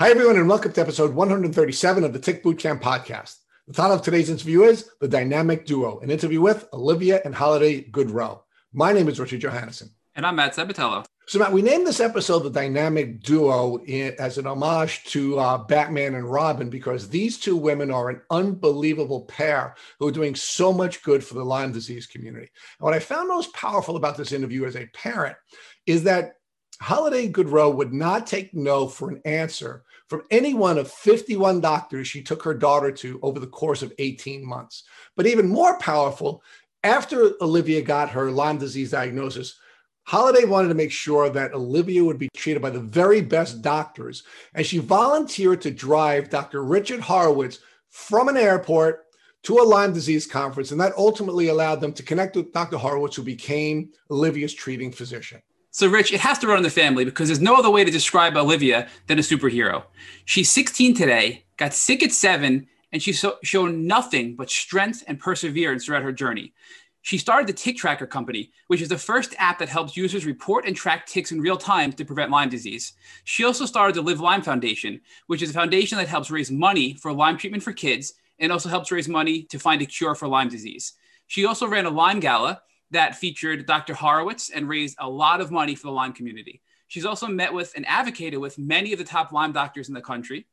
Hi, everyone, and welcome to episode 137 of the Tick Bootcamp podcast. The title of today's interview is The Dynamic Duo, an interview with Olivia and Holiday Goodreau. My name is Richard Johannesen. And I'm Matt Sabatello. So, Matt, we named this episode The Dynamic Duo as an homage to uh, Batman and Robin because these two women are an unbelievable pair who are doing so much good for the Lyme disease community. And what I found most powerful about this interview as a parent is that Holiday Goodreau would not take no for an answer from any one of 51 doctors she took her daughter to over the course of 18 months. But even more powerful, after Olivia got her Lyme disease diagnosis, Holiday wanted to make sure that Olivia would be treated by the very best doctors. And she volunteered to drive Dr. Richard Horowitz from an airport to a Lyme disease conference. And that ultimately allowed them to connect with Dr. Horowitz, who became Olivia's treating physician. So, Rich, it has to run in the family because there's no other way to describe Olivia than a superhero. She's 16 today, got sick at seven, and she's so, shown nothing but strength and perseverance throughout her journey. She started the Tick Tracker Company, which is the first app that helps users report and track ticks in real time to prevent Lyme disease. She also started the LivLyme Foundation, which is a foundation that helps raise money for Lyme treatment for kids and also helps raise money to find a cure for Lyme disease. She also ran a Lyme Gala that featured Dr. Horowitz and raised a lot of money for the Lyme community. She's also met with and advocated with many of the top Lyme doctors in the country.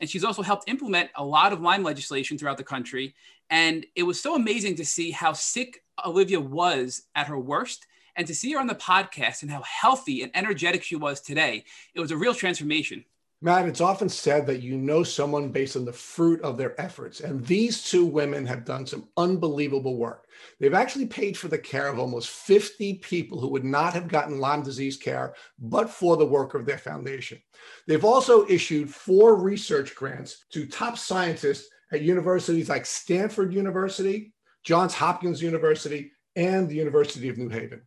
And she's also helped implement a lot of Lyme legislation throughout the country. And it was so amazing to see how sick Olivia was at her worst and to see her on the podcast and how healthy and energetic she was today. It was a real transformation. Matt, it's often said that you know someone based on the fruit of their efforts. And these two women have done some unbelievable work. They've actually paid for the care of almost 50 people who would not have gotten Lyme disease care but for the work of their foundation. They've also issued four research grants to top scientists at universities like Stanford University, Johns Hopkins University, and the University of New Haven.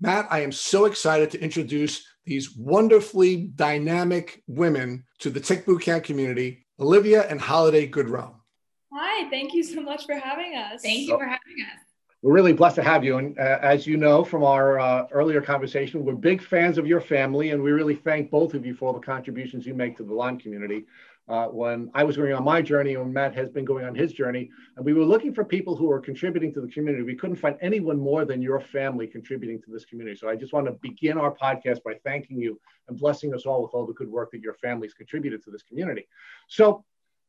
Matt, I am so excited to introduce these wonderfully dynamic women to the Tick Bootcamp community, Olivia and Holiday Goodreau. Hi, thank you so much for having us. Thank you for having us. We're really blessed to have you. And uh, as you know from our uh, earlier conversation, we're big fans of your family, and we really thank both of you for all the contributions you make to the Lyme community uh, when I was going on my journey and Matt has been going on his journey. And we were looking for people who are contributing to the community. We couldn't find anyone more than your family contributing to this community. So I just want to begin our podcast by thanking you and blessing us all with all the good work that your families contributed to this community. So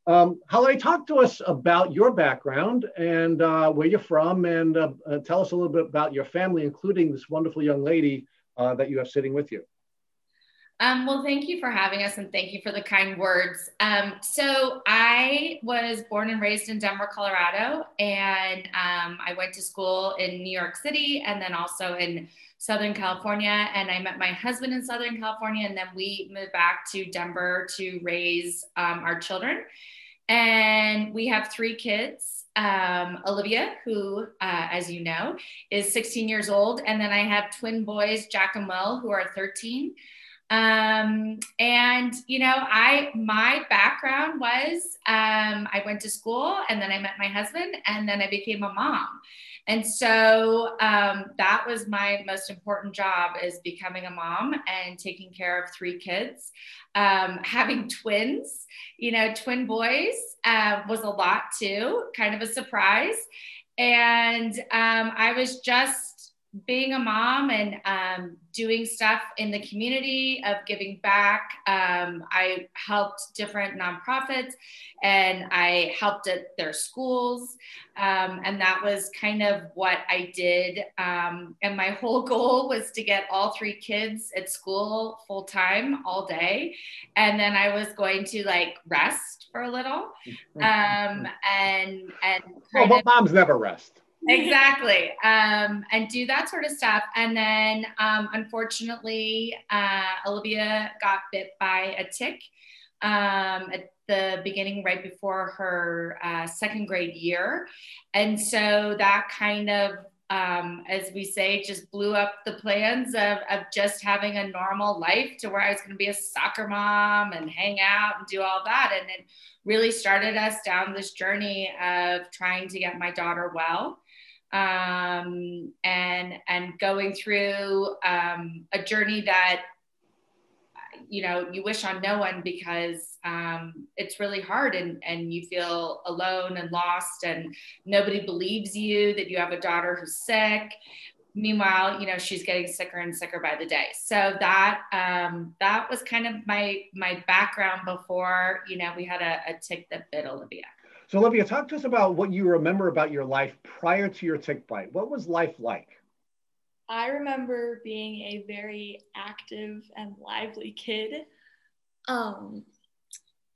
um, Holiday, talk to us about your background and uh, where you're from, and uh, uh, tell us a little bit about your family, including this wonderful young lady uh, that you have sitting with you. Um, well, thank you for having us and thank you for the kind words. Um, so, I was born and raised in Denver, Colorado, and um, I went to school in New York City and then also in Southern California. And I met my husband in Southern California, and then we moved back to Denver to raise um, our children. And we have three kids. Um, Olivia, who, uh, as you know, is 16 years old. And then I have twin boys, Jack and Will, who are 13. Um, and you know, I my background was um, I went to school and then I met my husband and then I became a mom. And so um, that was my most important job is becoming a mom and taking care of three kids. Um, having twins, you know, twin boys uh, was a lot too, kind of a surprise. And um, I was just being a mom and um, doing stuff in the community of giving back um, i helped different nonprofits and i helped at their schools um, and that was kind of what i did um, and my whole goal was to get all three kids at school full time all day. And then i was going to like rest for a little um, and and well, but moms never rest exactly. Um, and do that sort of stuff. And then um, unfortunately uh, olivia got bit by a tick um, at the beginning right before her uh, second grade year. And so that kind of um, as we say, just blew up the plans of, of just having a normal life to where I was going to be a soccer mom and hang out and do all that. And it really started us down this journey of trying to get my daughter well um, and and going through um, a journey that you know you wish on no one because um, it's really hard and and you feel alone and lost and nobody believes you that you have a daughter who's sick. Meanwhile you know she's getting sicker and sicker by the day. So that um, that was kind of my my background before you know we had a, a tick that bit olivia so olivia talk to us about what you remember about your life prior to your tick bite. What was life like? I remember being a very active and lively kid. Um,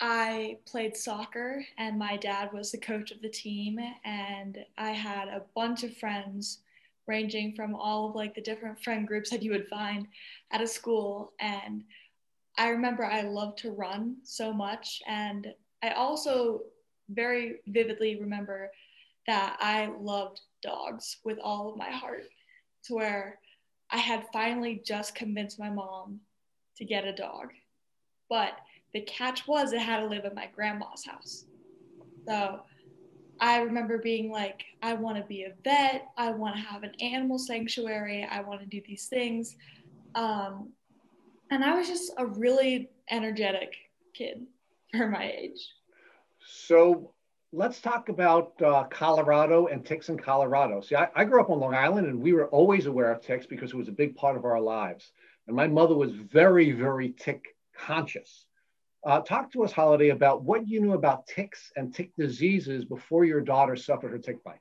I played soccer, and my dad was the coach of the team, and I had a bunch of friends ranging from all of like the different friend groups that you would find at a school. And I remember I loved to run so much and I also very vividly remember that I loved dogs with all of my heart to where I had finally just convinced my mom to get a dog. But the catch was it had to live at my grandma's house. So I remember being like, I want to be a vet. I want to have an animal sanctuary. I want to do these things. Um, and I was just a really energetic kid for my age. So let's talk about uh, Colorado and ticks in Colorado. See, I, I, grew up on Long Island and we were always aware of ticks because it was a big part of our lives. And my mother was very, very tick conscious. Uh, talk to us, Holiday, about what you knew about ticks and tick diseases before your daughter suffered her tick bite.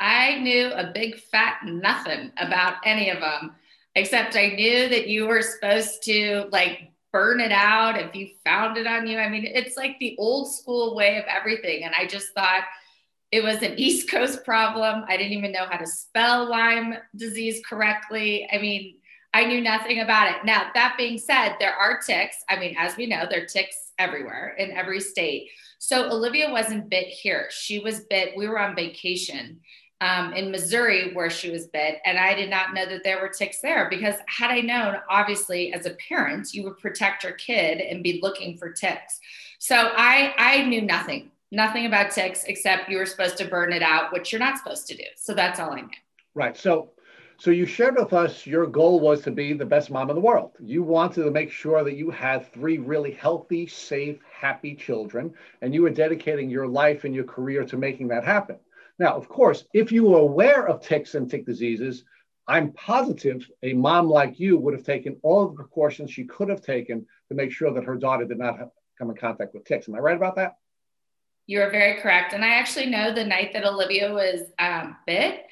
I knew a big fat nothing about any of them, except I knew that you were supposed to like burn it out if you found it on you. I mean, it's like the old school way of everything. And I just thought it was an East Coast problem. I didn't even know how to spell Lyme disease correctly. I mean, I knew nothing about it. Now, that being said, there are ticks. I mean, as we know, there are ticks everywhere in every state. So Olivia wasn't bit here. She was bit, we were on vacation um, in Missouri where she was bit. And I did not know that there were ticks there because had I known, obviously, as a parent, you would protect your kid and be looking for ticks. So I, I knew nothing, nothing about ticks except you were supposed to burn it out, which you're not supposed to do. So that's all I knew. Right. So so you shared with us your goal was to be the best mom in the world. You wanted to make sure that you had three really healthy, safe, happy children, and you were dedicating your life and your career to making that happen. Now, of course, if you were aware of ticks and tick diseases, I'm positive a mom like you would have taken all the precautions she could have taken to make sure that her daughter did not have, come in contact with ticks. Am I right about that? You are very correct. And I actually know the night that Olivia was um, bit.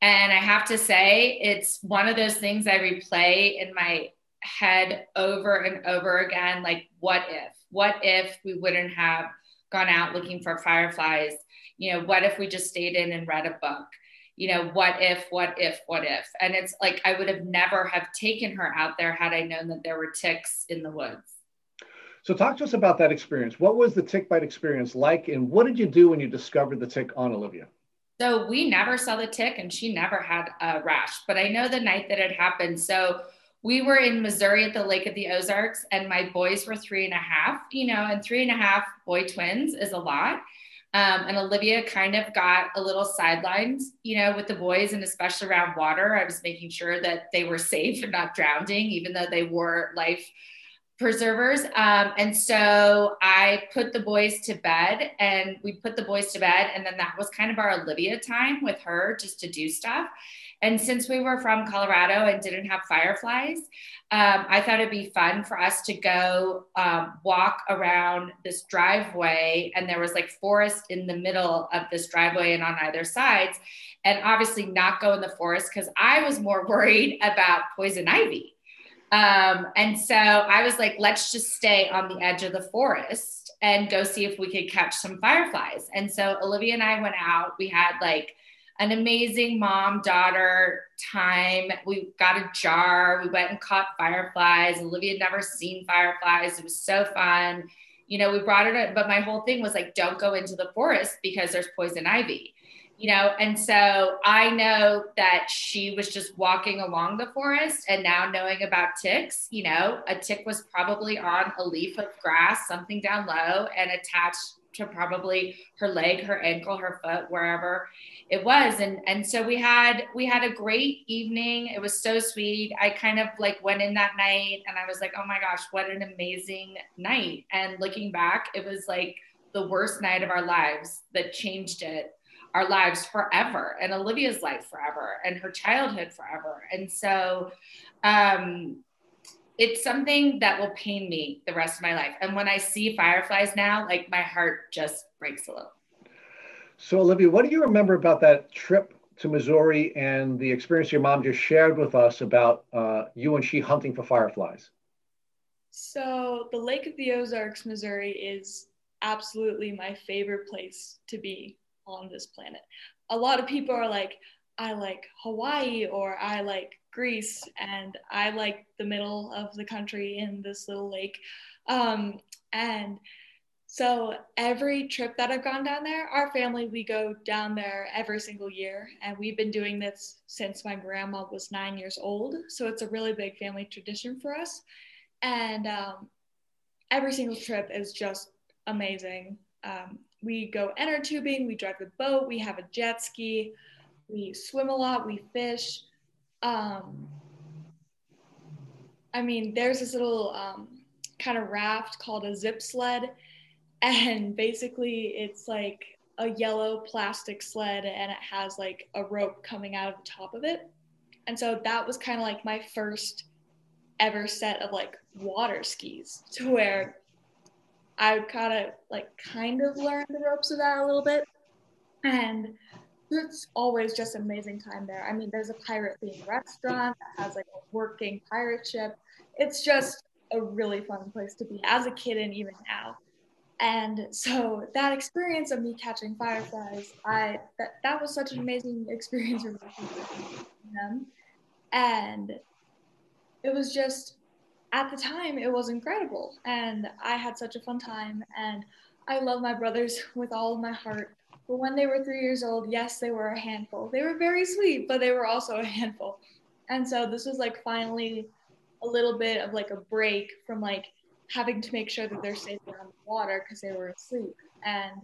And I have to say, it's one of those things I replay in my head over and over again like, what if? What if we wouldn't have gone out looking for fireflies? You know what if we just stayed in and read a book? You know what if what if what if? And it's like i would have never have taken her out there had i known that there were ticks in the woods. So talk to us about that experience. What was the tick bite experience like and what did you do when you discovered the tick on olivia? So we never saw the tick and she never had a rash but i know the night that it happened. So we were in Missouri at the Lake of the Ozarks, and my boys were three and a half, you know, and three and a half boy twins is a lot. Um, and Olivia kind of got a little sidelined, you know, with the boys and especially around water. I was making sure that they were safe and not drowning, even though they were life preservers. Um, and so I put the boys to bed and we put the boys to bed. And then that was kind of our Olivia time with her just to do stuff. And since we were from Colorado and didn't have fireflies, um, I thought it'd be fun for us to go um, walk around this driveway. And there was like forest in the middle of this driveway and on either sides. And obviously, not go in the forest because I was more worried about poison ivy. Um, and so I was like, let's just stay on the edge of the forest and go see if we could catch some fireflies. And so Olivia and I went out. We had like an amazing mom daughter time. We got a jar. We went and caught fireflies. Olivia had never seen fireflies. It was so fun. You know, we brought it, but my whole thing was like, don't go into the forest because there's poison ivy. You know, and so I know that she was just walking along the forest and now knowing about ticks, you know, a tick was probably on a leaf of grass, something down low, and attached to probably her leg, her ankle, her foot, wherever it was. And and so we had we had a great evening. It was so sweet. I kind of like went in that night and I was like, oh my gosh, what an amazing night. And looking back, it was like the worst night of our lives that changed it our lives forever and Olivia's life forever and her childhood forever. And so um, it's something that will pain me the rest of my life. And when I see fireflies now, like my heart just breaks a little. So, Olivia, what do you remember about that trip to Missouri and the experience your mom just shared with us about uh, you and she hunting for fireflies? So, the Lake of the Ozarks, Missouri is absolutely my favorite place to be on this planet. A lot of people are like, I like Hawaii or I like Greece and I like the middle of the country in this little lake. Um, and so every trip that I've gone down there, our family, we go down there every single year. And we've been doing this since my grandma was nine years old. So it's a really big family tradition for us. And um, every single trip is just amazing. Um, we go inner tubing, we drive the boat, we have a jet ski, we swim a lot, we fish. Um, I mean, there's this little um, kind of raft called a zip sled, and basically it's like a yellow plastic sled and it has like a rope coming out of the top of it. And so that was kind of like my first ever set of like water skis to where I kind of like kind of learned the ropes of that a little bit. And it's always just amazing time there. I mean, there's a pirate themed restaurant that has like a working pirate ship. It's just a really fun place to be as a kid and even now. And so that experience of me catching fireflies, I that, that was such an amazing experience for them. And it was just at the time it was incredible and i had such a fun time and i love my brothers with all my heart but when they were three years old yes they were a handful. They were very sweet but they were also a handful. And so this was like finally a little bit of like a break from like having to make sure that they're safe around the water because they were asleep. And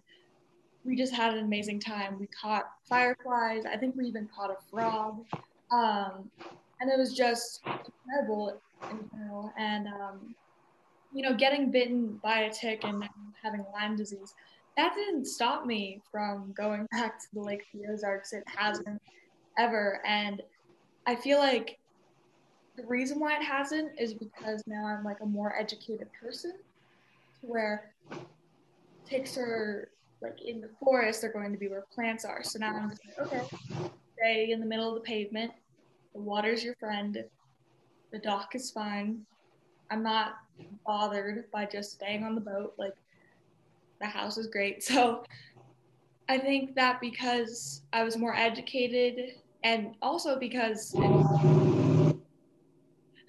we just had an amazing time. We caught fireflies. I think we even caught a frog. Um, and it was just incredible in general. And um, you know, getting bitten by a tick and having Lyme disease, that didn't stop me from going back to the Lake of the Ozarks. It hasn't ever, and I feel like the reason why it hasn't is because now I'm like a more educated person, to where ticks are like in the forest, they're going to be where plants are. So now I'm just like, okay, stay in the middle of the pavement. The water's your friend. The dock is fine. I'm not bothered by just staying on the boat. Like the house was great. So I think that because I was more educated and also because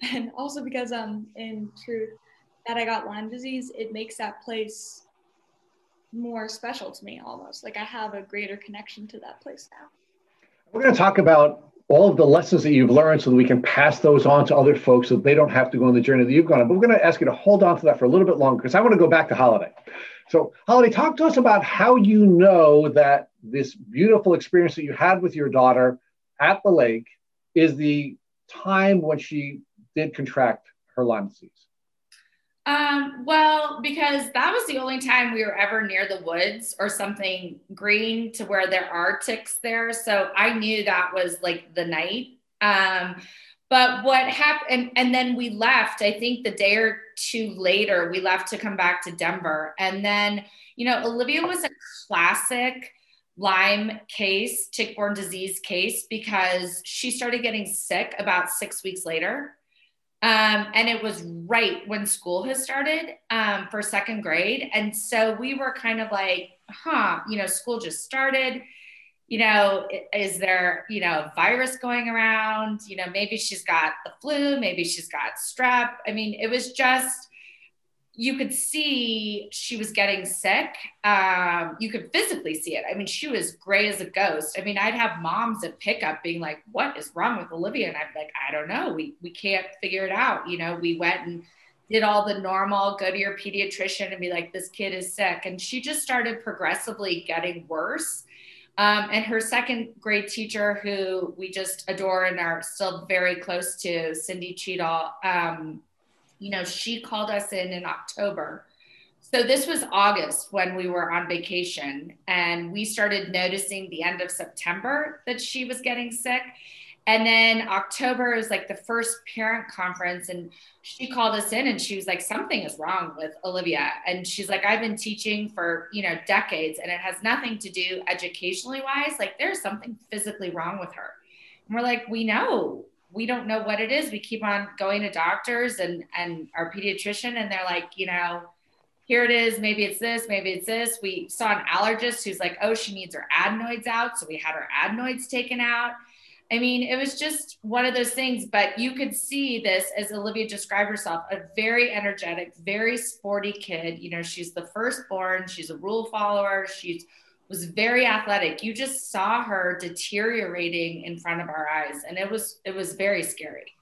and also because um in truth that I got Lyme disease, it makes that place more special to me almost. Like I have a greater connection to that place now. We're going to talk about all of the lessons that you've learned so that we can pass those on to other folks so they don't have to go on the journey that you've gone on. But we're going to ask you to hold on to that for a little bit longer because I want to go back to Holiday. So, Holiday, talk to us about how you know that this beautiful experience that you had with your daughter at the lake is the time when she did contract her Lyme disease. Um, well, because that was the only time we were ever near the woods or something green to where there are ticks there. So I knew that was like the night. Um, but what happened, and, then we left, I think the day or two later, we left to come back to Denver. And then, you know, Olivia was a classic Lyme case, tick borne disease case, because she started getting sick about six weeks later. Um, and it was right when school has started um, for second grade. And so we were kind of like, huh, you know, school just started. You know, is there, you know, a virus going around? You know, maybe she's got the flu, maybe she's got strep. I mean, it was just, you could see she was getting sick. Um, you could physically see it. I mean, she was gray as a ghost. I mean, I'd have moms at pickup being like, "What is wrong with Olivia?" And I'd be like, "I don't know. We we can't figure it out." You know, we went and did all the normal, go to your pediatrician and be like, this kid is sick. And she just started progressively getting worse. Um, and her second grade teacher, who we just adore and are still very close to, Cindy Cheadle, um, you know, she called us in in October. So this was August when we were on vacation, and we started noticing the end of September that she was getting sick. And then October is like the first parent conference, and she called us in and she was like, Something is wrong with Olivia. And she's like, I've been teaching for, you know, decades, and it has nothing to do educationally wise. Like, there's something physically wrong with her. And we're like, We know. We don't know what it is. We keep on going to doctors and and our pediatrician, and they're like, you know, here it is. Maybe it's this, maybe it's this. We saw an allergist who's like, oh, she needs her adenoids out. So we had her adenoids taken out. I mean, it was just one of those things, but you could see this as Olivia described herself a very energetic, very sporty kid. You know, she's the firstborn, she's a rule follower, she's was very athletic. You just saw her deteriorating in front of our eyes and it was it was very scary.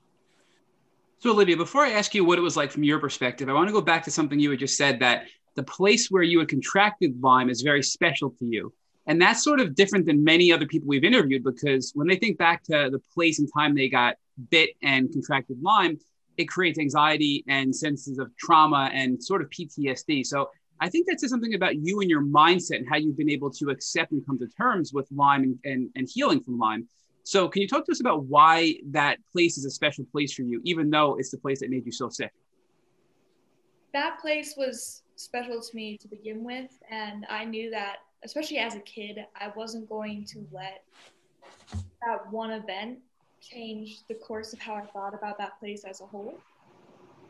So Olivia, before I ask you what it was like from your perspective, I want to go back to something you had just said that the place where you had contracted Lyme is very special to you. And that's sort of different than many other people we've interviewed because when they think back to the place and time they got bit and contracted Lyme, it creates anxiety and senses of trauma and sort of PTSD. So I think that says something about you and your mindset and how you've been able to accept and come to terms with Lyme and, and, and healing from Lyme. So can you talk to us about why that place is a special place for you, even though it's the place that made you so sick? That place was special to me to begin with. And I knew that especially as a kid, I wasn't going to let that one event change the course of how I thought about that place as a whole.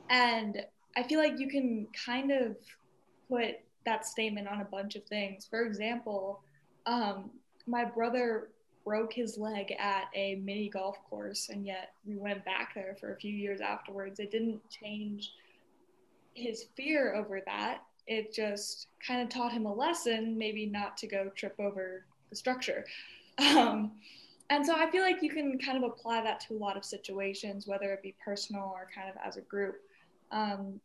And I feel like you can kind of put that statement on a bunch of things. For example, um, my brother broke his leg at a mini golf course, and yet we went back there for a few years afterwards. It didn't change his fear over that it just kind of taught him a lesson, maybe not to go trip over the structure. Um, and so I feel like you can kind of apply that to a lot of situations, whether it be personal or kind of as a group. Um,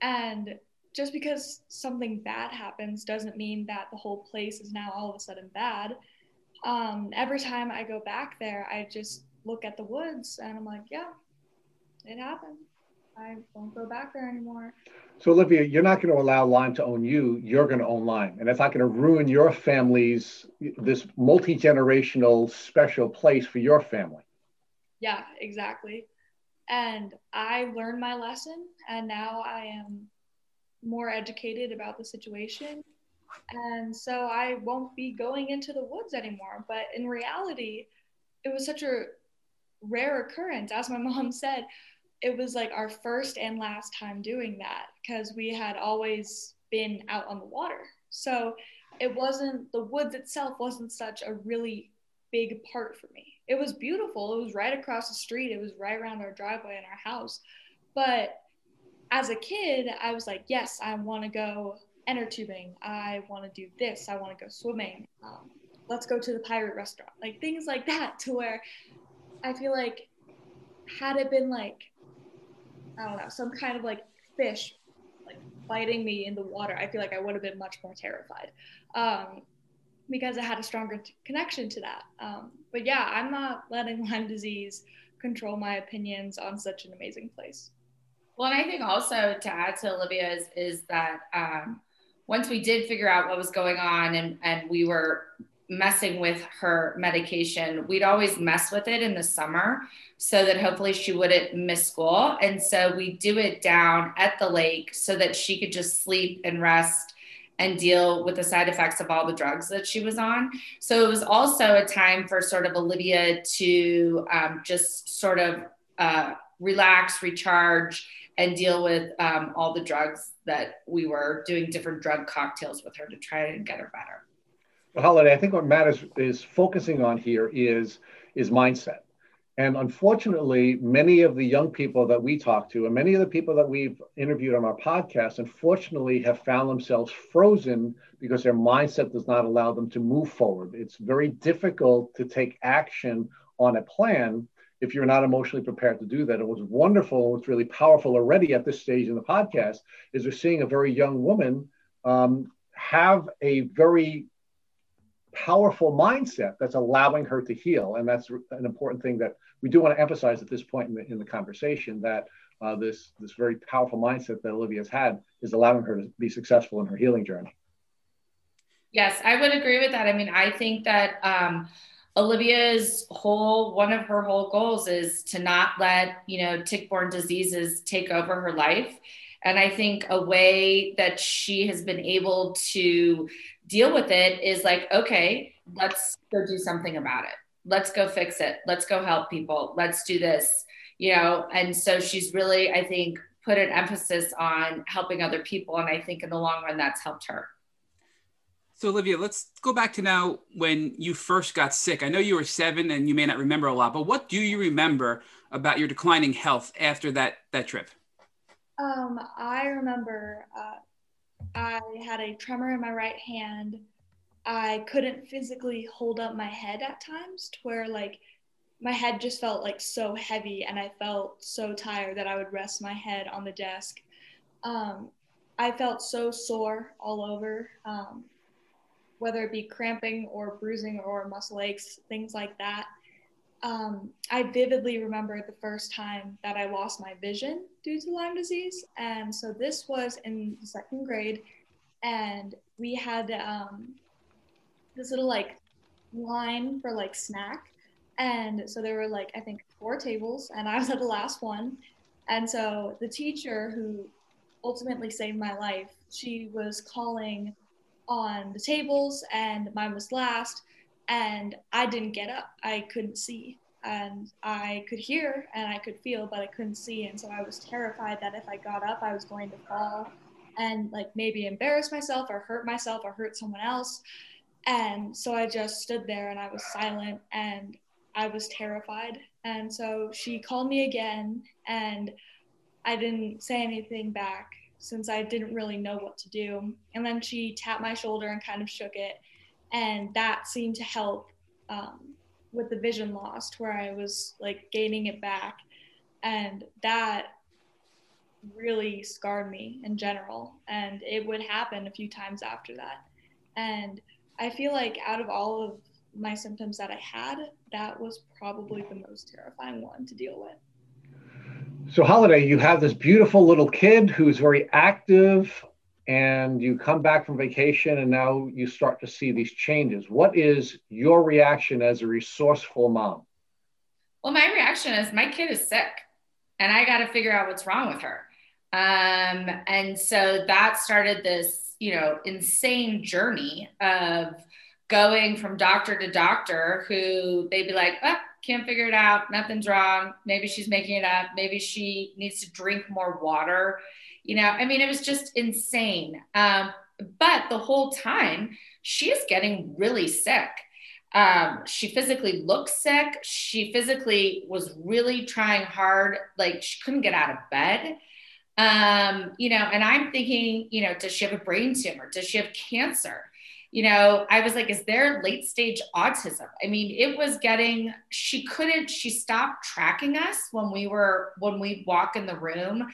and just because something bad happens doesn't mean that the whole place is now all of a sudden bad. Um, every time I go back there, I just look at the woods and I'm like, yeah, it happened. I won't go back there anymore. So, Olivia, you're not going to allow Lyme to own you. You're going to own Lyme. And it's not going to ruin your family's, this multi generational special place for your family. Yeah, exactly. And I learned my lesson, and now I am more educated about the situation. And so I won't be going into the woods anymore. But in reality, it was such a rare occurrence. As my mom said, it was like our first and last time doing that because we had always been out on the water. So it wasn't the woods itself wasn't such a really big part for me. It was beautiful. It was right across the street. It was right around our driveway and our house. But as a kid, I was like, yes, I want to go enter tubing. I want to do this. I want to go swimming. Um, let's go to the pirate restaurant. Like things like that to where I feel like had it been like I don't know, some kind of like fish like biting me in the water, I feel like I would have been much more terrified um, because I had a stronger t- connection to that. Um, but yeah, I'm not letting Lyme disease control my opinions on such an amazing place. Well, and I think also to add to Olivia's is that um, once we did figure out what was going on and, and we were messing with her medication, we'd always mess with it in the summer so that hopefully she wouldn't miss school. And so we do it down at the lake so that she could just sleep and rest and deal with the side effects of all the drugs that she was on. So it was also a time for sort of Olivia to um, just sort of uh, relax, recharge, and deal with um, all the drugs that we were doing different drug cocktails with her to try and get her better. Holiday, I think what Matt is, is focusing on here is, is mindset. And unfortunately, many of the young people that we talk to, and many of the people that we've interviewed on our podcast, unfortunately have found themselves frozen because their mindset does not allow them to move forward. It's very difficult to take action on a plan if you're not emotionally prepared to do that. It was wonderful. What's really powerful already at this stage in the podcast is we're seeing a very young woman um, have a very powerful mindset that's allowing her to heal. And that's an important thing that we do want to emphasize at this point in the, in the conversation that uh, this, this very powerful mindset that Olivia's had is allowing her to be successful in her healing journey. Yes, I would agree with that. I mean, I think that um, Olivia's whole one of her whole goals is to not let you know tick-borne diseases take over her life, and I think a way that she has been able to deal with it is like, okay, let's go do something about it. Let's go fix it. Let's go help people. Let's do this. You know, and so she's really, I think, put an emphasis on helping other people, and I think in the long run, that's helped her. So, Olivia, let's go back to now when you first got sick. I know you were seven and you may not remember a lot, but what do you remember about your declining health after that, that trip? Um, I remember uh, I had a tremor in my right hand. I couldn't physically hold up my head at times to where, like, my head just felt like so heavy and I felt so tired that I would rest my head on the desk. Um, I felt so sore all over. Um, whether it be cramping or bruising or muscle aches, things like that. Um, I vividly remember the first time that I lost my vision due to Lyme disease. And so this was in second grade, and we had um, this little like line for like snack. And so there were like, I think, four tables, and I was at the last one. And so the teacher who ultimately saved my life, she was calling on the tables and mine was last and I didn't get up. I couldn't see and I could hear and I could feel, but I couldn't see. And so I was terrified that if I got up, I was going to fall and like maybe embarrass myself or hurt myself or hurt someone else. And so I just stood there and I was silent and I was terrified. And so she called me again and I didn't say anything back since I didn't really know what to do. And then she tapped my shoulder and kind of shook it. And that seemed to help um, with the vision loss, where I was like gaining it back. And that really scarred me in general. And it would happen a few times after that. And I feel like out of all of my symptoms that I had, that was probably the most terrifying one to deal with. So, Holiday, you have this beautiful little kid who's very active, and you come back from vacation, and now you start to see these changes. What is your reaction as a resourceful mom? Well, my reaction is my kid is sick, and I got to figure out what's wrong with her. Um, and so that started this, you know, insane journey of going from doctor to doctor who they'd be like, oh, can't figure it out. Nothing's wrong. Maybe she's making it up. Maybe she needs to drink more water. You know, I mean, it was just insane. Um, but the whole time, she is getting really sick. Um, she physically looked sick. She physically was really trying hard. Like she couldn't get out of bed. Um, you know, and I'm thinking, you know, does she have a brain tumor? Does she have cancer? You know, I was like, is there late stage autism? I mean, it was getting, she couldn't, she stopped tracking us when we were, when we walk in the room.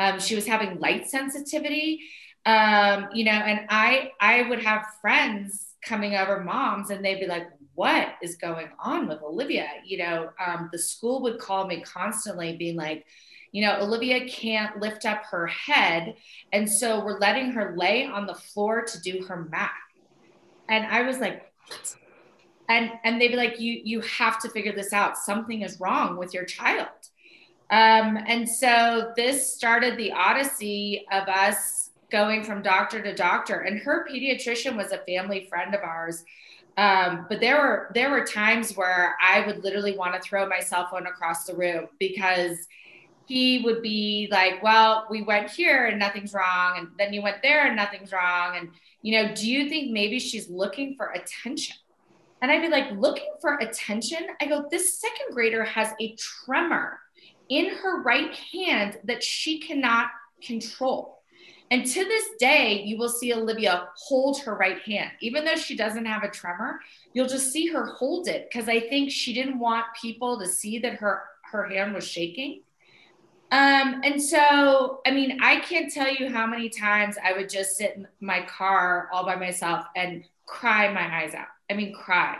Um, she was having light sensitivity, um, you know, and I, I would have friends coming over, moms, and they'd be like, what is going on with Olivia? You know, um, the school would call me constantly being like, you know, Olivia can't lift up her head. And so we're letting her lay on the floor to do her math and I was like, what? and and they'd be like, you you have to figure this out. Something is wrong with your child. Um, and so this started the odyssey of us going from doctor to doctor. And her pediatrician was a family friend of ours. Um, but there were there were times where I would literally want to throw my cell phone across the room because he would be like, "Well, we went here and nothing's wrong, and then you went there and nothing's wrong, and you know, do you think maybe she's looking for attention? And I'd be like, looking for attention? I go, this second grader has a tremor in her right hand that she cannot control. And to this day, you will see Olivia hold her right hand. Even though she doesn't have a tremor, you'll just see her hold it because I think she didn't want people to see that her her hand was shaking. Um, and so, I mean, I can't tell you how many times I would just sit in my car all by myself and cry my eyes out. I mean, cry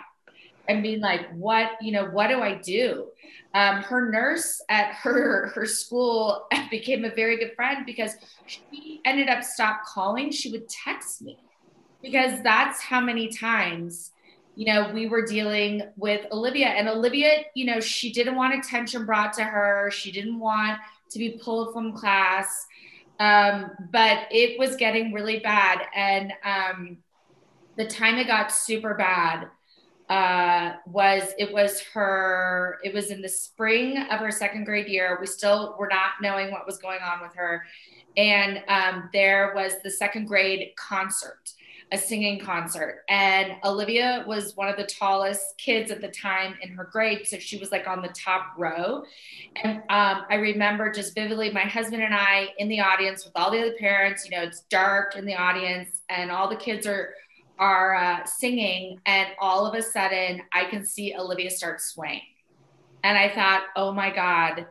and being like, what, you know, what do I do? Um, her nurse at her her school became a very good friend because she ended up stop calling. She would text me because that's how many times you know we were dealing with Olivia and Olivia, you know, she didn't want attention brought to her. She didn't want to be pulled from class. Um, but it was getting really bad. And um, the time it got super bad uh, was it was her, it was in the spring of her second grade year. We still were not knowing what was going on with her. And um, there was the second grade concert a singing concert. And Olivia was one of the tallest kids at the time in her grade. So she was like on the top row. And um, I remember just vividly my husband and I in the audience with all the other parents. You know, it's dark in the audience, and all the kids are are uh, singing. And all of a sudden, I can see Olivia start swaying. And I thought, oh my God,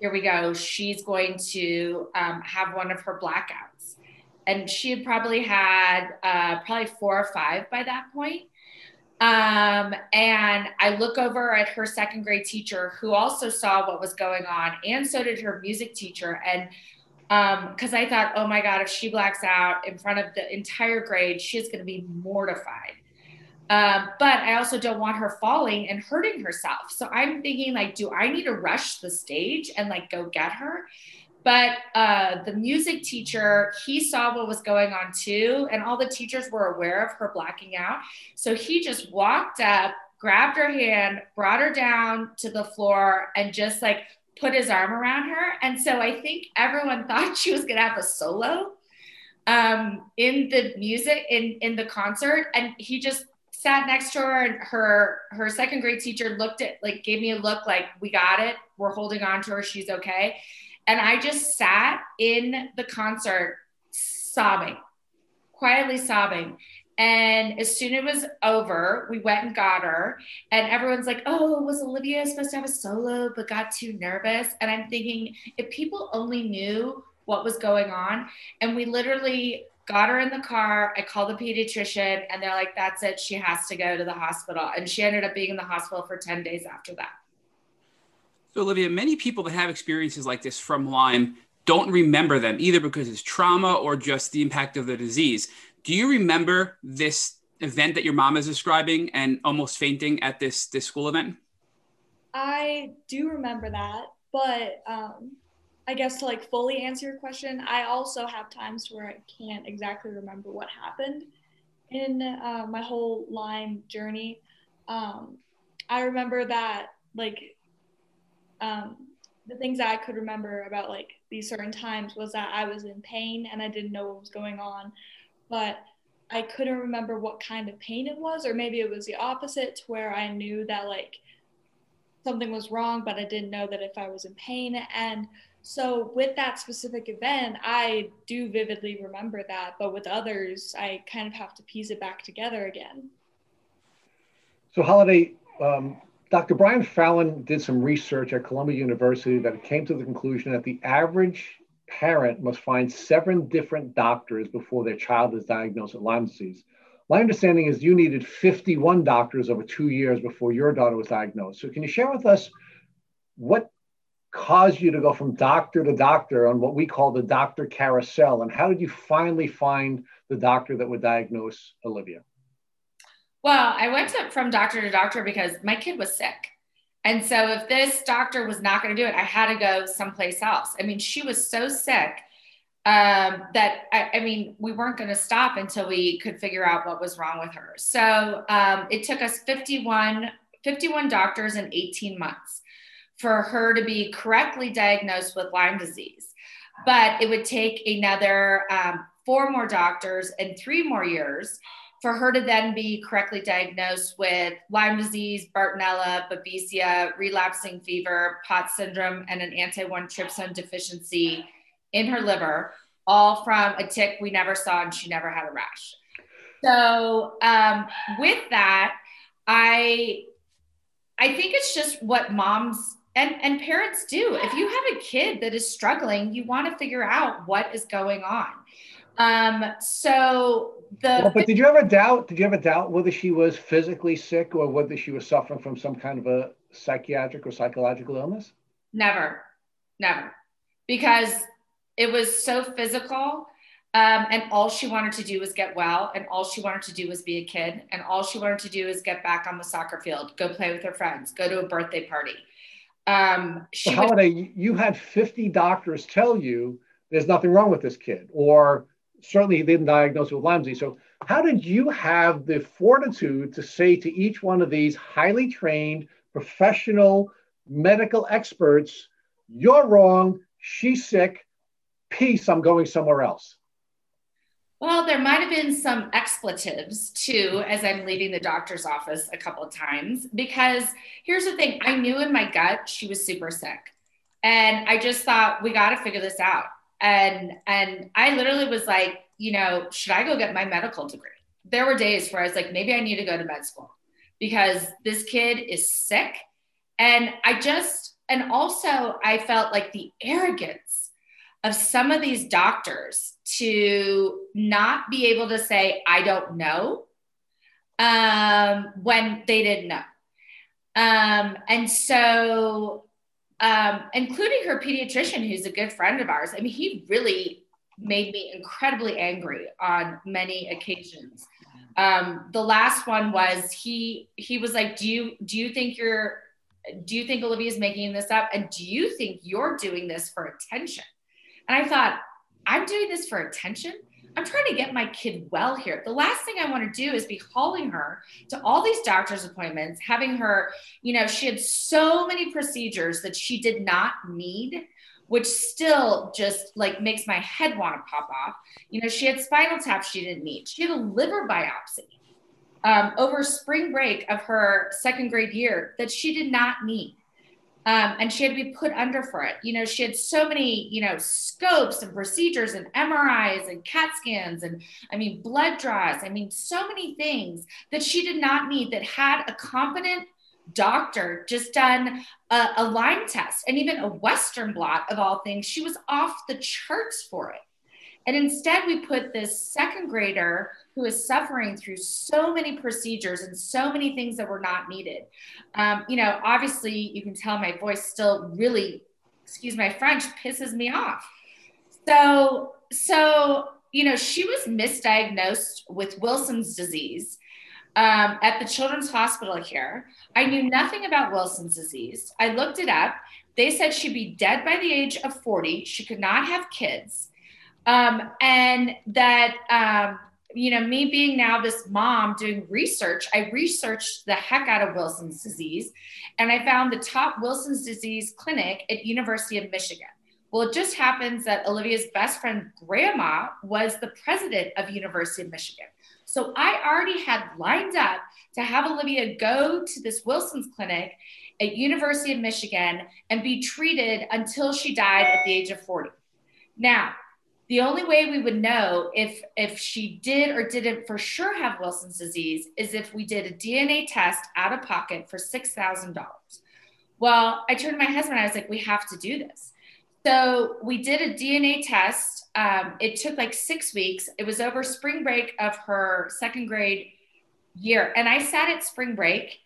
here we go. She's going to um, have one of her blackouts and she had probably had uh, probably four or five by that point. Um, and I look over at her second grade teacher who also saw what was going on, and so did her music teacher. And because um, I thought, oh my God, if she blacks out in front of the entire grade, she's going to be mortified. Um, but I also don't want her falling and hurting herself. So I'm thinking, like, do I need to rush the stage and like go get her? But uh, the music teacher, he saw what was going on too, and all the teachers were aware of her blacking out. So he just walked up, grabbed her hand, brought her down to the floor, and just like put his arm around her. And so I think everyone thought she was gonna have a solo um, in the music in in the concert, and he just sat next to her and her her second grade teacher looked at like gave me a look like we got it we're holding on to her she's okay and I just sat in the concert sobbing, quietly sobbing. And as soon as it was over, we went and got her. And everyone's like, oh, was Olivia supposed to have a solo, but got too nervous? And I'm thinking, if people only knew what was going on, and we literally got her in the car. I called the pediatrician, and they're like, that's it. She has to go to the hospital. And she ended up being in the hospital for 10 days after that. So, Olivia, many people that have experiences like this from Lyme don't remember them either because it's trauma or just the impact of the disease. Do you remember this event that your mom is describing and almost fainting at this this school event? I do remember that, but um, I guess to like fully answer your question, I also have times where I can't exactly remember what happened in uh, my whole Lyme journey. Um, I remember that like um, the things that I could remember about like these certain times was that I was in pain and I didn't know what was going on, but I couldn't remember what kind of pain it was, or maybe it was the opposite to where I knew that like something was wrong, but I didn't know that if I was in pain. And so with that specific event, I do vividly remember that, but with others, I kind of have to piece it back together again. So, Holiday, um, Dr. Brian Fallon did some research at Columbia University that came to the conclusion that the average parent must find seven different doctors before their child is diagnosed with Lyme disease. My understanding is you needed 51 doctors over two years before your daughter was diagnosed. So, can you share with us what caused you to go from doctor to doctor on what we call the doctor carousel? And how did you finally find the doctor that would diagnose Olivia? Well, I went to, from doctor to doctor because my kid was sick. And so if this doctor was not going to do it, I had to go someplace else. I mean, she was so sick um, that I, I, mean, we weren't going to stop until we could figure out what was wrong with her. So um, it took us 51, 51 doctors in 18 months for her to be correctly diagnosed with Lyme disease. But it would take another um, four more doctors and three more years for her to then be correctly diagnosed with Lyme disease, Bartonella, Babesia, relapsing fever, POTS syndrome, and an anti-1 trypsin deficiency in her liver, all from a tick we never saw and she never had a rash. So um, with that, I I think it's just what moms and and parents do if you have a kid that is struggling you want to figure out what is going on um so the well, but did you ever doubt did you ever doubt whether she was physically sick or whether she was suffering from some kind of a psychiatric or psychological illness? Never. Never. Because it was so physical um, and all she wanted to do was get well, and all she wanted to do was be a kid, and all she wanted to do is get back on the soccer field, go play with her friends, go to a birthday party. Um, she so Holiday, would- you had 50 doctors tell you there's nothing wrong with this kid, or certainly he didn't diagnose with Lyme disease. So, how did you have the fortitude to say to each one of these highly trained professional medical experts, "You're wrong. She's sick. Peace. I'm going somewhere else." Well, there might have been some expletives too as I'm leaving the doctor's office a couple of times because here's the thing I knew in my gut she was super sick. And I just thought we got to figure this out. And and I literally was like, you know, should I go get my medical degree? There were days where I was like, maybe I need to go to med school because this kid is sick. And I just and also I felt like the arrogance of some of these doctors to not be able to say, I don't know, um, when they didn't know. Um, and so, um, including her pediatrician, who's a good friend of ours, I mean, he really made me incredibly angry on many occasions. Um, the last one was he he was like, "Do you do you think you're do you think Olivia's making this up? And do you think you're doing this for attention?" And I thought, I'm doing this for attention. I'm trying to get my kid well here. The last thing I want to do is be hauling her to all these doctor's appointments, having her, you know, she had so many procedures that she did not need, which still just like makes my head want to pop off. You know, she had spinal tap she didn't need. She had a liver biopsy um, over spring break of her second grade year that she did not need. Um, and she had to be put under for it. You know, she had so many, you know, scopes and procedures and MRIs and CAT scans and, I mean, blood draws. I mean, so many things that she did not need that had a competent doctor just done a, a Lyme test and even a Western blot of all things. She was off the charts for it. And instead, we put this second grader who is suffering through so many procedures and so many things that were not needed. Um, you know, obviously, you can tell my voice still really, excuse my French, pisses me off. So, so you know, she was misdiagnosed with Wilson's disease um, at the Children's Hospital here. I knew nothing about Wilson's disease. I looked it up. They said she'd be dead by the age of 40. She could not have kids. Um, and that um, you know, me being now this mom doing research, I researched the heck out of Wilson's disease and I found the top Wilson's disease clinic at University of Michigan. Well, it just happens that Olivia's best friend grandma was the president of University of Michigan. So I already had lined up to have Olivia go to this Wilson's clinic at University of Michigan and be treated until she died at the age of 40. Now, the only way we would know if if she did or didn't for sure have Wilson's disease is if we did a DNA test out of pocket for six thousand dollars. Well, I turned to my husband. I was like, "We have to do this." So we did a DNA test. Um, it took like six weeks. It was over spring break of her second grade year, and I sat at spring break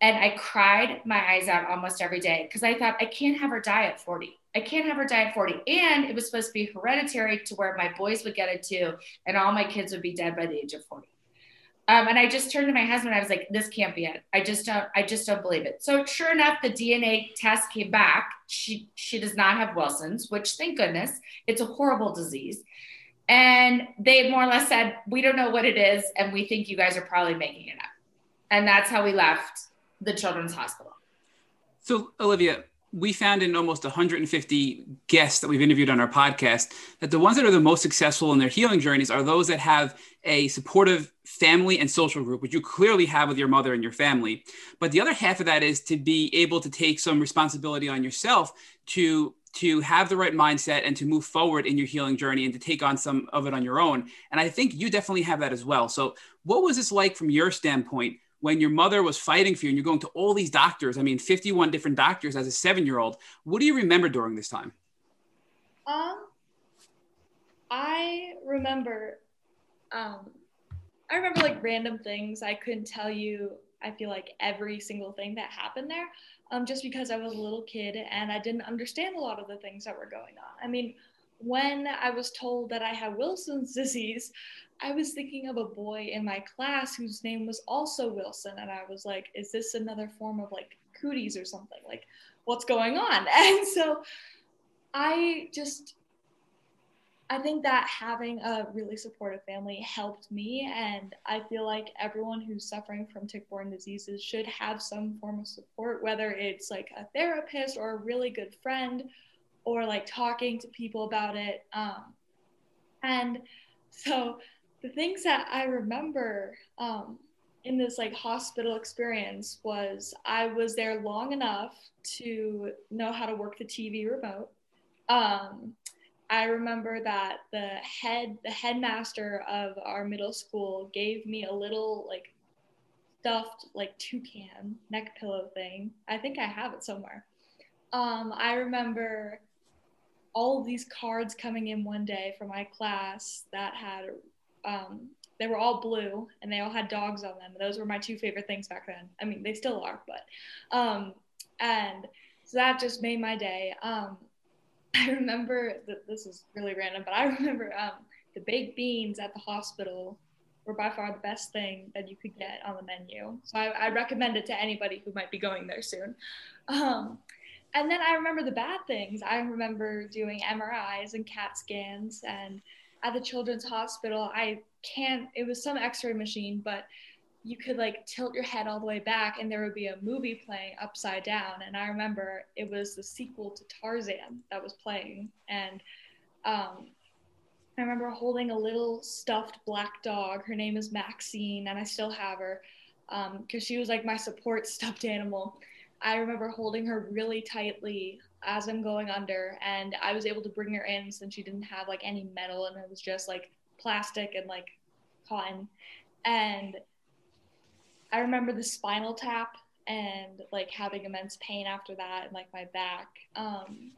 and I cried my eyes out almost every day because I thought I can't have her die at forty. I can't have her die at 40. And it was supposed to be hereditary to where my boys would get it too, and all my kids would be dead by the age of 40. Um, and I just turned to my husband. I was like, "This can't be it. I just don't. I just don't believe it." So sure enough, the DNA test came back. She she does not have Wilson's, which thank goodness. It's a horrible disease. And they more or less said, "We don't know what it is, and we think you guys are probably making it up." And that's how we left the Children's Hospital. So Olivia, we found in almost 150 guests that we've interviewed on our podcast that the ones that are the most successful in their healing journeys are those that have a supportive family and social group, which you clearly have with your mother and your family. But the other half of that is to be able to take some responsibility on yourself to to have the right mindset and to move forward in your healing journey and to take on some of it on your own. And I think you definitely have that as well. So, what was this like from your standpoint when your mother was fighting for you and you're going to all these doctors. I mean, 51 different doctors as a seven year old. What do you remember during this time? Um, I remember, um, I remember like random things. I couldn't tell you, I feel like every single thing that happened there, um, just because I was a little kid and I didn't understand a lot of the things that were going on. I mean, when I was told that I had Wilson's disease, I was thinking of a boy in my class whose name was also Wilson. And I was like, is this another form of like cooties or something? Like, what's going on? And so I just, I think that having a really supportive family helped me. And I feel like everyone who's suffering from tick borne diseases should have some form of support, whether it's like a therapist or a really good friend or like talking to people about it. Um, and so the things that I remember um, in this like hospital experience was I was there long enough to know how to work the TV remote. Um, I remember that the head the headmaster of our middle school gave me a little like stuffed like toucan neck pillow thing. I think I have it somewhere. Um, I remember all of these cards coming in one day from my class that had um, they were all blue and they all had dogs on them. Those were my two favorite things back then. I mean, they still are, but um, and so that just made my day. Um, I remember that this is really random, but I remember um, the baked beans at the hospital were by far the best thing that you could get on the menu. So I, I recommend it to anybody who might be going there soon. Um, and then I remember the bad things. I remember doing MRIs and CAT scans, and at the Children's Hospital, I can't. It was some X-ray machine, but you could like tilt your head all the way back, and there would be a movie playing upside down. And I remember it was the sequel to Tarzan that was playing, and um, I remember holding a little stuffed black dog. Her name is Maxine, and I still have her because um, she was like my support stuffed animal I remember holding her really tightly as I'm going under, and I was able to bring her in since she didn't have like any metal and it was just like plastic and like cotton. And I remember the spinal tap and like having immense pain after that and like my back. Um,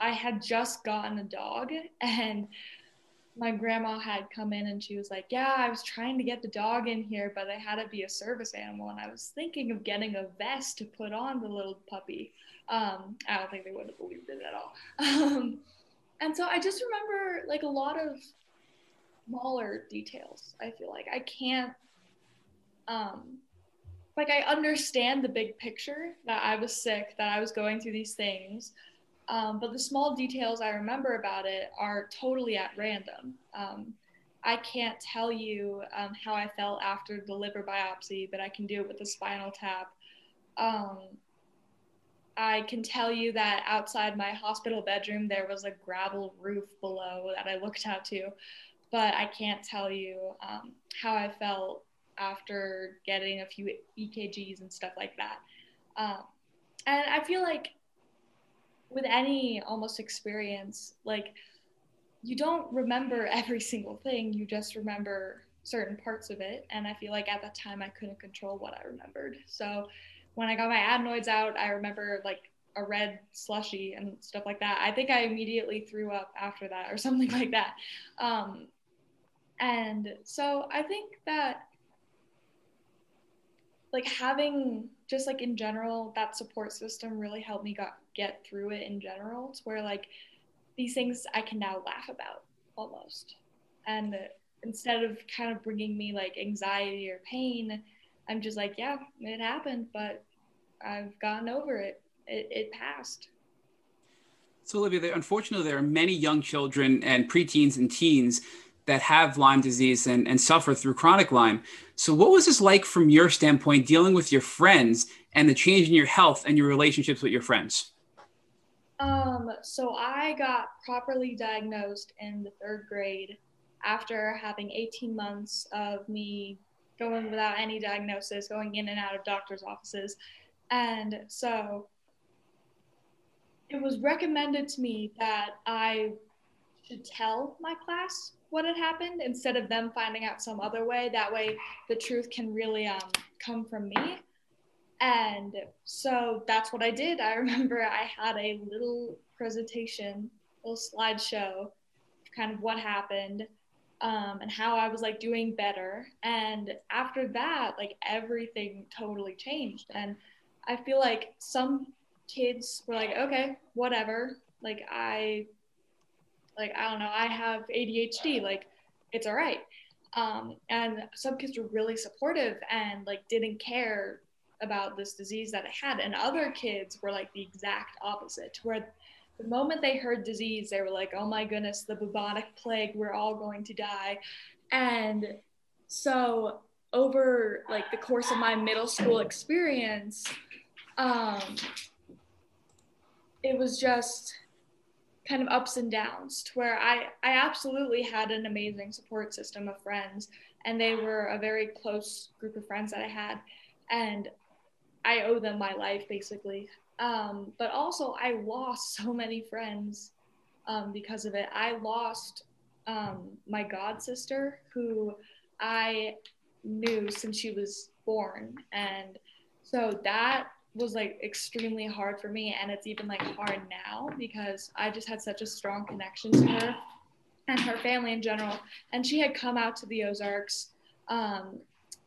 I had just gotten a dog and my grandma had come in and she was like, Yeah, I was trying to get the dog in here, but it had to be a service animal. And I was thinking of getting a vest to put on the little puppy. Um, I don't think they would have believed it at all. Um, and so I just remember like a lot of smaller details. I feel like I can't, um, like, I understand the big picture that I was sick, that I was going through these things. Um, but the small details I remember about it are totally at random. Um, I can't tell you um, how I felt after the liver biopsy, but I can do it with the spinal tap. Um, I can tell you that outside my hospital bedroom, there was a gravel roof below that I looked out to, but I can't tell you um, how I felt after getting a few EKGs and stuff like that. Um, and I feel like with any almost experience, like you don't remember every single thing, you just remember certain parts of it. And I feel like at that time I couldn't control what I remembered. So when I got my adenoids out, I remember like a red slushy and stuff like that. I think I immediately threw up after that or something like that. Um, and so I think that like having just like in general that support system really helped me got, get through it in general to where like these things i can now laugh about almost and instead of kind of bringing me like anxiety or pain i'm just like yeah it happened but i've gotten over it it, it passed so olivia there, unfortunately there are many young children and preteens and teens that have Lyme disease and, and suffer through chronic Lyme. So, what was this like from your standpoint, dealing with your friends and the change in your health and your relationships with your friends? Um, so, I got properly diagnosed in the third grade after having 18 months of me going without any diagnosis, going in and out of doctor's offices. And so, it was recommended to me that I should tell my class what had happened instead of them finding out some other way. That way, the truth can really um, come from me. And so that's what I did. I remember I had a little presentation, little slideshow, kind of what happened um, and how I was like doing better. And after that, like everything totally changed. And I feel like some kids were like, okay, whatever. Like I, like I don't know, I have ADHD. Like it's all right. Um, and some kids were really supportive and like didn't care about this disease that I had. And other kids were like the exact opposite, where the moment they heard disease, they were like, oh my goodness, the bubonic plague, we're all going to die. And so over like the course of my middle school experience, um, it was just kind of ups and downs to where I, I absolutely had an amazing support system of friends and they were a very close group of friends that I had and I owe them my life basically. Um, but also I lost so many friends um, because of it. I lost um, my god sister who I knew since she was born and so that was like extremely hard for me and it's even like hard now because I just had such a strong connection to her and her family in general and she had come out to the Ozarks um,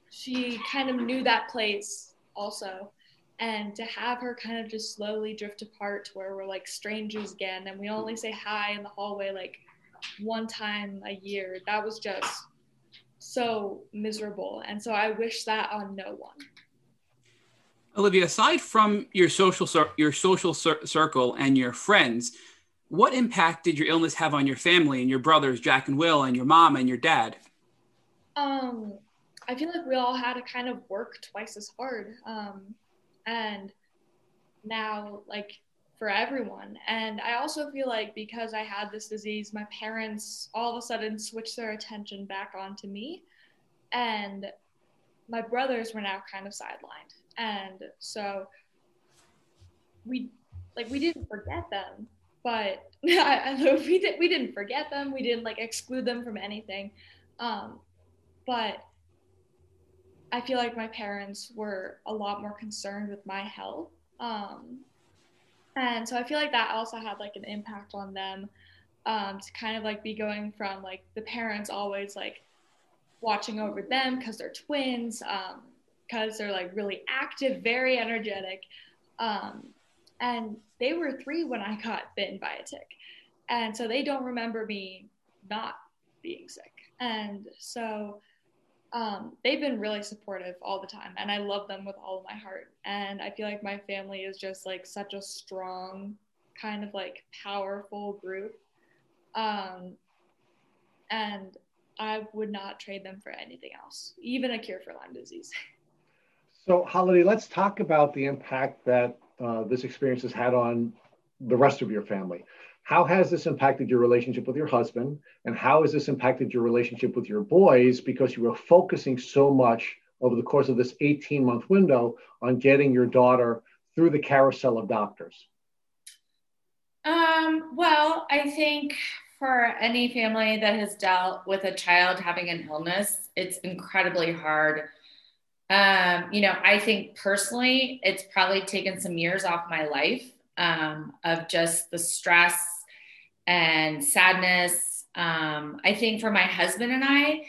she kind of knew that place also. And to have her kind of just slowly drift apart to where we're like strangers again and we only say hi in the hallway like one time a year that was just so miserable. And so i wish that on no one. Olivia, aside from your social your social cir- circle and your friends, what impact did your illness have on your family and your brothers Jack and Will and your mom and your dad? Um, I feel like we all had to kind of work twice as hard, um, and now like for everyone. And I also feel like because I had this disease, my parents all of a sudden switched their attention back onto me, and my brothers were now kind of sidelined. And so we like we didn't forget them but I, we, did, we didn't forget them. We didn't like exclude them from anything. Um, but i feel like my parents were a lot more concerned with my health um, and so i feel like that also had like an impact on them um, to kind of like be going from like the parents always like watching over them because they're twins um, because they're like really active, very energetic. Um, and they were three when I got bitten by a tick. And so they don't remember me not being sick. And so um, they've been really supportive all the time. And I love them with all of my heart. And I feel like my family is just like such a strong, kind of like powerful group. Um, and I would not trade them for anything else, even a cure for Lyme disease. So, Holiday, let's talk about the impact that uh, this experience has had on the rest of your family. How has this impacted your relationship with your husband? And how has this impacted your relationship with your boys because you were focusing so much over the course of this 18 month window on getting your daughter through the carousel of doctors? Um, well, I think for any family that has dealt with a child having an illness, it's incredibly hard um, you know, I think personally, it's probably taken some years off my life um, of just the stress and sadness. Um, I think for my husband and I,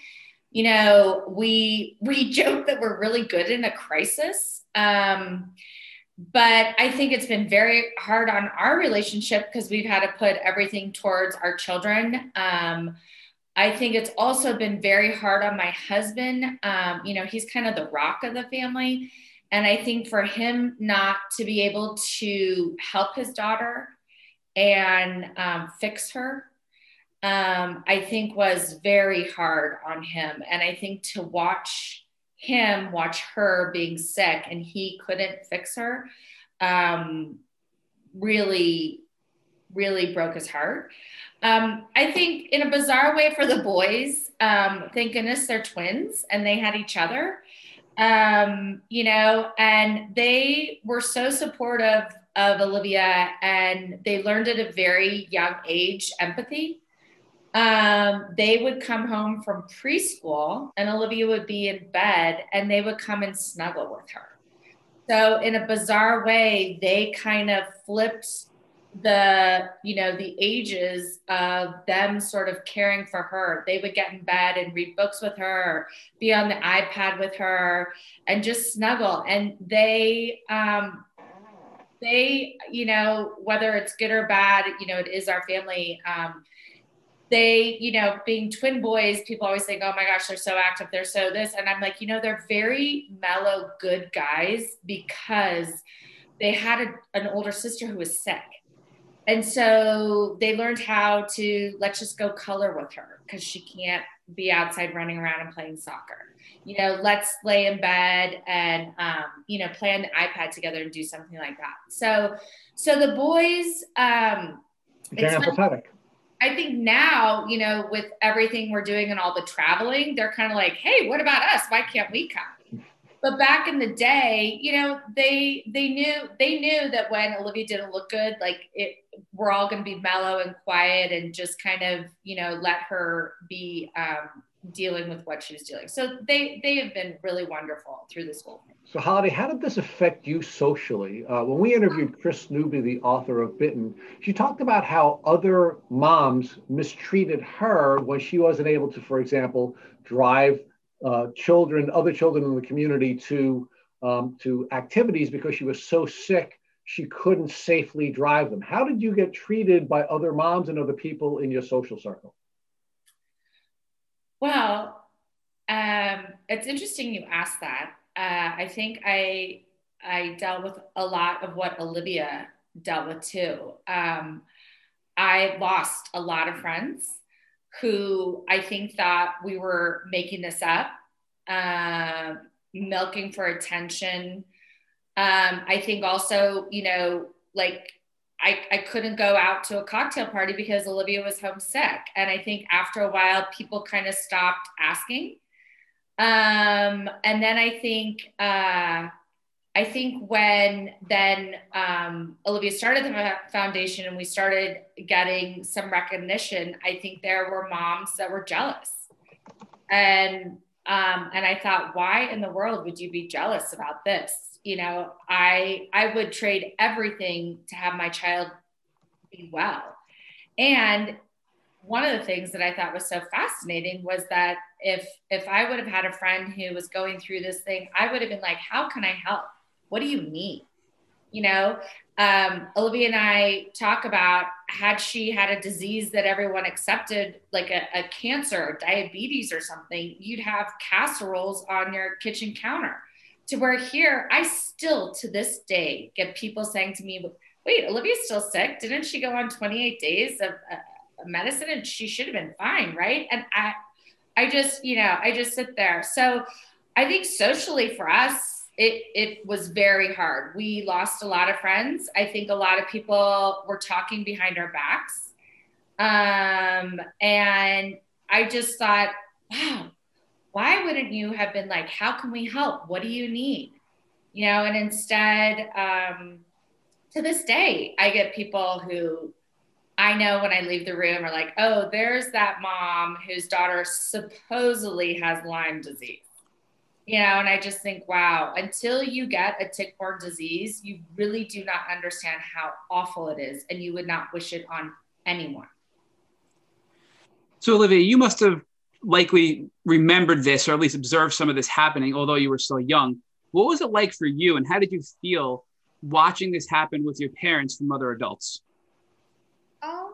you know, we we joke that we're really good in a crisis. Um, but I think it's been very hard on our relationship because we've had to put everything towards our children. Um, I think it's also been very hard on my husband. Um, you know, he's kind of the rock of the family. And I think for him not to be able to help his daughter and um, fix her, um, I think was very hard on him. And I think to watch him watch her being sick and he couldn't fix her um, really, really broke his heart. Um, I think in a bizarre way for the boys, um, thank goodness they're twins and they had each other. Um, you know, and they were so supportive of Olivia and they learned at a very young age empathy. um, they would come home from preschool and Olivia would be in bed and they would come and snuggle with her. So, in a bizarre way, they kind of flipped the you know the ages of them sort of caring for her they would get in bed and read books with her be on the ipad with her and just snuggle and they um they you know whether it's good or bad you know it is our family um they, you know, being twin boys, people always think, oh my gosh, they're so active, they're so this. And I'm like, you know, they're very mellow, good guys because they had a, an older sister who was sick. And so they learned how to let's just go color with her because she can't be outside running around and playing soccer. You know, let's lay in bed and um, you know play on the iPad together and do something like that. So, so the boys. Um, Very empathetic. I think now, you know, with everything we're doing and all the traveling, they're kind of like, hey, what about us? Why can't we come? But back in the day, you know, they they knew they knew that when Olivia didn't look good, like it we're all gonna be mellow and quiet and just kind of, you know, let her be um, dealing with what she was dealing. So they they have been really wonderful through this whole thing. So Holiday, how did this affect you socially? Uh, when we interviewed Kris Newby, the author of Bitten, she talked about how other moms mistreated her when she wasn't able to, for example, drive uh, children, other children in the community to um, to activities because she was so sick she couldn't safely drive them. How did you get treated by other moms and other people in your social circle? Well, um, it's interesting you asked that. Uh, I think I I dealt with a lot of what Olivia dealt with too. Um, I lost a lot of friends who I think thought we were making this up, uh, milking for attention. Um, I think also, you know, like I, I couldn't go out to a cocktail party because Olivia was homesick. And I think after a while, people kind of stopped asking. Um, and then I think, uh, I think when then um, Olivia started the foundation and we started getting some recognition, I think there were moms that were jealous. And um, and I thought, why in the world would you be jealous about this? you know i i would trade everything to have my child be well and one of the things that i thought was so fascinating was that if if i would have had a friend who was going through this thing i would have been like how can i help what do you need you know um, olivia and i talk about had she had a disease that everyone accepted like a, a cancer or diabetes or something you'd have casseroles on your kitchen counter to where here I still to this day get people saying to me, wait, Olivia's still sick. Didn't she go on 28 days of uh, medicine and she should have been fine, right? And I, I just, you know, I just sit there. So I think socially for us, it, it was very hard. We lost a lot of friends. I think a lot of people were talking behind our backs. Um, and I just thought, wow, why wouldn't you have been like, how can we help? What do you need? You know, and instead, um, to this day, I get people who I know when I leave the room are like, oh, there's that mom whose daughter supposedly has Lyme disease. You know, and I just think, wow, until you get a tick borne disease, you really do not understand how awful it is, and you would not wish it on anyone. So, Olivia, you must have likely remembered this or at least observed some of this happening, although you were still young. What was it like for you, and how did you feel watching this happen with your parents from other adults? Um, know,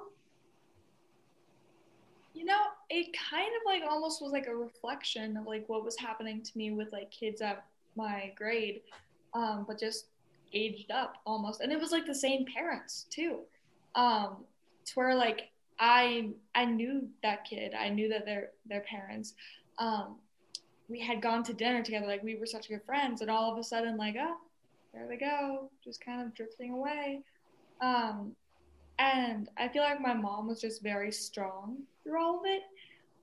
it kind of like almost was like a reflection of like what was happening to me with like kids at my grade, um, but just aged up almost, and it was like the same parents too, um, to where like I I knew that kid. I knew that their their parents. Um, we had gone to dinner together. Like we were such good friends, and all of a sudden, like oh, there they go, just kind of drifting away. Um, and I feel like my mom was just very strong through all of it.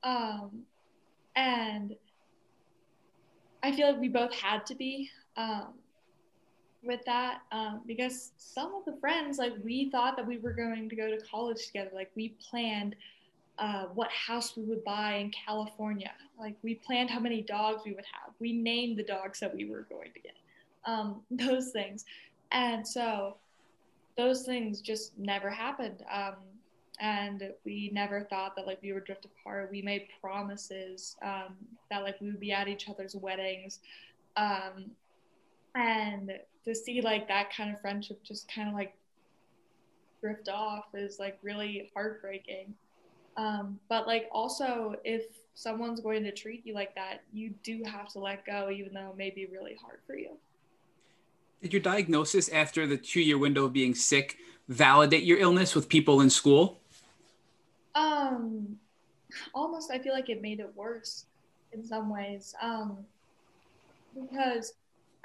Um, and I feel like we both had to be. Um, with that um, because some of the friends like we thought that we were going to go to college together like we planned uh, what house we would buy in California. Like we planned how many dogs we would have. We named the dogs that we were going to get. Um, those things, and so those things just never happened. Um, and we never thought that like we would drift apart. We made promises um, that like we would be at each other's weddings, um, and to see like that kind of friendship just kind of like drift off is like really heartbreaking. Um, but like also if someone's going to treat you like that, you do have to let go, even though it may be really hard for you. Did your diagnosis after the two year window of being sick validate your illness with people in school? Um, almost, I feel like it made it worse in some ways. Um, because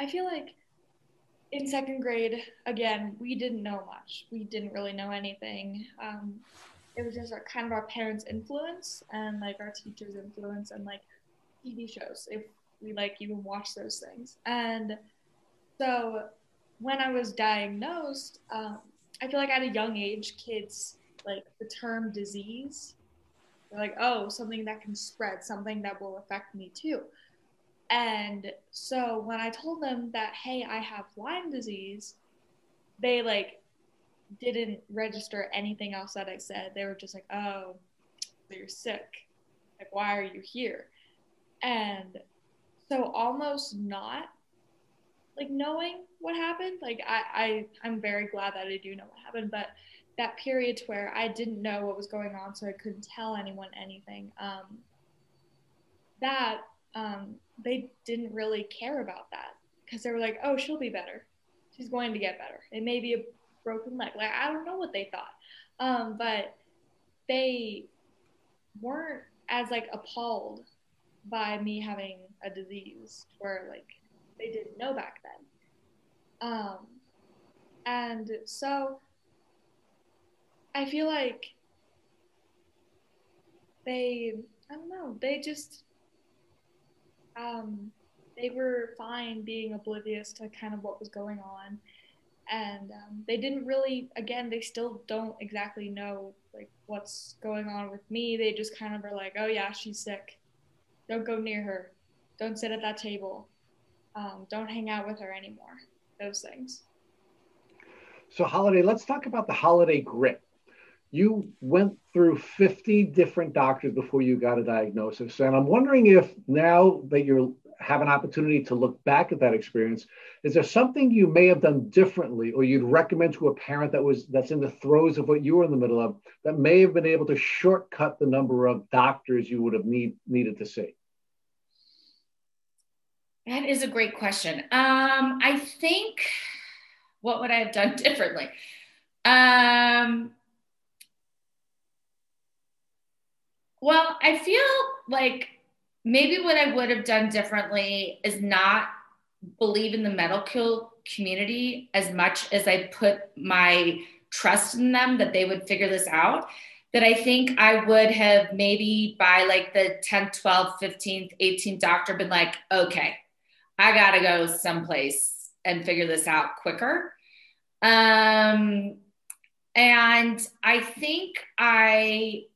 I feel like in second grade, again, we didn't know much. We didn't really know anything. Um, it was just our, kind of our parents' influence and like our teachers' influence and like TV shows, if we like even watch those things. And so when I was diagnosed, um, I feel like at a young age, kids like the term disease. They're like, oh, something that can spread, something that will affect me too. And so when I told them that, hey, I have Lyme disease, they like didn't register anything else that I said. They were just like, oh, you're sick. Like, why are you here? And so almost not like knowing what happened. Like I, I I'm very glad that I do know what happened, but that period to where I didn't know what was going on, so I couldn't tell anyone anything. Um, that um, they didn't really care about that because they were like, "Oh, she'll be better. She's going to get better. It may be a broken leg." Like I don't know what they thought, um, but they weren't as like appalled by me having a disease where like they didn't know back then. Um, and so I feel like they, I don't know, they just, um, they were fine being oblivious to kind of what was going on. And um, they didn't really, again, they still don't exactly know like what's going on with me. They just kind of are like, oh yeah, she's sick. Don't go near her. Don't sit at that table. Um, don't hang out with her anymore. Those things. So, Holiday, let's talk about the holiday grit you went through 50 different doctors before you got a diagnosis. And I'm wondering if now that you have an opportunity to look back at that experience, is there something you may have done differently or you'd recommend to a parent that was that's in the throes of what you were in the middle of that may have been able to shortcut the number of doctors you would have need, needed to see? That is a great question. Um, I think what would I have done differently? Um, Well, I feel like maybe what I would have done differently is not believe in the medical community as much as I put my trust in them that they would figure this out. That I think I would have maybe by like the 10th, 12th, 15th, 18th doctor been like, okay, I got to go someplace and figure this out quicker. Um, and I think I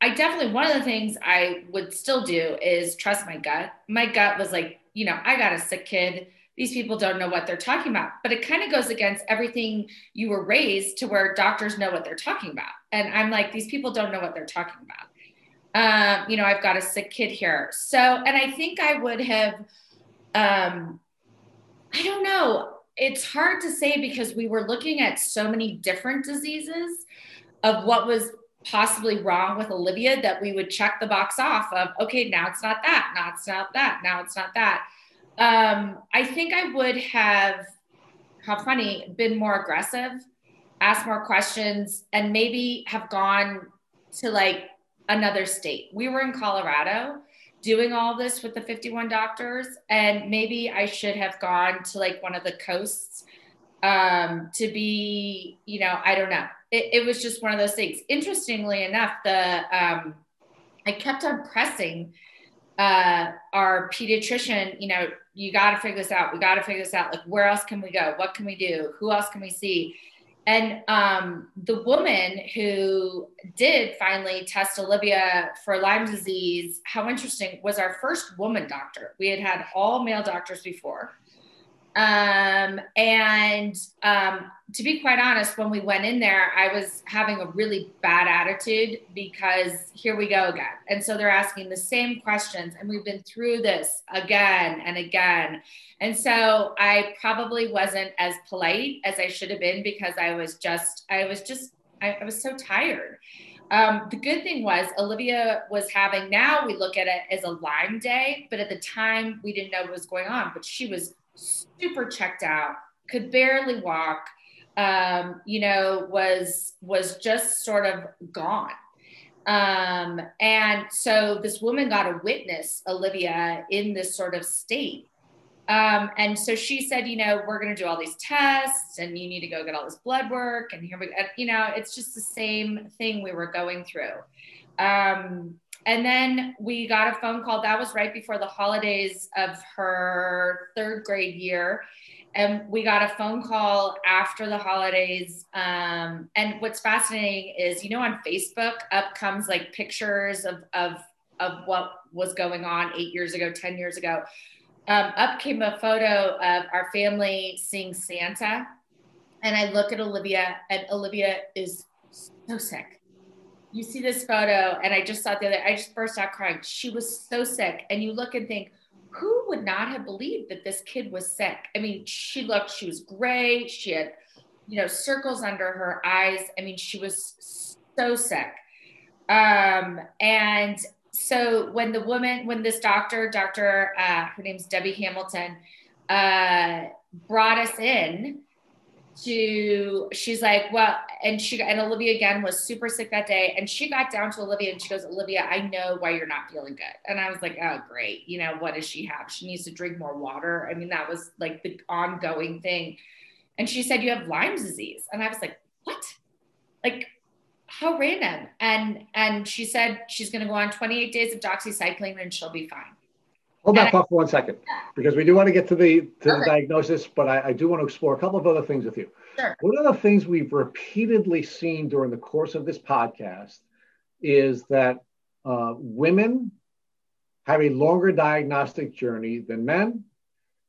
I definitely, one of the things I would still do is trust my gut. My gut was like, you know, I got a sick kid. These people don't know what they're talking about. But it kind of goes against everything you were raised to where doctors know what they're talking about. And I'm like, these people don't know what they're talking about. Um, you know, I've got a sick kid here. So, and I think I would have, um, I don't know. It's hard to say because we were looking at so many different diseases of what was possibly wrong with Olivia that we would check the box off of, okay, now it's not that, now it's not that, now it's not that. Um, I think I would have, how funny, been more aggressive, asked more questions, and maybe have gone to like another state. We were in Colorado doing all this with the 51 doctors, and maybe I should have gone to like one of the coasts um, to be, you know, I don't know it, it was just one of those things. Interestingly enough, the um, I kept on pressing uh, our pediatrician. You know, you got to figure this out. We got to figure this out. Like, where else can we go? What can we do? Who else can we see? and um, the woman who did finally test Olivia for Lyme disease, how interesting, was our first woman doctor. We had had all male doctors before. Um, and um, to be quite honest, when we went in there, I was having a really bad attitude because here we go again. And so they're asking the same questions, and we've been through this again and again. And so I probably wasn't as polite as I should have been because I was just, I was just, I, I was so tired. Um, the good thing was Olivia was having, now we look at it as a Lyme day, but at the time we didn't know what was going on, but she was super checked out, could barely walk, um, you know, was was just sort of gone. Um, and so this woman got to witness Olivia in this sort of state. Um, and so she said, you know, we're going to do all these tests and you need to go get all this blood work. And here we, you know, it's just the same thing we were going through. Um, and then we got a phone call. That was right before the holidays of her third grade year. And we got a phone call after the holidays. Um, and what's fascinating is, you know, on Facebook up comes like pictures of, of, of what was going on eight years ago, 10 years ago. Um, up came a photo of our family seeing Santa. And I look at Olivia, and Olivia is so sick you see this photo, and I just saw the other. I just burst out crying. She was so sick, and you look and think, who would not have believed that this kid was sick? I mean, she looked. She was gray. She had, you know, circles under her eyes. I mean, she was so sick. Um, and so when the woman, when this doctor, Doctor, uh, her name's Debbie Hamilton, uh, brought us in to she's like well and she and olivia again was super sick that day and she got down to olivia and she goes olivia i know why you're not feeling good. And i was like oh great. You know what does she have? She needs to drink more water. I mean that was like the ongoing thing. And she said you have lyme disease. And i was like what? Like how random. And and she said she's going to go on 28 days of doxycycline and she'll be fine Hold that thought for one second, because we do want to get to the to okay. the diagnosis, but I, I, do want to explore a couple of other things with you. Sure. One of the things we've repeatedly seen during the course of this podcast is that uh, women have a longer diagnostic journey than men,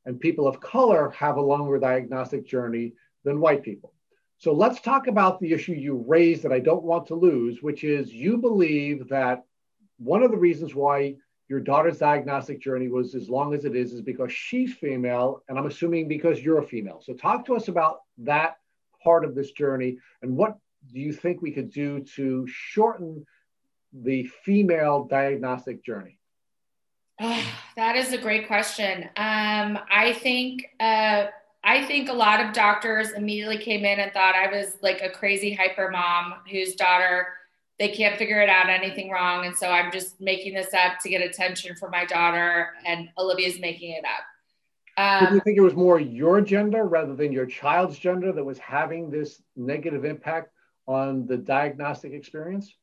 and people of color have a longer diagnostic journey than white people. So let's talk about the issue you raised that I don't want to lose, which is you believe that one of the reasons why your daughter's diagnostic journey was as long as it is is because she's female and i'm assuming because you're a female. So talk to us about that part of this journey and what do you think we could do to shorten the female diagnostic journey? Oh, that is a great question. Um, i think uh, i think a lot of doctors immediately came in and thought i was like a crazy hyper mom whose daughter they can't figure it out anything wrong. And so i'm just making this up to get attention for my daughter and olivia's making it up. Um, do you think it was more your gender rather than your child's gender that was having this negative impact on the diagnostic experience?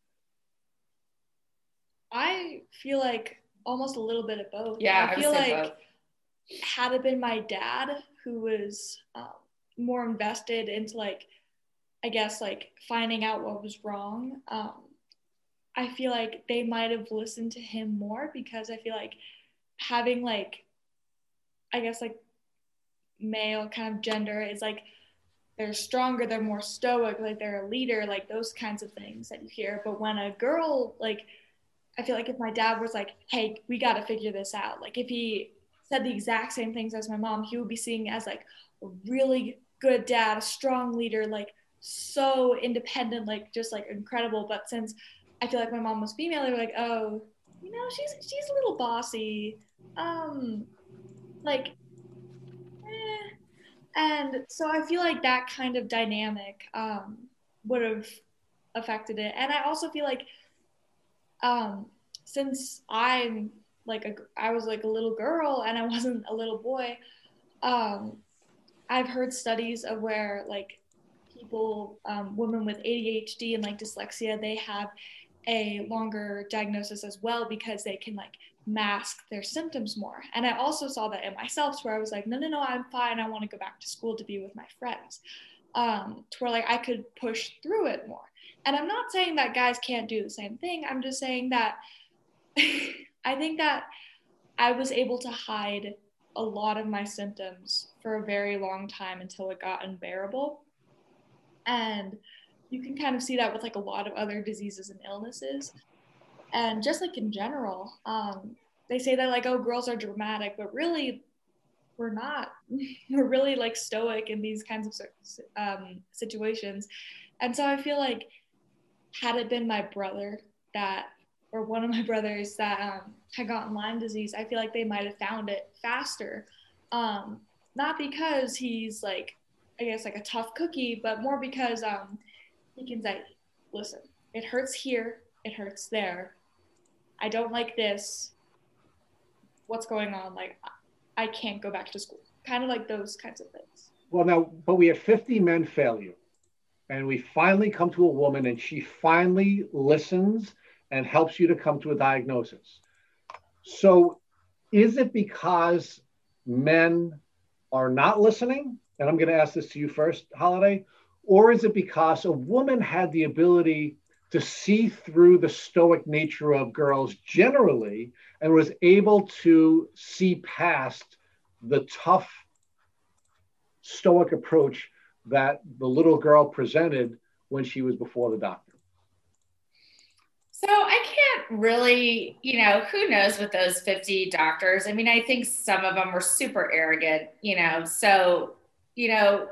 I feel like almost a little bit of both. Yeah i feel like both. had it been my dad who was um, more invested into like I guess like finding out what was wrong. Um, I feel like they might have listened to him more because I feel like having like, I guess like male kind of gender is like they're stronger, they're more stoic, like they're a leader, like those kinds of things that you hear. But when a girl, like, I feel like if my dad was like, hey, we got to figure this out, like if he said the exact same things as my mom, he would be seeing as like a really good dad, a strong leader, like so independent, like just like incredible. But since I feel like my mom was female, they were like, oh, you know, she's she's a little bossy. Um, like, eh. and so I feel like that kind of dynamic um, would have affected it. And I also feel like, um, since I'm like a, I was like a little girl and I wasn't a little boy, um, I've heard studies of where like people, um, women with ADHD and like dyslexia, they have a longer diagnosis as well because they can like mask their symptoms more. And I also saw that in myself where I was like, no, no, no, I'm fine. I want to go back to school to be with my friends. um, to where like I could push through it more. And I'm not saying that guys can't do the same thing. I'm just saying that I think that I was able to hide a lot of my symptoms for a very long time until it got unbearable. And you can kind of see that with like a lot of other diseases and illnesses. And just like in general, um, they say that like, oh, girls are dramatic, but really, we're not. we're really like stoic in these kinds of um, situations. And so I feel like had it been my brother that or one of my brothers that um, had gotten Lyme disease, I feel like they might have found it faster. Um, not because he's like, I guess, like a tough cookie, but more because um, he can say, listen, it hurts here, it hurts there. I don't like this. What's going on? Like, I can't go back to school. Kind of like those kinds of things. Well, now, but we have 50 men fail you. And we finally come to a woman and she finally listens and helps you to come to a diagnosis. So, is it because men are not listening? And I'm going to ask this to you first, Holiday. Or is it because a woman had the ability to see through the stoic nature of girls generally and was able to see past the tough stoic approach that the little girl presented when she was before the doctor? So I can't really, you know, who knows with those 50 doctors. I mean, I think some of them were super arrogant, you know. So, you know,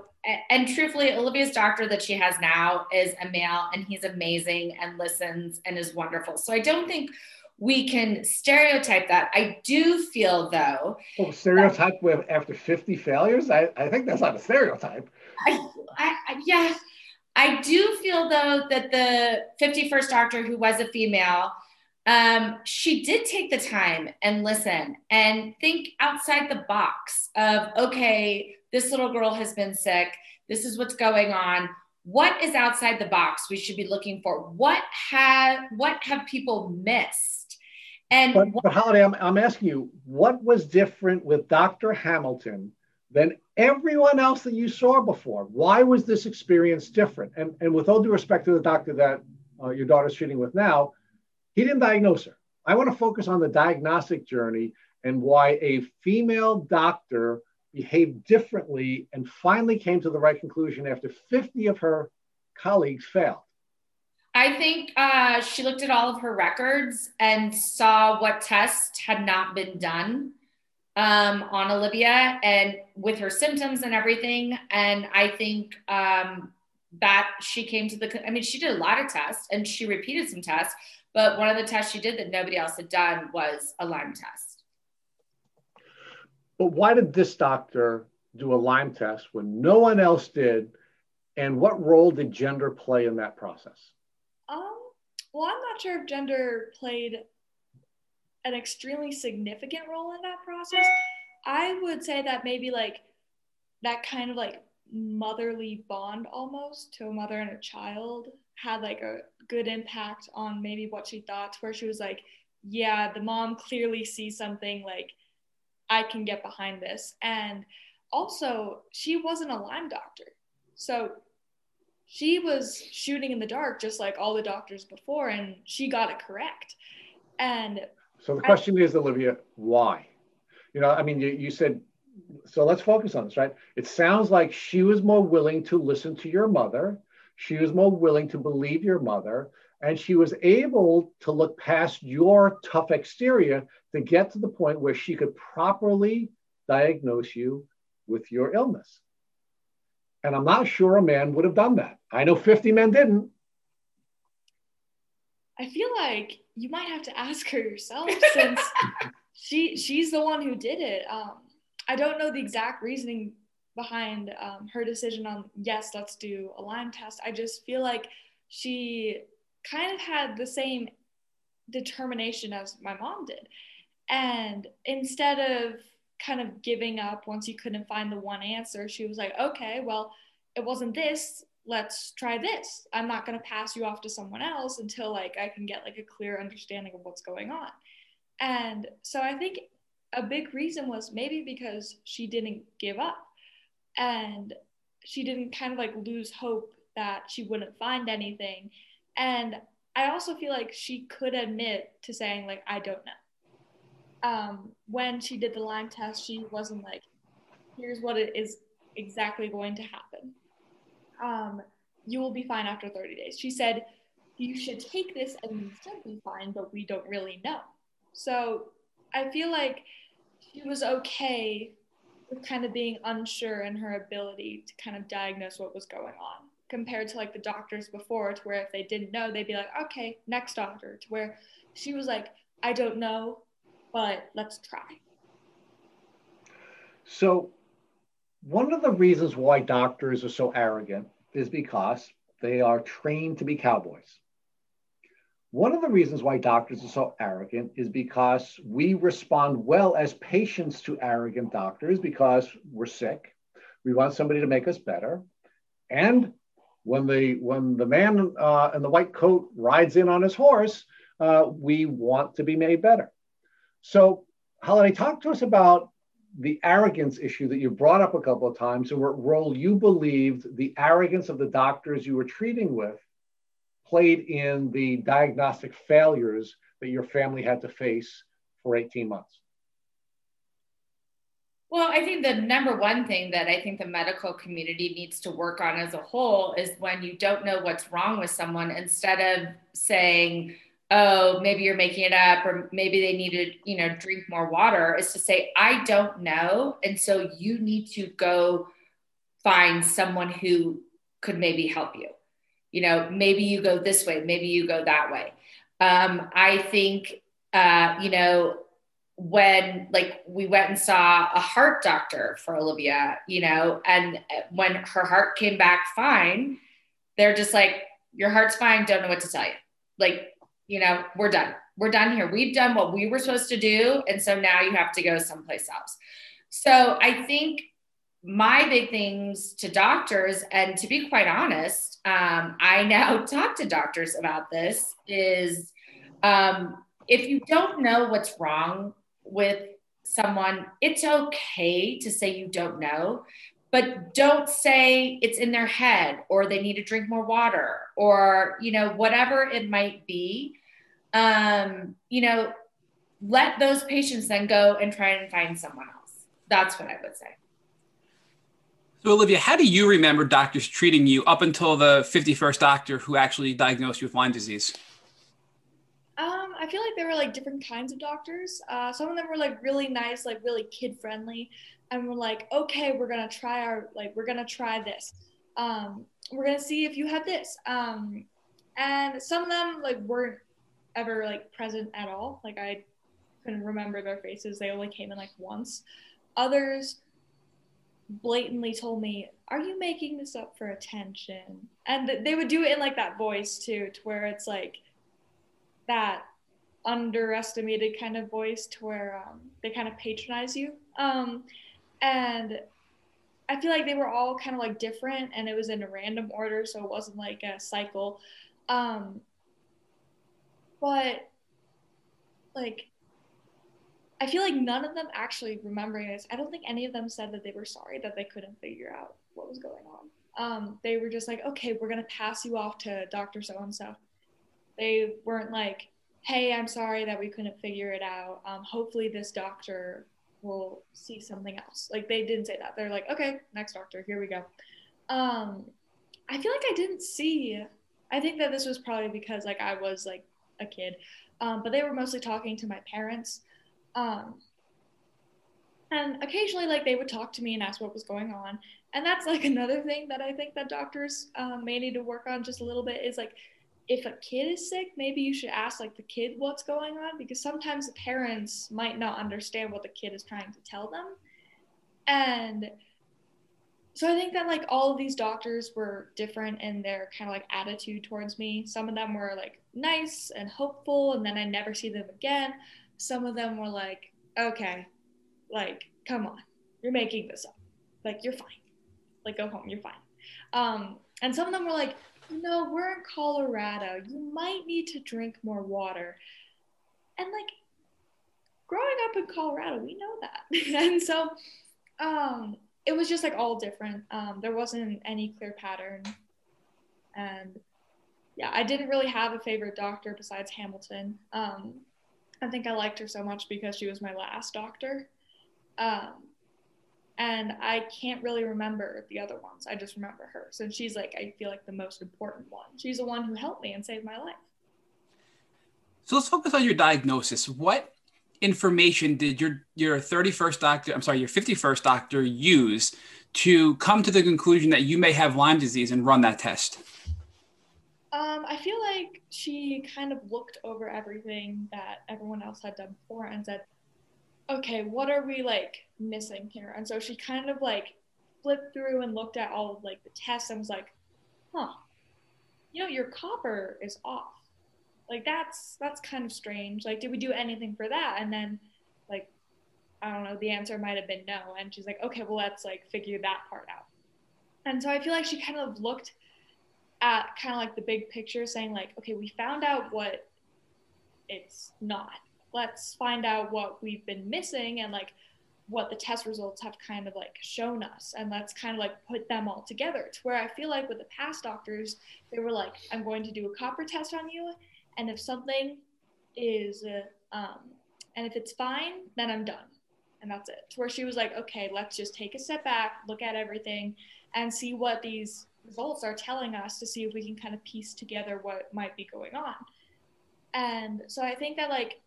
and, truthfully, Olivia's doctor that she has now is a male and he's amazing and listens and is wonderful. So I don't think we can stereotype that. I do feel though. Well, stereotype that, with after 50 failures? I, I think that's not a stereotype. I, I, I yeah I do feel though that the 51st doctor who was a female, um, she did take the time and listen and think outside the box of, okay, this little girl has been sick. This is what's going on. What is outside the box we should be looking for? What have what have people missed? And but, but Holiday, I'm, I'm asking you, what was different with Dr. Hamilton than everyone else that you saw before. Why was this experience different? And, and with all due respect to the doctor that uh, your daughter's treating with now, he didn't diagnose her. I want to focus on the diagnostic journey and why a female doctor behaved differently and finally came to the right conclusion after 50 of her colleagues failed. I think uh, she looked at all of her records and saw what tests had not been done um, on Olivia and with her symptoms and everything. And I think um, that she came to the, I mean, she did a lot of tests and she repeated some tests, but one of the tests she did that nobody else had done was a Lyme test. But why did this doctor do a Lyme test when no one else did? And what role did gender play in that process? Um, well, I'm not sure if gender played an extremely significant role in that process. I would say that maybe like that kind of like motherly bond almost to a mother and a child had like a good impact on maybe what she thought where she was like yeah the mom clearly sees something like i can get behind this and also she wasn't a lyme doctor so she was shooting in the dark just like all the doctors before and she got it correct and so the question I, is, Olivia, why? You know, I mean, you, you said, so let's focus on this, right? It sounds like she was more willing to listen to your mother. She was more willing to believe your mother. And she was able to look past your tough exterior to get to the point where she could properly diagnose you with your illness. And I'm not sure a man would have done that. I know 50 men didn't. I feel like you might have to ask her yourself since she she's the one who did it. Um, I don't know the exact reasoning behind um, her decision on yes, let's do a Lyme test. I just feel like she kind of had the same determination as my mom did, and instead of kind of giving up once you couldn't find the one answer, she was like, okay, well, it wasn't this. Let's try this. I'm not going to pass you off to someone else until like i can get like a clear understanding of what's going on. And so i think a big reason was maybe because she didn't give up. And she didn't kind of like lose hope that she wouldn't find anything. And I also feel like she could admit to saying like I don't know. Um, when she did the Lyme test, she wasn't like, "Here's what it is exactly going to happen. Um, you will be fine after 30 days." She said, "You should take this and you should be fine, but we don't really know." So I feel like she was okay with kind of being unsure in her ability to kind of diagnose what was going on compared to like the doctors before to where if they didn't know they'd be like okay next doctor to where she was like i don't know but let's try so one of the reasons why doctors are so arrogant is because they are trained to be cowboys one of the reasons why doctors are so arrogant is because we respond well as patients to arrogant doctors because we're sick. We want somebody to make us better. And when the when the man uh, in the white coat rides in on his horse, uh, we want to be made better. So, Holiday, talk to us about the arrogance issue that you brought up a couple of times, and what role you believed the arrogance of the doctors you were treating with played in the diagnostic failures that your family had to face for 18 months? Well, I think the number one thing that I think the medical community needs to work on as a whole is when you don't know what's wrong with someone, instead of saying, oh, maybe you're making it up, or maybe they need to, you know, drink more water, is to say, I don't know. And so you need to go find someone who could maybe help you you know maybe you go this way maybe you go that way um, i think uh, you know when like we went and saw a heart doctor for olivia you know and when her heart came back fine they're just like your heart's fine don't know what to tell you. Like you know we're done. We're done here. We've done what we were supposed to do and so now you have to go someplace else. So i think my big things to doctors, and to be quite honest, um, I now talk to doctors about this, is um, if you don't know what's wrong with someone, it's okay to say you don't know, but don't say it's in their head or they need to drink more water or, you know, whatever it might be. Um, you know, let those patients then go and try and find someone else. That's what I would say. So, Olivia, how do you remember doctors treating you up until the 51st doctor who actually diagnosed you with Lyme disease? I feel like there were like different kinds of doctors. Uh, some of them were like really nice, like really kid friendly, and we're like, okay, we're gonna try our like we're gonna try this. Um, we're gonna see if you have this. Um, and some of them like weren't ever like present at all. Like I couldn't remember their faces. They only came in like once. Others blatantly told me, Are you making this up for attention? And they would do it in like that voice too, to where it's like that underestimated kind of voice to where um, they kind of patronize you. Um, and I feel like they were all kind of like different and it was in a random order, so it wasn't like a cycle. Um, but like I feel like none of them actually remembering this. I don't think any of them said that they were sorry that they couldn't figure out what was going on. Um, they were just like, okay, we're gonna pass you off to Doctor So and So. They weren't like, hey, I'm sorry that we couldn't figure it out. Um, hopefully this doctor will see something else. Like they didn't say that. They're like, okay, next doctor, here we go. Um, I feel like I didn't see. I think that this was probably because like I was like a kid, um, but they were mostly talking to my parents. Um, and occasionally, like they would talk to me and ask what was going on. And that's like another thing that I think that doctors um, may need to work on just a little bit is like if a kid is sick, maybe you should ask like the kid what's going on because sometimes the parents might not understand what the kid is trying to tell them. And so I think that like all of these doctors were different in their kind of like attitude towards me. Some of them were like nice and hopeful, and then I never see them again some of them were like, okay, like, come on, you're making this up. Like, you're fine. Like, go home, you're fine. Um, and some of them were like, no, we're in Colorado. You might need to drink more water. And like, growing up in Colorado, we know that. and so, um, it was just like all different. Um, there wasn't any clear pattern. And yeah, I didn't really have a favorite doctor besides Hamilton. Um, I think I liked her so much because she was my last doctor. Um, and I can't really remember the other ones. I just remember her. So she's like, I feel like the most important one. She's the one who helped me and saved my life. So let's focus on your diagnosis. What information did your your 31st doctor, I'm sorry, your 51st doctor use to come to the conclusion that you may have Lyme disease and run that test? Um, I feel like she kind of looked over everything that everyone else had done before and said, okay, what are we like missing here? And so she kind of like flipped through and looked at all of like the tests and was like, huh, you know, your copper is off. Like that's that's kind of strange. Like, did we do anything for that? And then like, I don't know, the answer might have been no. And she's like, okay, well let's like figure that part out. And so I feel like she kind of looked at kind of like the big picture, saying like, okay, we found out what it's not. Let's find out what we've been missing and like what the test results have kind of like shown us. And let's kind of like put them all together to where i feel like with the past doctors they were like i'm going to do a copper test on you and if something is uh, um, and if it's fine then i'm done. And that's it. To where she was like okay let's just take a step back look at everything and see what these results are telling us to see if we can kind of piece together what might be going on. And so I think that like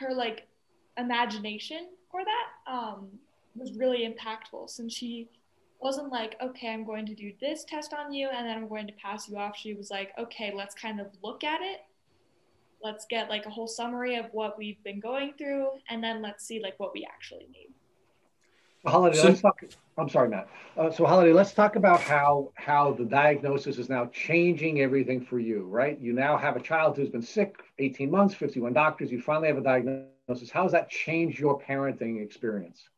her like imagination for that um, was really impactful since she wasn't like, okay, I'm going to do this test on you and then I'm going to pass you off. She was like, okay, let's kind of look at it. Let's get like a whole summary of what we've been going through and then let's see like what we actually need. Holiday, so, let's talk. I'm sorry, Matt. Uh, so, Holiday, let's talk about how how the diagnosis is now changing everything for you. Right? You now have a child who's been sick 18 months, 51 doctors. You finally have a diagnosis. How has that changed your parenting experience?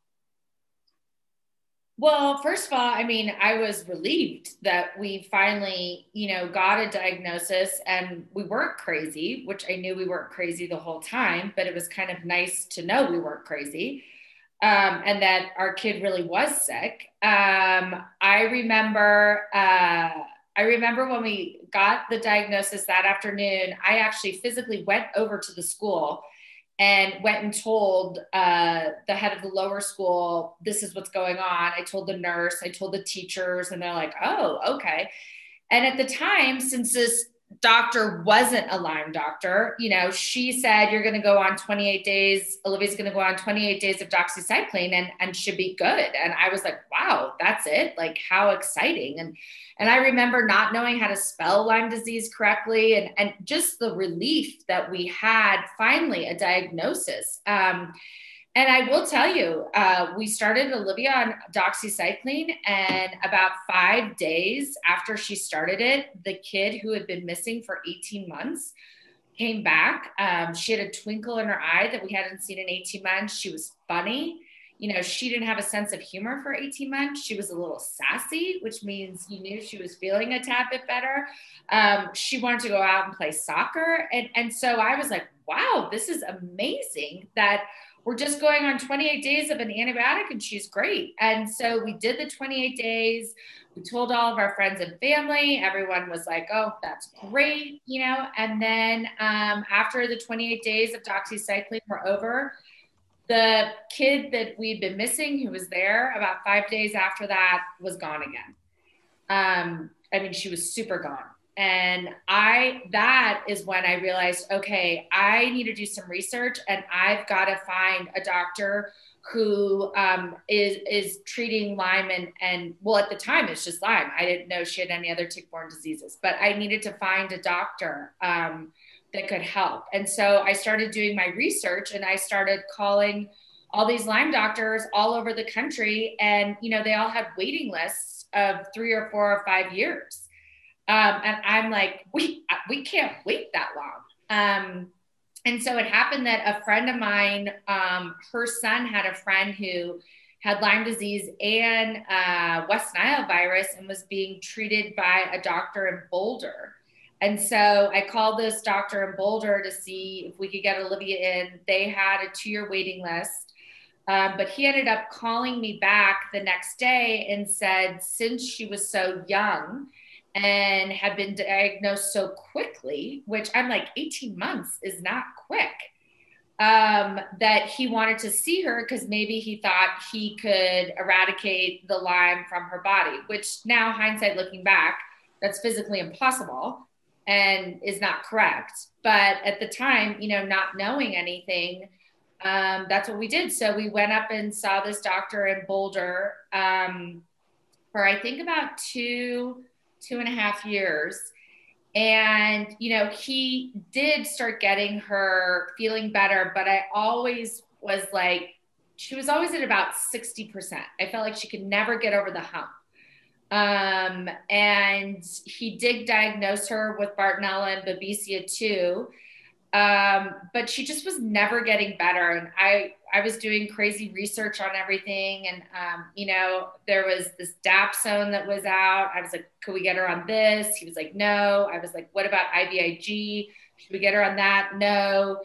Well, first of all, I mean, I was relieved that we finally, you know, got a diagnosis and we weren't crazy, which I knew we weren't crazy the whole time, but it was kind of nice to know we weren't crazy um, and that our kid really was sick. Um, I remember. Uh, I remember when we got the diagnosis that afternoon. I actually physically went over to the school and went and told uh, the head of the lower school, "This is what's going on." I told the nurse. I told the teachers, and they're like, "Oh, okay." And at the time, since this doctor wasn't a Lyme doctor, you know, she said you're going to go on 28 days. Olivia's going to go on 28 days of doxycycline and and should be good. And I was like, wow, that's it. Like how exciting. And and I remember not knowing how to spell Lyme disease correctly and and just the relief that we had finally a diagnosis. Um, and I will tell you, uh, we started Olivia on doxycycline, and about five days after she started it, the kid who had been missing for 18 months came back. Um, she had a twinkle in her eye that we hadn't seen in 18 months. She was funny. You know, she didn't have a sense of humor for 18 months. She was a little sassy, which means you knew she was feeling a tad bit better. Um, she wanted to go out and play soccer. And, and so I was like, wow, this is amazing that we're just going on 28 days of an antibiotic and she's great. And so we did the 28 days. We told all of our friends and family. Everyone was like, oh, that's great, you know. And then um, after the 28 days of doxycycline were over, the kid that we'd been missing, who was there about five days after that, was gone again. Um, I mean, she was super gone and i that is when i realized okay i need to do some research and i've got to find a doctor who um, is is treating lyme and and well at the time it's just lyme. I didn't know she had any other tick-borne diseases but i needed to find a doctor um, that could help. And so i started doing my research and i started calling all these lyme doctors all over the country. And you know they all had waiting lists of three or four or five years um, and I'm like, we we can't wait that long. Um, and so it happened that a friend of mine, um, her son had a friend who had Lyme disease and uh, West Nile virus and was being treated by a doctor in Boulder. And so I called this doctor in Boulder to see if we could get Olivia in. They had a two year waiting list. Um, but he ended up calling me back the next day and said, since she was so young and had been diagnosed so quickly, which I'm like, 18 months is not quick, um, that he wanted to see her because maybe he thought he could eradicate the Lyme from her body, which now, hindsight looking back, that's physically impossible and is not correct. But at the time, you know, not knowing anything, um, that's what we did. So we went up and saw this doctor in Boulder um, for I think about two, two and a half years. And, you know, he did start getting her feeling better, but I always was like, she was always at about 60%. I felt like she could never get over the hump. Um, and he did diagnose her with Bartonella and Babesia too. Um, but she just was never getting better. And I, I was doing crazy research on everything. And, um, you know, there was this dapsone that was out. I was like, could we get her on this? He was like, no. I was like, what about IVIG? Should we get her on that? No.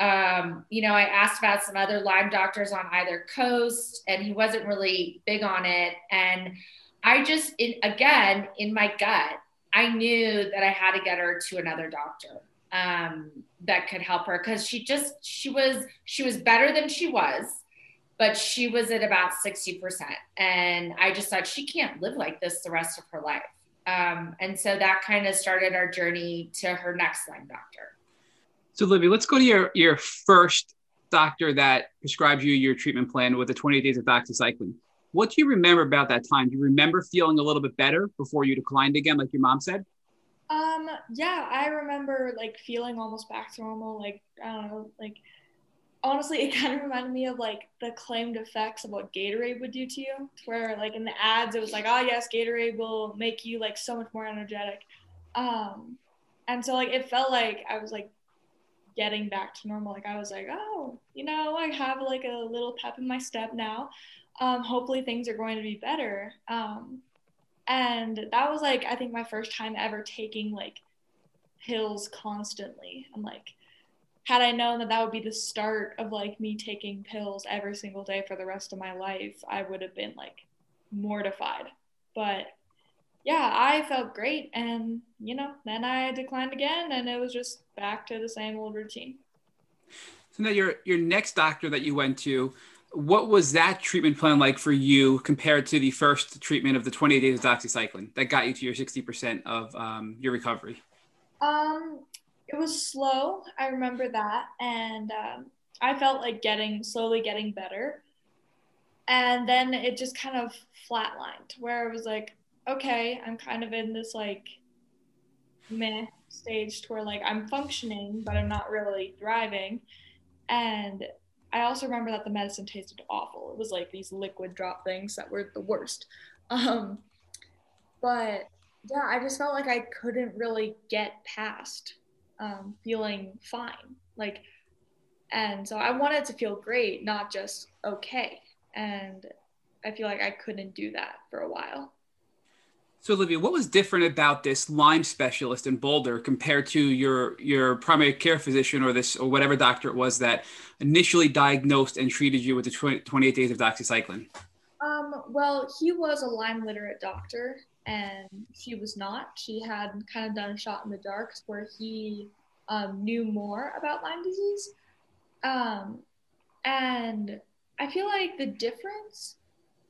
Um, you know, I asked about some other Lyme doctors on either coast, and he wasn't really big on it. And I just, in, again, in my gut, I knew that I had to get her to another doctor um, that could help her because she just she was she was better than she was but she was at about 60% and i just thought she can't live like this the rest of her life. Um, and so that kind of started our journey to her next Lyme doctor. So libby let's go to your your first doctor that prescribed you your treatment plan with the 28 days of doxycycline. What do you remember about that time? Do you remember feeling a little bit better before you declined again like your mom said um, yeah, I remember like feeling almost back to normal. Like, I don't know, like honestly, it kind of reminded me of like the claimed effects of what Gatorade would do to you, where like in the ads, it was like, oh, yes, Gatorade will make you like so much more energetic. Um, and so like it felt like I was like getting back to normal. Like I was like, oh, you know, I have like a little pep in my step now. Um, hopefully things are going to be better. Um, and that was like i think my first time ever taking like pills constantly. I'm like had i known that that would be the start of like me taking pills every single day for the rest of my life i would have been like mortified. But yeah i felt great. And you know then i declined again and it was just back to the same old routine. So now your your next doctor that you went to what was that treatment plan like for you compared to the first treatment of the 28 days of doxycycline that got you to your 60% of um, your recovery? Um, it was slow. I remember that. And um, I felt like getting slowly getting better. And then it just kind of flatlined where I was like, okay, I'm kind of in this like meh stage to where like I'm functioning, but I'm not really thriving. And I also remember that the medicine tasted awful. It was like these liquid drop things that were the worst. Um, but yeah, I just felt like I couldn't really get past um, feeling fine. Like, and so I wanted to feel great, not just okay. And I feel like I couldn't do that for a while. So Olivia, what was different about this Lyme specialist in Boulder compared to your your primary care physician or this or whatever doctor it was that initially diagnosed and treated you with the 20, 28 days of doxycycline? Um, well, he was a Lyme literate doctor and she was not. She had kind of done a shot in the dark where he um, knew more about Lyme disease. Um, and I feel like the difference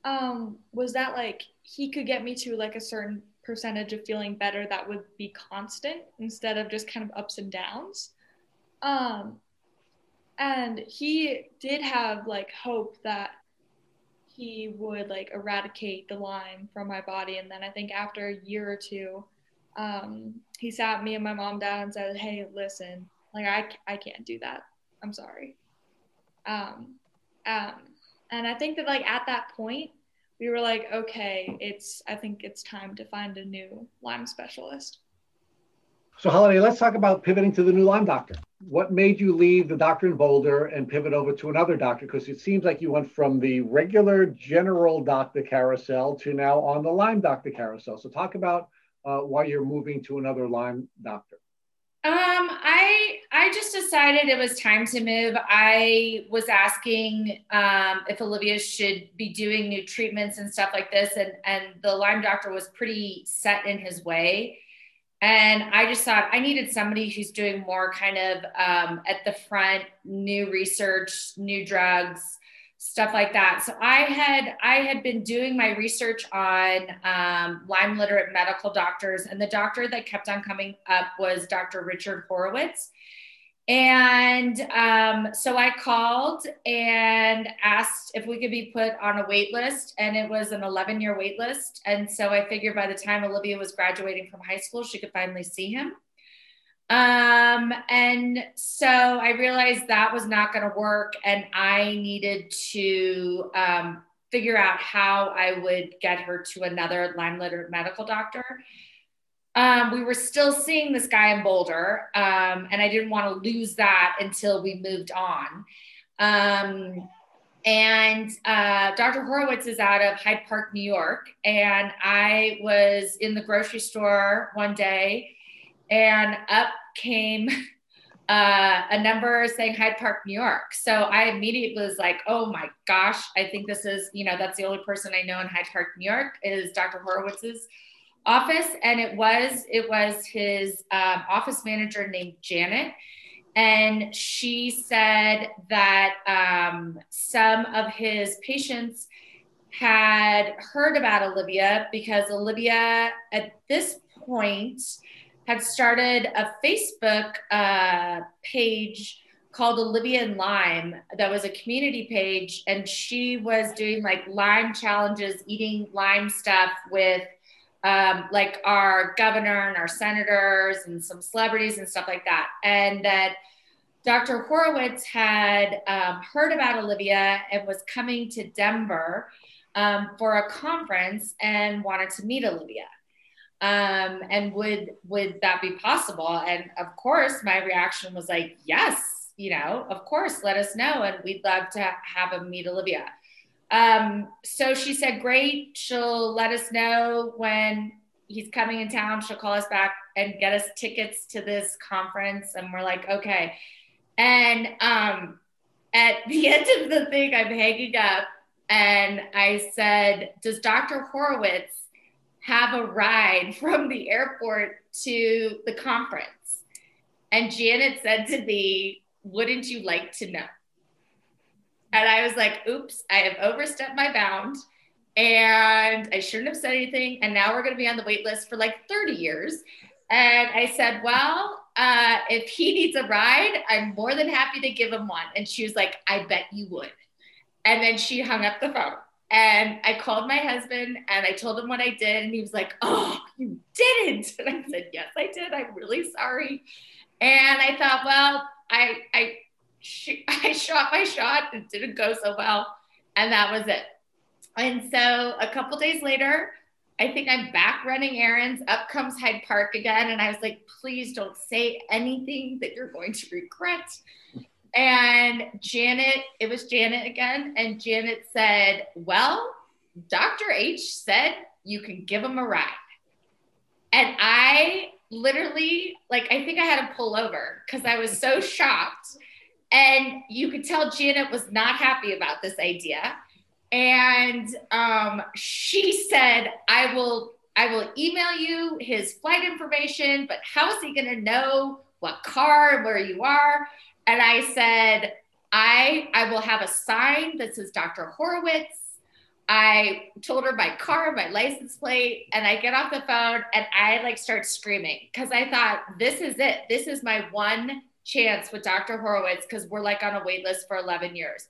um, was that like he could get me to like a certain percentage of feeling better that would be constant instead of just kind of ups and downs. Um, and he did have like hope that he would like eradicate the Lyme from my body. And then I think after a year or two, um, he sat me and my mom down and said, "Hey, listen, like I I can't do that. I'm sorry." Um, um, and I think that like at that point, we were like, okay, it's I think it's time to find a new Lyme specialist. So Holiday, let's talk about pivoting to the new Lyme doctor. What made you leave the doctor in Boulder and pivot over to another doctor? Because it seems like you went from the regular general doctor carousel to now on the Lyme doctor carousel. So talk about uh, why you're moving to another Lyme doctor. Um, I I just decided it was time to move. I was asking um, if Olivia should be doing new treatments and stuff like this, and and the Lyme doctor was pretty set in his way. And I just thought I needed somebody who's doing more kind of um, at the front, new research, new drugs, stuff like that. So I had I had been doing my research on um, Lyme literate medical doctors, and the doctor that kept on coming up was Dr. Richard Horowitz. And um, so I called and asked if we could be put on a wait list, and it was an 11 year wait list. And so I figured by the time Olivia was graduating from high school, she could finally see him. Um, and so I realized that was not going to work, and I needed to um, figure out how I would get her to another Lyme literate medical doctor. Um, we were still seeing this guy in Boulder, um, and I didn't want to lose that until we moved on. Um, and uh, Dr. Horowitz is out of Hyde Park, New York. And I was in the grocery store one day and up came uh, a number saying Hyde Park, New York. So I immediately was like, oh my gosh, I think this is, you know, that's the only person I know in Hyde Park, New York is Dr. Horowitz's office. And it was, it was his um, office manager named Janet. And she said that um, some of his patients had heard about Olivia because Olivia at this point had started a Facebook uh, page called Olivia and Lyme that was a community page. And she was doing like lime challenges, eating lime stuff with um, like our governor and our senators and some celebrities and stuff like that. And that Dr. Horowitz had um, heard about Olivia and was coming to Denver um, for a conference and wanted to meet Olivia um, and would would that be possible and of course my reaction was like yes you know of course let us know and we'd love to have him meet olivia um, so she said great she'll let us know when he's coming in town she'll call us back and get us tickets to this conference and we're like okay and um, at the end of the thing i'm hanging up and i said does dr horowitz have a ride from the airport to the conference. And Janet said to me, Wouldn't you like to know? And I was like, Oops, I have overstepped my bound and I shouldn't have said anything. And now we're going to be on the wait list for like 30 years. And I said, Well, uh, if he needs a ride, I'm more than happy to give him one. And she was like, I bet you would. And then she hung up the phone. And I called my husband and I told him what I did. And he was like, Oh, you didn't. And I said, Yes, I did. I'm really sorry. And I thought, Well, I, I, I shot my shot. It didn't go so well. And that was it. And so a couple days later, I think I'm back running errands. Up comes Hyde Park again. And I was like, please don't say anything that you're going to regret. And Janet, it was Janet again. And Janet said, Well, Dr. H said you can give him a ride. And I literally, like, I think I had to pull over because I was so shocked. And you could tell Janet was not happy about this idea. And um, she said, I will I will email you his flight information, but how is he going to know what car, where you are? And I said, I, I will have a sign that says Dr. Horowitz. I told her my car, my license plate, and I get off the phone and I like start screaming because I thought, this is it. This is my one chance with Dr. Horowitz because we're like on a wait list for 11 years.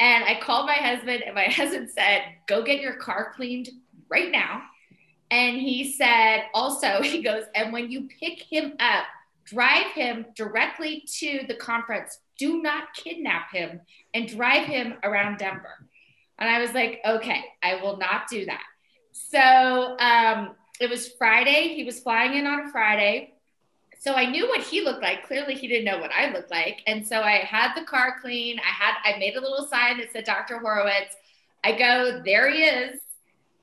And I called my husband, and my husband said, Go get your car cleaned right now. And he said, Also, he goes, And when you pick him up, drive him directly to the conference. Do not kidnap him and drive him around Denver. And I was like, okay, I will not do that. So um, it was Friday. He was flying in on a Friday. So I knew what he looked like. Clearly, he didn't know what I looked like. And so I had the car clean. I had I made a little sign that said Dr. Horowitz. I go, there he is.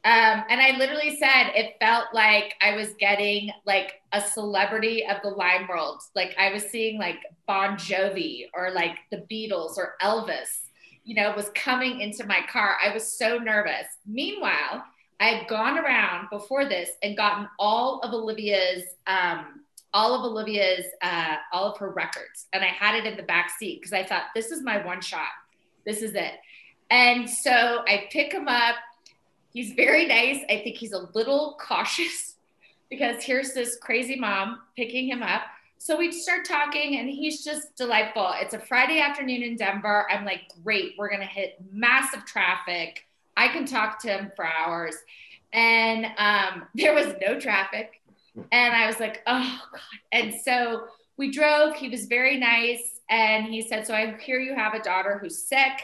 Um, and I literally said it felt like I was getting like a celebrity of the Lyme world. Like I was seeing like Bon Jovi or like the Beatles or Elvis, you know, was coming into my car. I was so nervous. Meanwhile, I had gone around before this and gotten all of Olivia's, um, all of Olivia's, uh, all of her records, and I had it in the back seat because I thought this is my one shot. This is it. And so I pick him up He's very nice. I think he's a little cautious because here's this crazy mom picking him up. So we start talking, and he's just delightful. It's a Friday afternoon in Denver. I'm like, great, we're going to hit massive traffic. I can talk to him for hours. And um, there was no traffic. And I was like, oh, God. And so we drove. He was very nice. And he said, So I hear you have a daughter who's sick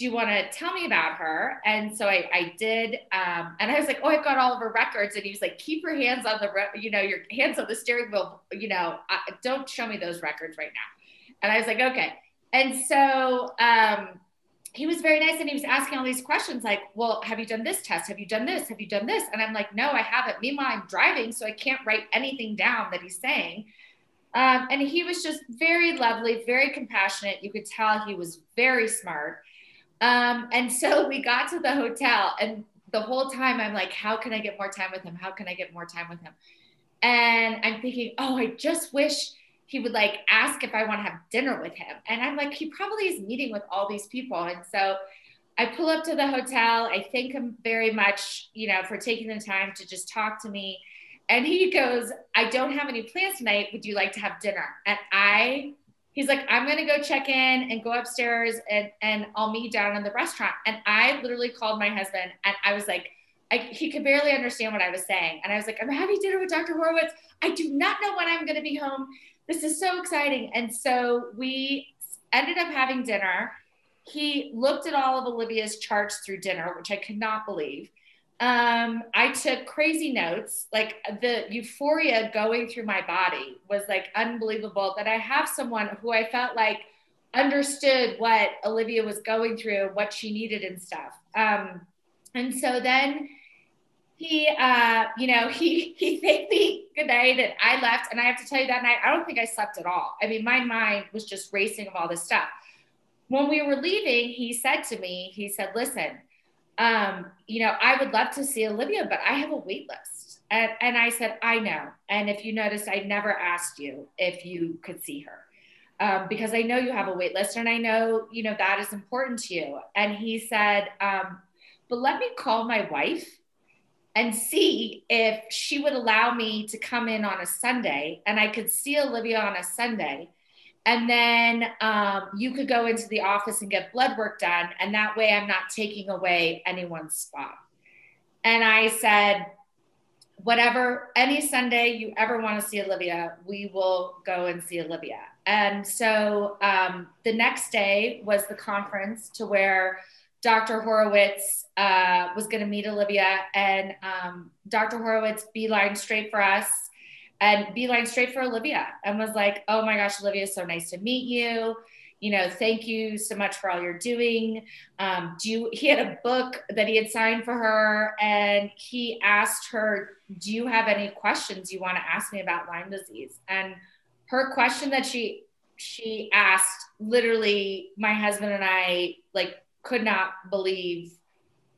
do you want to tell me about her? And so I, I did. Um, and I was like, oh, I've got all of her records. And he was like, keep your hands on the, re- you know, your hands on the steering wheel. You know, I, don't show me those records right now. And I was like, okay. And so um, he was very nice. And he was asking all these questions like, well, have you done this test? Have you done this? Have you done this? And I'm like, no, I haven't. Meanwhile, I'm driving, so I can't write anything down that he's saying. Um, and he was just very lovely, very compassionate. You could tell he was very smart. Um, and so we got to the hotel, and the whole time I'm like, how can I get more time with him? How can I get more time with him? And I'm thinking, oh, I just wish he would like ask if I want to have dinner with him. And I'm like, he probably is meeting with all these people. And so I pull up to the hotel. I thank him very much, you know, for taking the time to just talk to me. And he goes, I don't have any plans tonight. Would you like to have dinner? And I he's like, I'm gonna go check in and go upstairs and and I'll meet down in the restaurant. And I literally called my husband and I was like, I, he could barely understand what I was saying. And I was like, I'm having dinner with Dr. Horowitz. I do not know when I'm gonna be home. This is so exciting. And so we ended up having dinner. He looked at all of Olivia's charts through dinner, which I could not believe. Um, I took crazy notes. Like the euphoria going through my body was like unbelievable that I have someone who I felt like understood what Olivia was going through, what she needed and stuff. Um, and so then he, uh, you know, he he thanked me good night, and I left. And I have to tell you that night, I don't think I slept at all. I mean, my mind was just racing of all this stuff. When we were leaving, he said to me, he said, "Listen." um, you know, I would love to see Olivia, but I have a wait list. And, and I said, I know. And if you notice, I never asked you if you could see her. Um, because I know you have a wait list and I know, you know, that is important to you. And he said, um, but let me call my wife and see if she would allow me to come in on a Sunday and I could see Olivia on a Sunday. And then um, you could go into the office and get blood work done and that way i'm not taking away anyone's spot. And i said whatever any sunday you ever want to see olivia we will go and see olivia. And so um, the next day was the conference to where dr horowitz uh, was going to meet olivia and um, dr horowitz beeline straight for us and beeline straight for Olivia and was like, oh my gosh, Olivia, so nice to meet you. You know, thank you so much for all you're doing. Um, do you, he had a book that he had signed for her and he asked her, do you have any questions you want to ask me about Lyme disease? And her question that she, she asked literally my husband and I like could not believe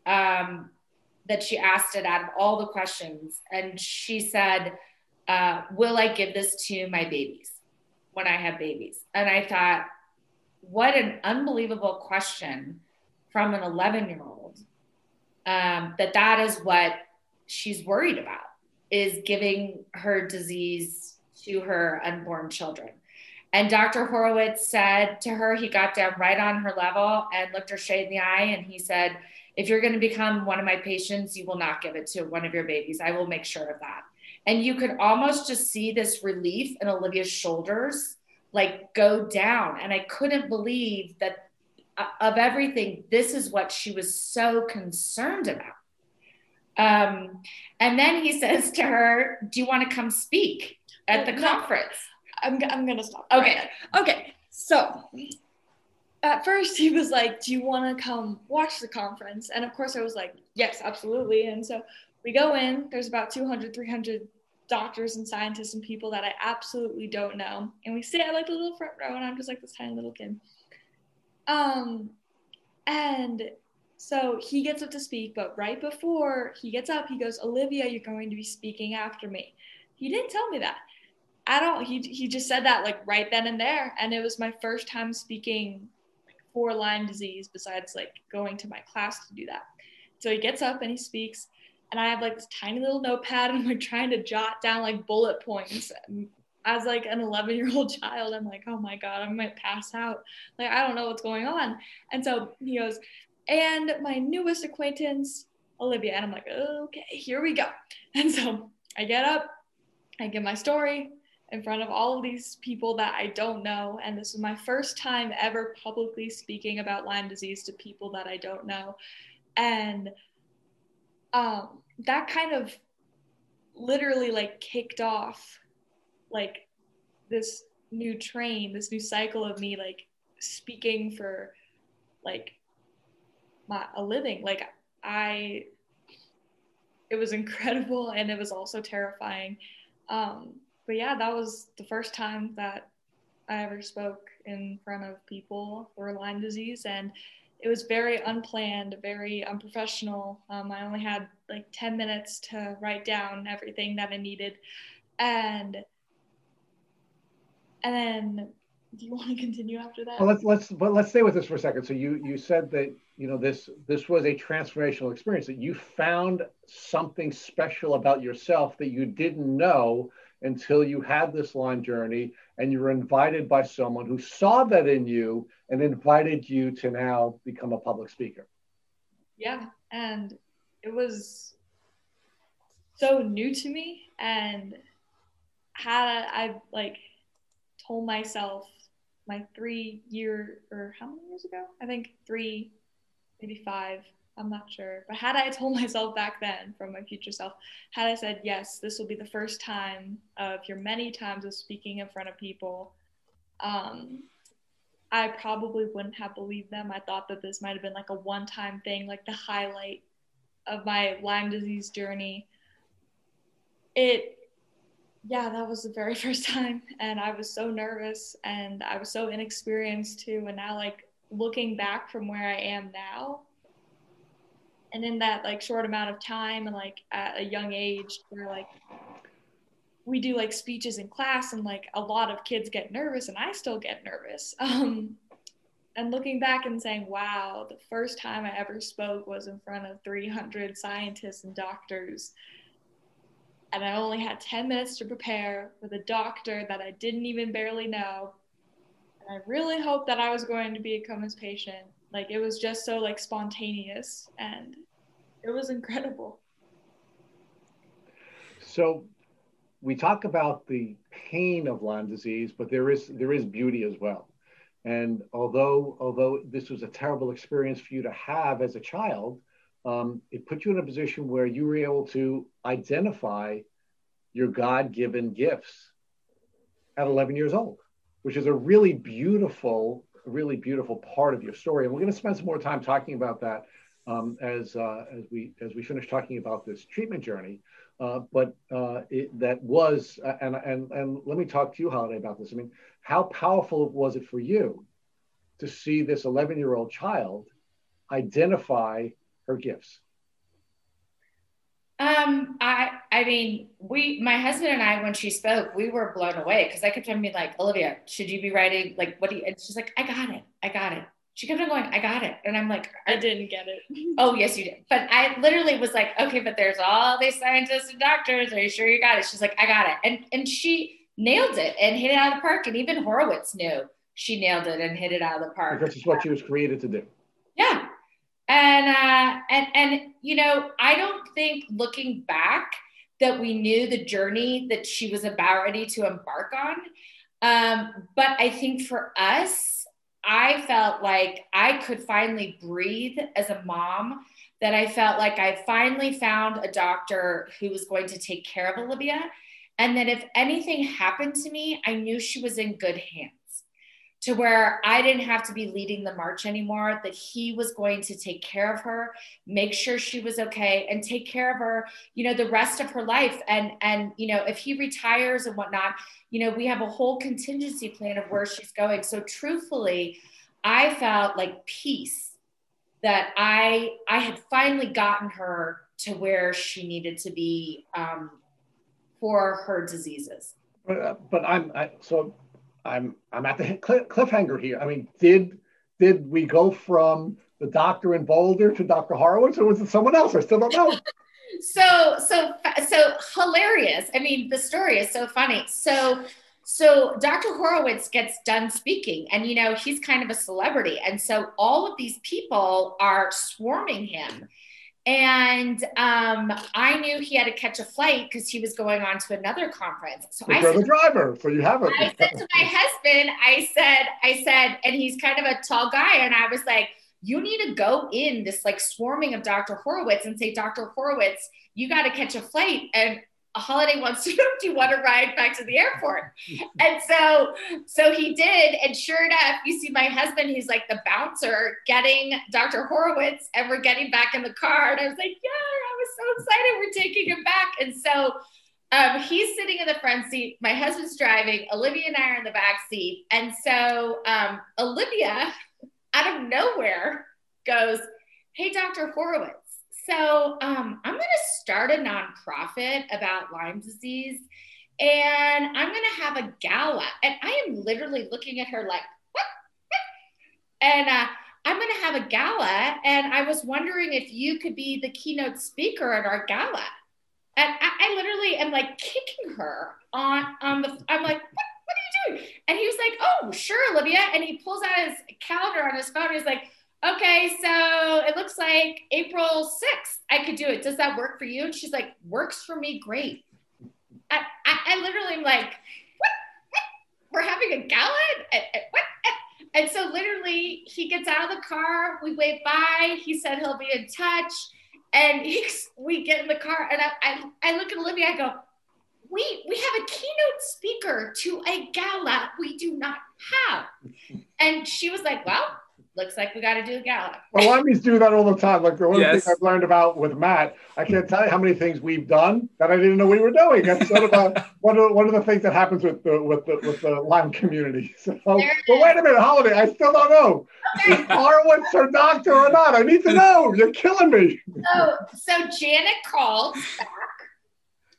um, that she asked it out of all the questions. And she said, uh, will I give this to my babies when I have babies? And I thought, what an unbelievable question from an 11 year old um, that that is what she's worried about is giving her disease to her unborn children. And Dr. Horowitz said to her, he got down right on her level and looked her straight in the eye. And he said, If you're going to become one of my patients, you will not give it to one of your babies. I will make sure of that. And you could almost just see this relief in Olivia's shoulders like go down. And I couldn't believe that uh, of everything, this is what she was so concerned about. Um, and then he says to her, Do you want to come speak at the conference? I'm, I'm going to stop. Okay. Right okay. So at first he was like, Do you want to come watch the conference? And of course I was like, Yes, absolutely. And so we go in, there's about 200, 300 doctors and scientists and people that I absolutely don't know. And we sit at like the little front row, and I'm just like this tiny little kid. Um, and so he gets up to speak, but right before he gets up, he goes, Olivia, you're going to be speaking after me. He didn't tell me that. I don't, he, he just said that like right then and there. And it was my first time speaking for Lyme disease besides like going to my class to do that. So he gets up and he speaks and I have like this tiny little notepad and I'm like trying to jot down like bullet points. As like an 11 year old child, I'm like, oh my God, I might pass out. Like, I don't know what's going on. And so he goes, and my newest acquaintance, Olivia. And I'm like, okay, here we go. And so I get up, I give my story in front of all of these people that I don't know. And this was my first time ever publicly speaking about Lyme disease to people that I don't know. And um, that kind of literally like kicked off like this new train, this new cycle of me like speaking for like my a living. Like I it was incredible and it was also terrifying. Um, but yeah, that was the first time that I ever spoke in front of people for Lyme disease and it was very unplanned, very unprofessional. Um, I only had like 10 minutes to write down everything that I needed. And and then do you want to continue after that? Well, let's let's but let's stay with this for a second. So you you said that you know this this was a transformational experience that you found something special about yourself that you didn't know until you had this Lyme journey and you were invited by someone who saw that in you and invited you to now become a public speaker. Yeah, and it was so new to me and had I like told myself my three year or how many years ago? I think three, maybe five. I'm not sure. But had I told myself back then from my future self, had I said, yes, this will be the first time of your many times of speaking in front of people, um, I probably wouldn't have believed them. I thought that this might have been like a one time thing, like the highlight of my Lyme disease journey. It yeah, that was the very first time. And I was so nervous and I was so inexperienced too. And now, like, looking back from where I am now, and in that like short amount of time and like at a young age where like we do like speeches in class and like a lot of kids get nervous and I still get nervous. Um, and looking back and saying, wow, the first time I ever spoke was in front of 300 scientists and doctors and I only had 10 minutes to prepare with a doctor that I didn't even barely know. And I really hoped that I was going to become his patient. Like it was just so like spontaneous and it was incredible. So we talk about the pain of Lyme disease, but there is there is beauty as well. And although although this was a terrible experience for you to have as a child, um, it put you in a position where you were able to identify your God given gifts at 11 years old, which is a really beautiful, really beautiful part of your story. And we're going to spend some more time talking about that um, as, uh, as, we, as we finish talking about this treatment journey. Uh, but uh, it, that was, uh, and, and, and let me talk to you, Holiday, about this. I mean, how powerful was it for you to see this 11 year old child identify her gifts? Um, I I mean, we my husband and I when she spoke, we were blown away because I kept on being like, Olivia, should you be writing like what do you and she's like, I got it, I got it. She kept on going, I got it. And I'm like, I didn't get it. oh yes, you did. But I literally was like, okay, but there's all these scientists and doctors. Are you sure you got it? She's like, I got it. And and she nailed it and hit it out of the park. And even Horowitz knew she nailed it and hit it out of the park. Because it's what she was created to do. Yeah and uh, and and you know, I don't think looking back that we knew the journey that she was about ready to embark on. Um, but I think for us, I felt like I could finally breathe as a mom. That I felt like I finally found a doctor who was going to take care of Olivia, and that if anything happened to me, I knew she was in good hands. To where I didn't have to be leading the march anymore, that he was going to take care of her, make sure she was okay, and take care of her, you know, the rest of her life. And and you know, if he retires and whatnot, you know, we have a whole contingency plan of where she's going. So truthfully, I felt like peace that I I had finally gotten her to where she needed to be um, for her diseases. But, uh, but I'm I, so I'm I'm at the cliffhanger here. I mean, did did we go from the doctor in Boulder to Dr. Horowitz, or was it someone else? I still don't know. so so so hilarious. I mean, the story is so funny. So so Dr. Horowitz gets done speaking, and you know he's kind of a celebrity, and so all of these people are swarming him and um, I knew he had to catch a flight because he was going on to another conference. So I said, the driver, so you have it. I said to my husband, I said, I said, and he's kind of a tall guy, and I was like, you need to go in this like swarming of Dr. Horowitz and say, Dr. Horowitz, you got to catch a flight. And holiday wants to know, do you want to ride back to the airport? and so, so he did. And sure enough, you see my husband, he's like the bouncer getting Dr. Horowitz and we're getting back in the car. And I was like, yeah, I was so excited. We're taking him back. And so um, he's sitting in the front seat. My husband's driving. Olivia and I are in the back seat. And so um, Olivia, out of nowhere, goes, Hey, Dr. Horowitz, so um, I'm going to start a nonprofit about Lyme disease, and I'm going to have a gala. And I am literally looking at her like, what? And uh, I'm going to have a gala, and I was wondering if you could be the keynote speaker at our gala. And I, I literally am like kicking her on on the. I'm like, what, what are you doing? And he was like, oh, sure, Olivia. And he pulls out his calendar on his phone. He's like okay, so it looks like April 6th, I could do it. Does that work for you? And she's like, works for me, great. I, I, I literally am like, what? what? We're having a gala? What? And so literally he gets out of the car, we wave by, he said he'll be in touch. And he, we get in the car and I, I, I look at Olivia, I go, we, we have a keynote speaker to a gala we do not have. And she was like, well, looks like we got to do a gala. Well, Lymies do that all the time. Like the one yes. thing I've learned about with Matt, I can't tell you how many things we've done that I didn't know we were doing. That's sort of a, one, of, one of the things that happens with the with the with the Lyme community. So, but wait a minute, Holiday, I still don't know. Okay. Is Horowitz her doctor or not? I need to know. You're killing me. So, so Janet called back.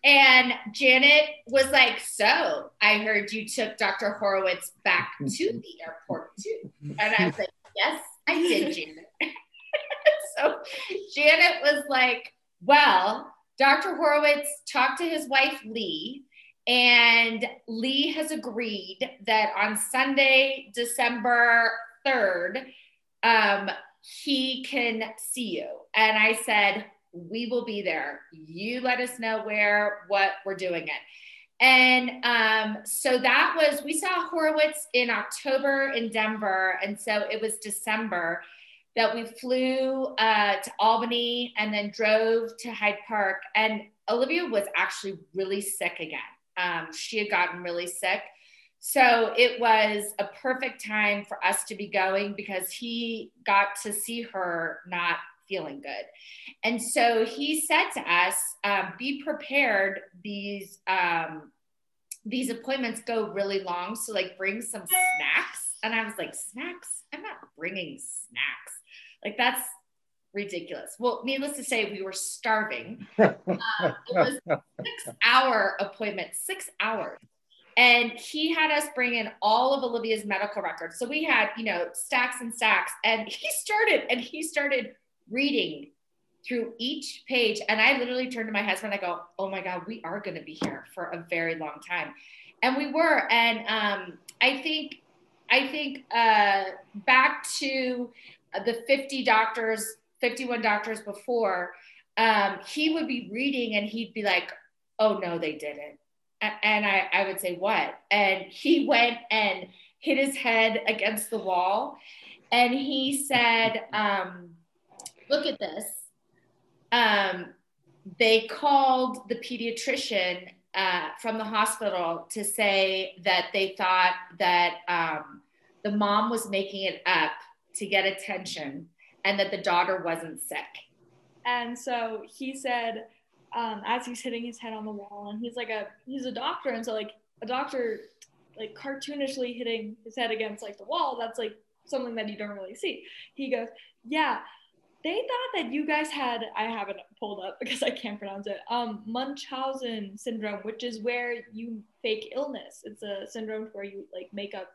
And Janet was like, So I heard you took Dr. Horowitz back to the airport too. And I was like, Yes, I did, Janet. so Janet was like, well, Dr. Horowitz talked to his wife, Lee, and Lee has agreed that on Sunday, December 3rd, um, he can see you. And I said, we will be there. You let us know where, what we're doing it. And um, so that was, we saw Horowitz in October in Denver. And so it was December that we flew uh, to Albany and then drove to Hyde Park. And Olivia was actually really sick again. Um, she had gotten really sick. So it was a perfect time for us to be going because he got to see her not feeling good. And so he said to us, um, be prepared. These um, these appointments go really long, so like bring some snacks. And I was like, snacks? I'm not bringing snacks. Like that's ridiculous. Well, needless to say, we were starving. Uh, it was six hour appointment, six hours. And he had us bring in all of Olivia's medical records. So we had, you know, stacks and stacks. And he started and he started reading through each page. And I literally turned to my husband, I go, Oh my God, we are going to be here for a very long time. And we were. And um, I think, I think uh, back to the 50 doctors, 51 doctors before, um, he would be reading and he'd be like, Oh no, they didn't. And I, I would say, What? And he went and hit his head against the wall. And he said, um, look at this. Um, they called the pediatrician uh, from the hospital to say that they thought that um, the mom was making it up to get attention and that the daughter wasn't sick. And so he said, um, as he's hitting his head on the wall, and he's like a he's a doctor, and so like a doctor, like cartoonishly hitting his head against like the wall, that's like something that you don't really see. He goes, yeah, they thought that you guys had I have it pulled up because I can't pronounce it. Um, Munchausen syndrome, which is where you fake illness. It's a syndrome where you like make up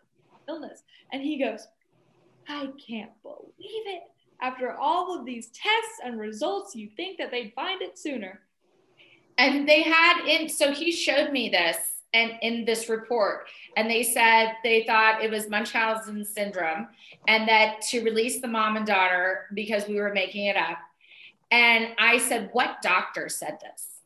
illness. And he goes, I can't believe it. After all of these tests and results, you think that they'd find it sooner. And they had in, so he showed me this and in this report, and they said they thought it was Munchausen syndrome and that to release the mom and daughter because we were making it up. And I said, What doctor said this?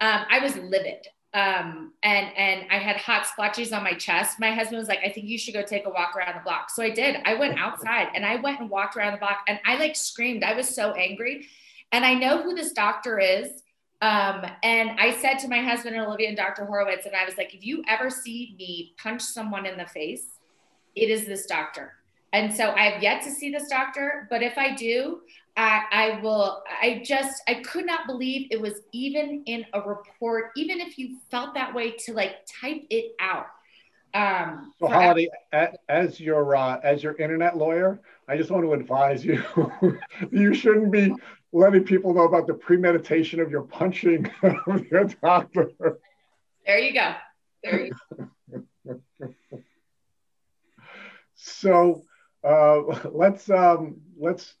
Um, I was livid um, and and I had hot splotches on my chest. My husband was like, "I think you should go take a walk around the block." So I did. I went outside and I went and walked around the block, and I like screamed. I was so angry, and I know who this doctor is. Um, and I said to my husband and Olivia and Dr. Horowitz, and I was like, "If you ever see me punch someone in the face, it is this doctor." And so I have yet to see this doctor, but if I do, I, I will, I just, I could not believe it was even in a report, even if you felt that way to like type it out. Um, so Holly, as your uh, as your internet lawyer, I just want to advise you: you shouldn't be letting people know about the premeditation of your punching of your doctor. There you go. There you go. so uh, let's um, let's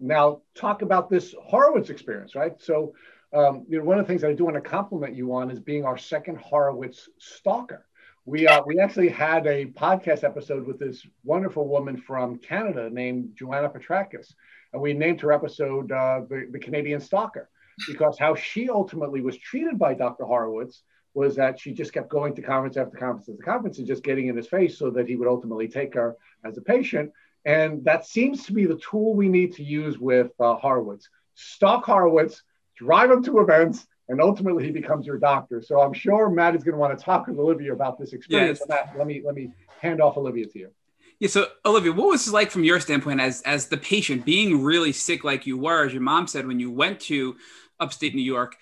now talk about this Horowitz experience, right? So, um, you know, one of the things I do want to compliment you on is being our second Horowitz stalker. We uh, we actually had a podcast episode with this wonderful woman from Canada named Joanna Petrakis, and we named her episode uh, the, the Canadian Stalker because how she ultimately was treated by Dr. Horowitz was that she just kept going to conference after conference after conference and just getting in his face so that he would ultimately take her as a patient. And that seems to be the tool we need to use with uh, Horowitz. Stalk Horowitz, drive him to events, and ultimately he becomes your doctor. So I'm sure Matt is going to want to talk with Olivia about this experience. Yes. Matt, let me let me hand off Olivia to you. Yeah. So Olivia, what was it like from your standpoint as as the patient being really sick like you were, as your mom said, when you went to upstate New York?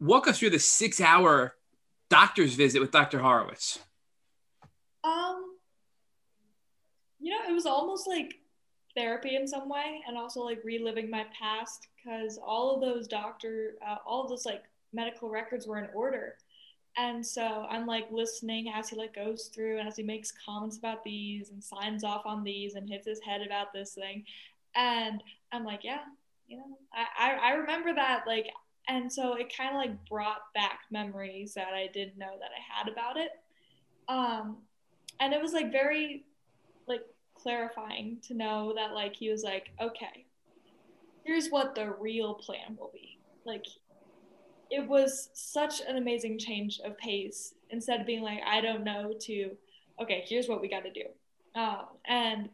Walk us through the six hour doctor's visit with Dr. Horowitz. Um, you know, it was almost like therapy in some way and also like reliving my past because all of those doctor uh, all of those like medical records were in order and so i'm like listening as he like goes through and as he makes comments about these and signs off on these and hits his head about this thing and i'm like yeah you know i i, I remember that like and so it kind of like brought back memories that i didn't know that i had about it um and it was like very like clarifying to know that like he was like, okay, here's what the real plan will be. Like it was such an amazing change of pace instead of being like, I don't know to, okay, here's what we got to do. Um, and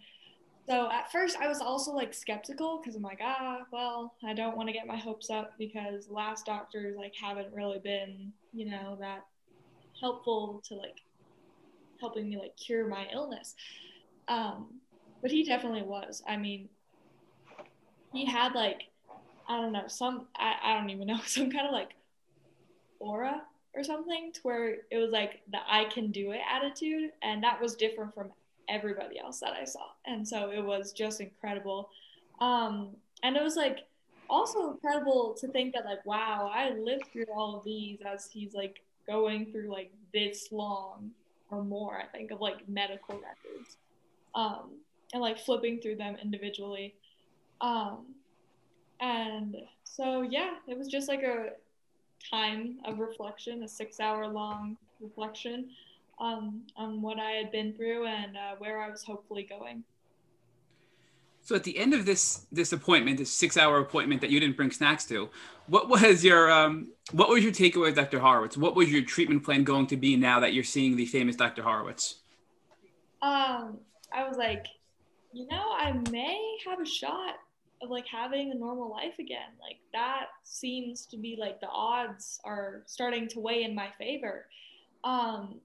so at first I was also like skeptical because I'm like, ah, well, I don't want to get my hopes up because last doctors like haven't really been, you know, that helpful to like helping me like cure my illness. Um, but he definitely was. I mean, he had like, I don't know, some, I, I don't even know, some kind of like aura or something to where it was like the I can do it attitude. And that was different from everybody else that I saw. And so it was just incredible. Um, and it was like also incredible to think that like, wow, I lived through all of these as he's like going through like this long or more, I think, of like medical records um, and like flipping through them individually. Um, and so, yeah, it was just like a time of reflection, a six hour long reflection um, on what I had been through and uh, where I was hopefully going. So at the end of this this appointment, this six hour appointment that you didn't bring snacks to, what was your um, what was your takeaway, Dr. Horowitz? What was your treatment plan going to be now that you're seeing the famous Dr. Horowitz? Um, I was like, you know, I may have a shot of like having a normal life again. Like that seems to be like the odds are starting to weigh in my favor. Um,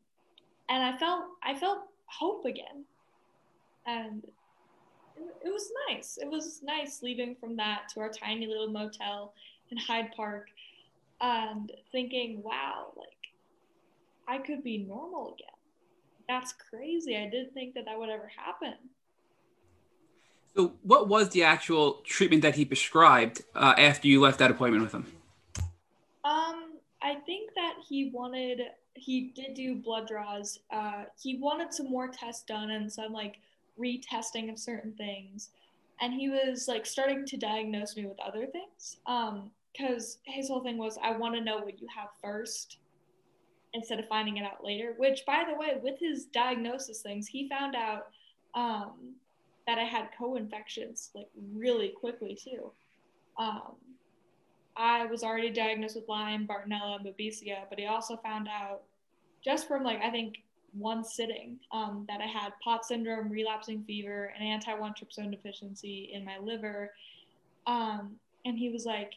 and I felt I felt hope again. and it, it was nice. It was nice leaving from that to our tiny little motel in Hyde Park and thinking, wow, like I could be normal again. That's crazy. I didn't think that that would ever happen. So, what was the actual treatment that he prescribed uh, after you left that appointment with him? Um, I think that he wanted, he did do blood draws. Uh, he wanted some more tests done and some like retesting of certain things. And he was like starting to diagnose me with other things. Um, because his whole thing was, I want to know what you have first instead of finding it out later. Which, by the way, with his diagnosis things, he found out um, that I had co-infections like really quickly too. Um, I was already diagnosed with Lyme, Bartonella, and Babesia, but he also found out just from like I think one sitting um, that I had POTS syndrome, relapsing fever, and anti-1 tryptophan deficiency in my liver. Um, and he was like,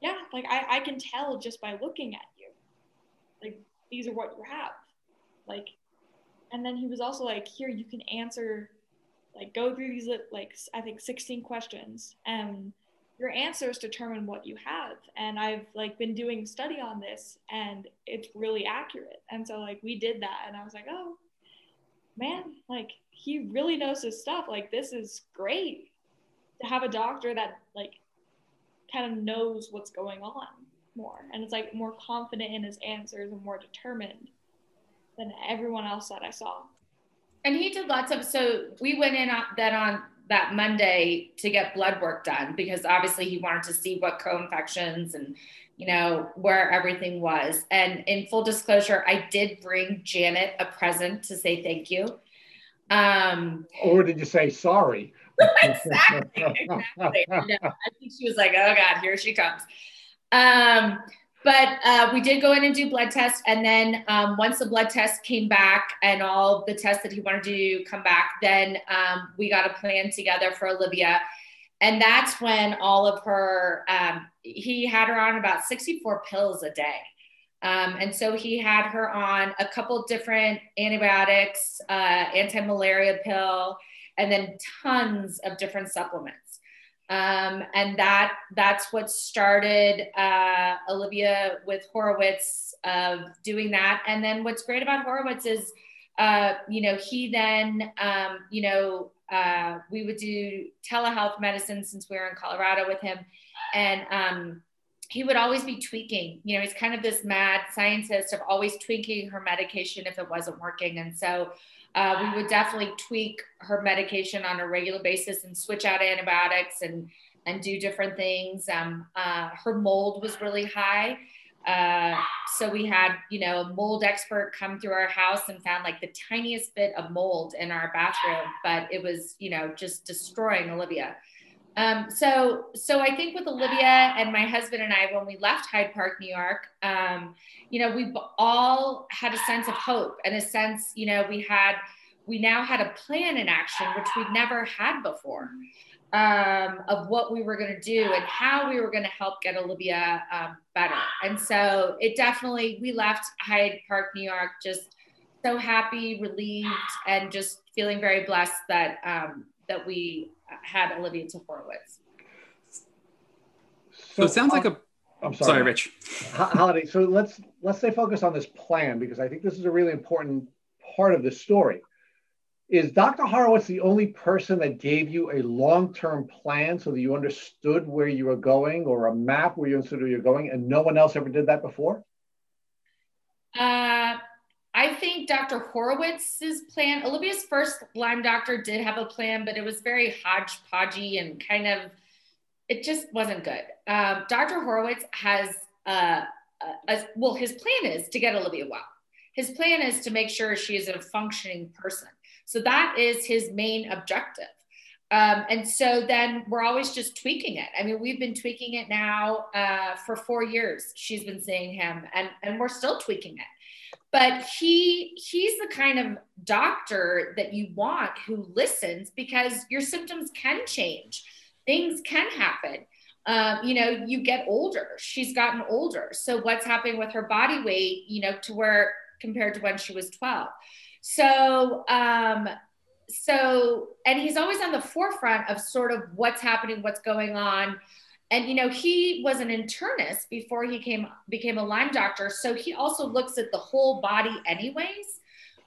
yeah, like I, I can tell just by looking at you. Like these are what you have. Like, and then he was also like, here you can answer, like go through these like I think 16 questions and your answers determine what you have. And I've like been doing study on this and it's really accurate. And so like we did that and I was like, oh man, like he really knows his stuff. Like this is great to have a doctor that like kind of knows what's going on more and it's like more confident in his answers and more determined than everyone else that I saw. And he did lots of so we went in on that on that Monday to get blood work done because obviously he wanted to see what co-infections and you know where everything was. And in full disclosure, I did bring Janet a present to say thank you. Um, or did you say sorry? exactly. exactly. I think she was like, oh God, here she comes. Um, but uh, we did go in and do blood tests. And then um, once the blood test came back and all the tests that he wanted to come back, then um, we got a plan together for Olivia. And that's when all of her, um, he had her on about 64 pills a day. Um, and so he had her on a couple different antibiotics, uh, anti-malaria pill, and then tons of different supplements. Um, and that that's what started uh, Olivia with Horowitz of doing that. And then what's great about Horowitz is, uh, you know, he then, um, you know, uh, we would do telehealth medicine since we were in Colorado with him, and um, he would always be tweaking. You know, he's kind of this mad scientist of always tweaking her medication if it wasn't working. And so uh, we would definitely tweak her medication on a regular basis and switch out antibiotics and and do different things. Um, uh, her mold was really high. Uh, so we had, you know, a mold expert come through our house and found like the tiniest bit of mold in our bathroom, but it was, you know, just destroying Olivia. Um, so, so I think with Olivia and my husband and I, when we left Hyde Park, New York, um, you know, we all had a sense of hope and a sense, you know, we had, we now had a plan in action, which we'd never had before, um, of what we were going to do and how we were going to help get Olivia um, better. And so it definitely, we left Hyde Park, New York, just so happy, relieved, and just feeling very blessed that um, that we had Olivia to Horowitz. So, so, it sounds like a. I'm sorry, sorry Rich. Holiday. So let's let's stay focused on this plan because I think this is a really important part of the story. Is Dr. Horowitz the only person that gave you a long-term plan so that you understood where you were going, or a map where you understood where you're going, and no one else ever did that before? Uh, I think Dr. Horowitz's plan, Olivia's first Lyme doctor did have a plan, but it was very hodgepodgey and kind of, it just wasn't good. Um, Dr. Horowitz has, uh, a, a, well, his plan is to get Olivia well. His plan is to make sure she is a functioning person. So that is his main objective. Um, and so then we're always just tweaking it. I mean, we've been tweaking it now uh, for four years. She's been seeing him, and and we're still tweaking it but he he's the kind of doctor that you want who listens because your symptoms can change. Things can happen. Um, you know you get older. She's gotten older. So what's happening with her body weight you know to where compared to when she was 12 so um so, and he's always on the forefront of sort of what's happening, what's going on. And you know, he was an internist before he came became a Lyme doctor, so he also looks at the whole body, anyways,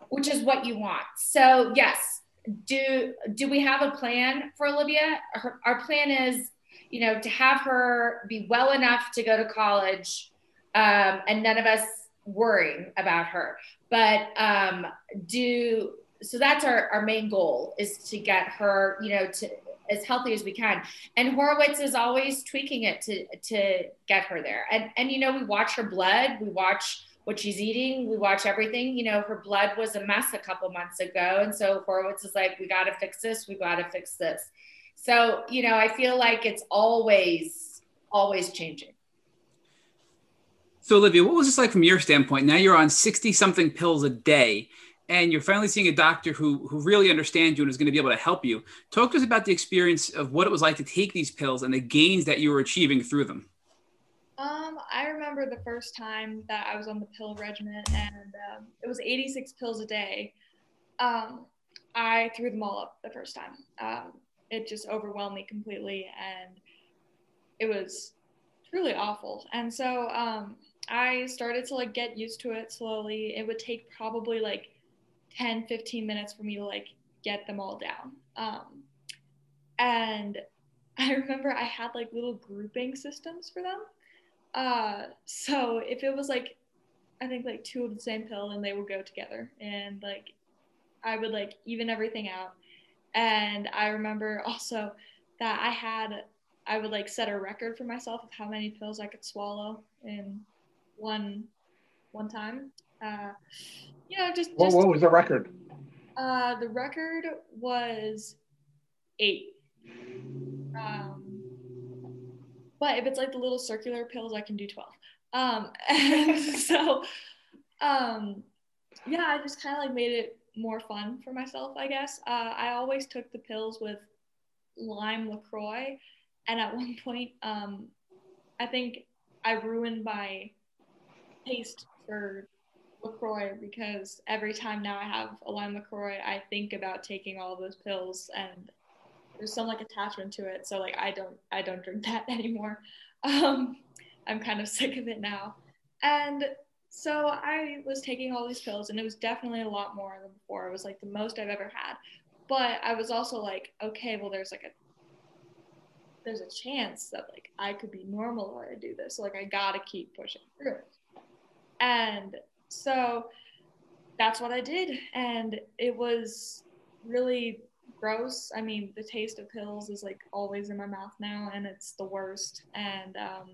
which is what you want. So, yes, do do we have a plan for Olivia? Her, our plan is, you know, to have her be well enough to go to college, um, and none of us worrying about her. But um, do so that's our, our main goal is to get her, you know, to as healthy as we can. And Horowitz is always tweaking it to to get her there. And and you know, we watch her blood, we watch what she's eating, we watch everything. You know, her blood was a mess a couple months ago. And so Horowitz is like, we gotta fix this, we gotta fix this. So, you know, I feel like it's always, always changing. So, Olivia, what was this like from your standpoint? Now you're on 60 something pills a day and you're finally seeing a doctor who, who really understands you and is going to be able to help you. Talk to us about the experience of what it was like to take these pills and the gains that you were achieving through them. Um, I remember the first time that I was on the pill regimen and um, it was 86 pills a day. Um, I threw them all up the first time. Um, it just overwhelmed me completely and it was truly awful. And so um, I started to like get used to it slowly. It would take probably like 10, 15 minutes for me to like get them all down. Um, and I remember I had like little grouping systems for them. Uh, so if it was like, I think like two of the same pill and they would go together and like I would like even everything out. And I remember also that I had, I would like set a record for myself of how many pills I could swallow in one one time. Uh, you know, just, what, just what was the record? Uh, the record was eight. Um, but if it's like the little circular pills, I can do twelve. Um, so, um, yeah, I just kind of like made it more fun for myself, I guess. Uh, I always took the pills with lime LaCroix, and at one point, um, I think I ruined my taste for LaCroix because every time now I have a lime LaCroix, I think about taking all those pills and there's some like attachment to it. So like I don't I don't drink that anymore. Um, I'm kind of sick of it now. And so I was taking all these pills and it was definitely a lot more than before. It was like the most I've ever had. But I was also like, okay, well there's like a there's a chance that like I could be normal or I do this. So like I gotta keep pushing through. And so that's what I did. And it was really gross. I mean, the taste of pills is like always in my mouth now, and it's the worst. And um,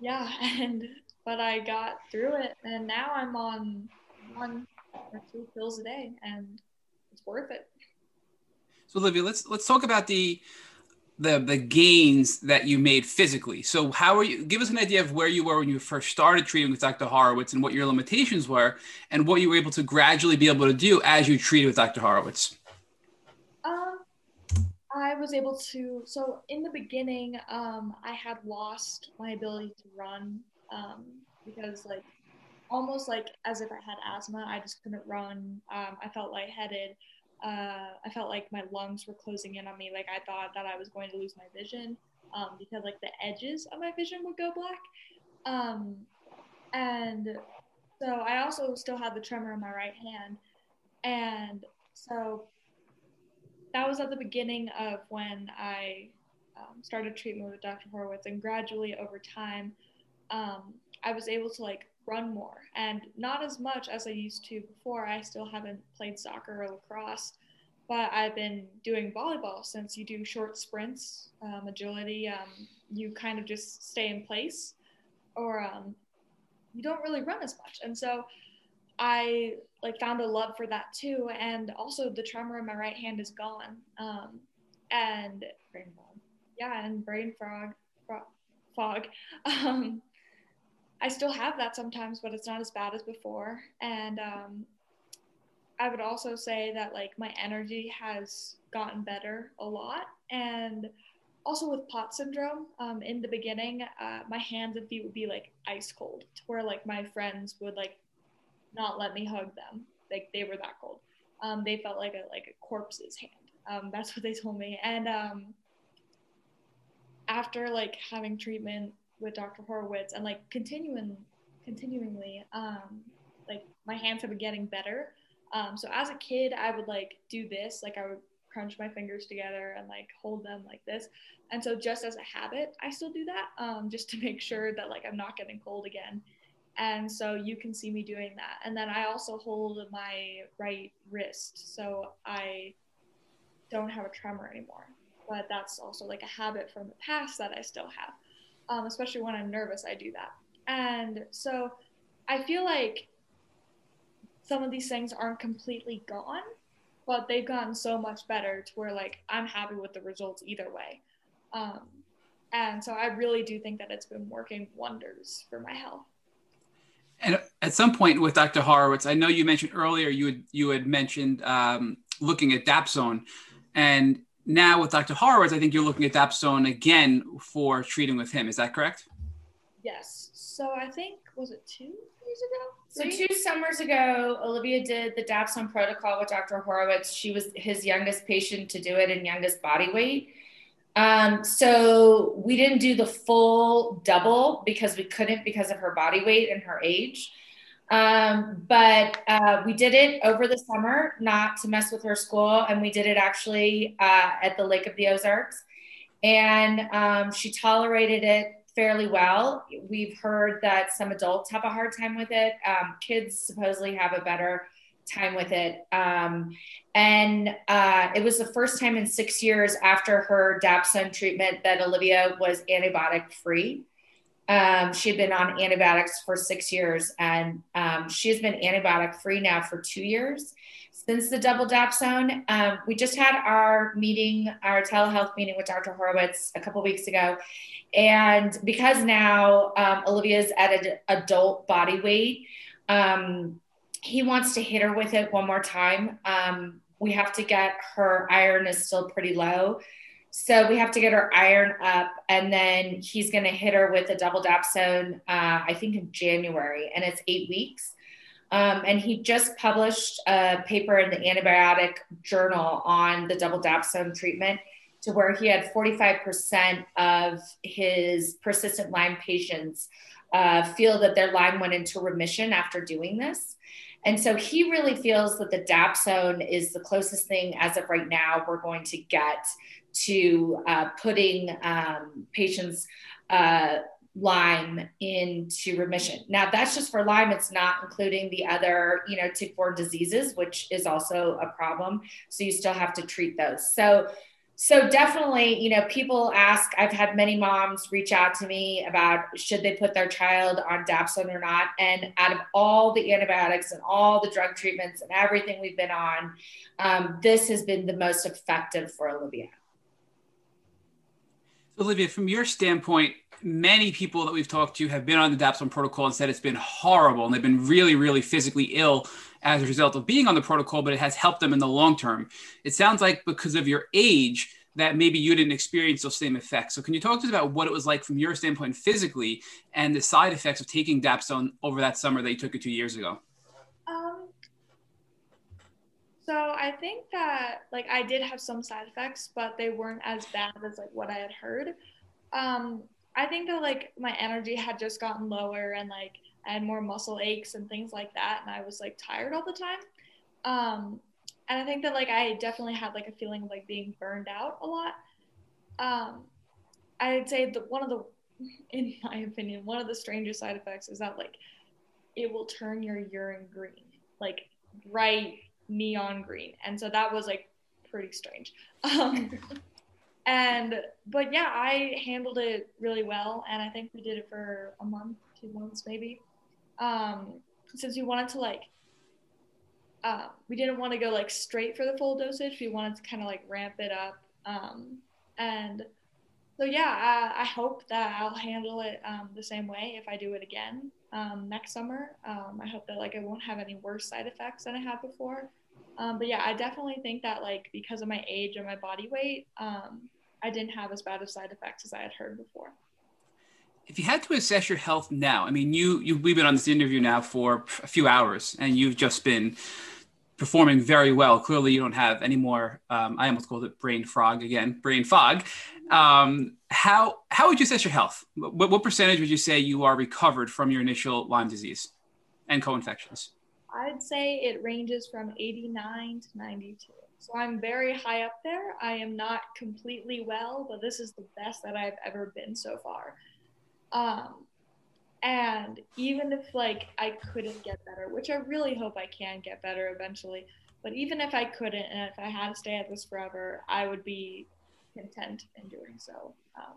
yeah, and but I got through it, and now I'm on one or two pills a day, and it's worth it. So, Olivia, let's let's talk about the the the gains that you made physically. So how are you give us an idea of where you were when you first started treating with Dr. Horowitz and what your limitations were and what you were able to gradually be able to do as you treated with Dr. Horowitz? Um I was able to so in the beginning um I had lost my ability to run um because like almost like as if I had asthma, I just couldn't run. Um, I felt lightheaded uh, I felt like my lungs were closing in on me. Like I thought that I was going to lose my vision um, because like the edges of my vision would go black. Um, and so I also still had the tremor in my right hand. And so that was at the beginning of when I um, started treatment with Dr. Horowitz. And gradually over time, um, I was able to like run more and not as much as I used to before. I still haven't played soccer or lacrosse, but I've been doing volleyball since you do short sprints, um, agility. Um, you kind of just stay in place or um, you don't really run as much. And so I like found a love for that too. And also the tremor in my right hand is gone. Um, and brain fog. Yeah, and brain fog. fog. I still have that sometimes, but it's not as bad as before. And um, I would also say that like my energy has gotten better a lot. And also with POTS syndrome, um, in the beginning, uh, my hands and feet would be like ice cold, to where like my friends would like not let me hug them, like they were that cold. Um, they felt like a like a corpse's hand. Um, that's what they told me. And um, after like having treatment with Dr. Horowitz and like continuing continuingly, um, like my hands have been getting better. Um, so as a kid, I would like do this, like I would crunch my fingers together and like hold them like this. And so just as a habit, I still do that um, just to make sure that like I'm not getting cold again. And so you can see me doing that. And then I also hold my right wrist so I don't have a tremor anymore. But that's also like a habit from the past that I still have. Um, especially when I'm nervous, I do that. And so I feel like some of these things aren't completely gone, but they've gotten so much better to where like I'm happy with the results either way. Um, and so I really do think that it's been working wonders for my health. And at some point with Dr. Horowitz, I know you mentioned earlier you had you had mentioned um, looking at Dapsone, and now with Dr. Horowitz, I think you're looking at Dapsone again for treating with him. Is that correct? Yes. So I think was it two years ago? So two summers ago, Olivia did the Dapsone protocol with Dr. Horowitz. She was his youngest patient to do it and youngest body weight. Um, so we didn't do the full double because we couldn't because of her body weight and her age. Um, but uh, we did it over the summer, not to mess with her school, and we did it actually uh, at the Lake of the Ozarks. And um, she tolerated it fairly well. We've heard that some adults have a hard time with it. Um, kids supposedly have a better time with it. Um, and uh, it was the first time in six years after her Dapsone treatment that Olivia was antibiotic free. Um, she had been on antibiotics for six years and um, she has been antibiotic free now for two years since the double Dapsone. Um, we just had our meeting, our telehealth meeting with Dr. Horowitz a couple weeks ago. And because now um, Olivia's at an adult body weight, um, he wants to hit her with it one more time. Um, we have to get her iron is still pretty low. So we have to get her iron up, and then he's going to hit her with a double dapsone, uh, I think in January, and it's eight weeks. Um, and he just published a paper in the antibiotic journal on the double dapsone treatment to where he had 45% of his persistent Lyme patients uh, feel that their Lyme went into remission after doing this. And so he really feels that the Dapsone is the closest thing as of right now we're going to get to uh, putting um, patients uh, Lyme into remission. Now that's just for Lyme. It's not including the other, you know, tick-borne diseases, which is also a problem. So you still have to treat those. So so definitely you know people ask i've had many moms reach out to me about should they put their child on dapsone or not and out of all the antibiotics and all the drug treatments and everything we've been on um, this has been the most effective for olivia olivia from your standpoint many people that we've talked to have been on the dapsone protocol and said it's been horrible and they've been really really physically ill as a result of being on the protocol, but it has helped them in the long term. It sounds like because of your age, that maybe you didn't experience those same effects. So, can you talk to us about what it was like from your standpoint physically and the side effects of taking Dapsone over that summer that you took it two years ago? Um, so I think that like I did have some side effects, but they weren't as bad as like what I had heard. Um, I think that like my energy had just gotten lower and like I had more muscle aches and things like that, and I was like tired all the time. Um, and I think that like I definitely had like a feeling of like being burned out a lot. Um, I'd say that one of the, in my opinion, one of the strangest side effects is that like it will turn your urine green, like bright neon green, and so that was like pretty strange. Um, and but yeah, I handled it really well, and I think we did it for a month, two months maybe um, since we wanted to like uh, we didn't want to go like straight for the full dosage. We wanted to kind of like ramp it up. Um, and so yeah, I, I, hope that I'll handle it um, the same way if I do it again um, next summer. Um, I hope that like I won't have any worse side effects than I had before. Um, but yeah, I definitely think that like because of my age and my body weight, um, I didn't have as bad of side effects as I had heard before if you had to assess your health now, I mean, you, you we've been on this interview now for a few hours, and you've just been performing very well. Clearly, you don't have any more. Um, I almost called it brain fog again, brain fog. Um, how how would you assess your health? What, what percentage would you say you are recovered from your initial Lyme disease and co-infections? I'd say it ranges from 89 to 92. So I'm very high up there. I am not completely well, but this is the best that I've ever been so far. Um, and even if like I couldn't get better, which I really hope I can get better eventually, but even if I couldn't and if I had to stay at this forever, I would be content in doing so. Um,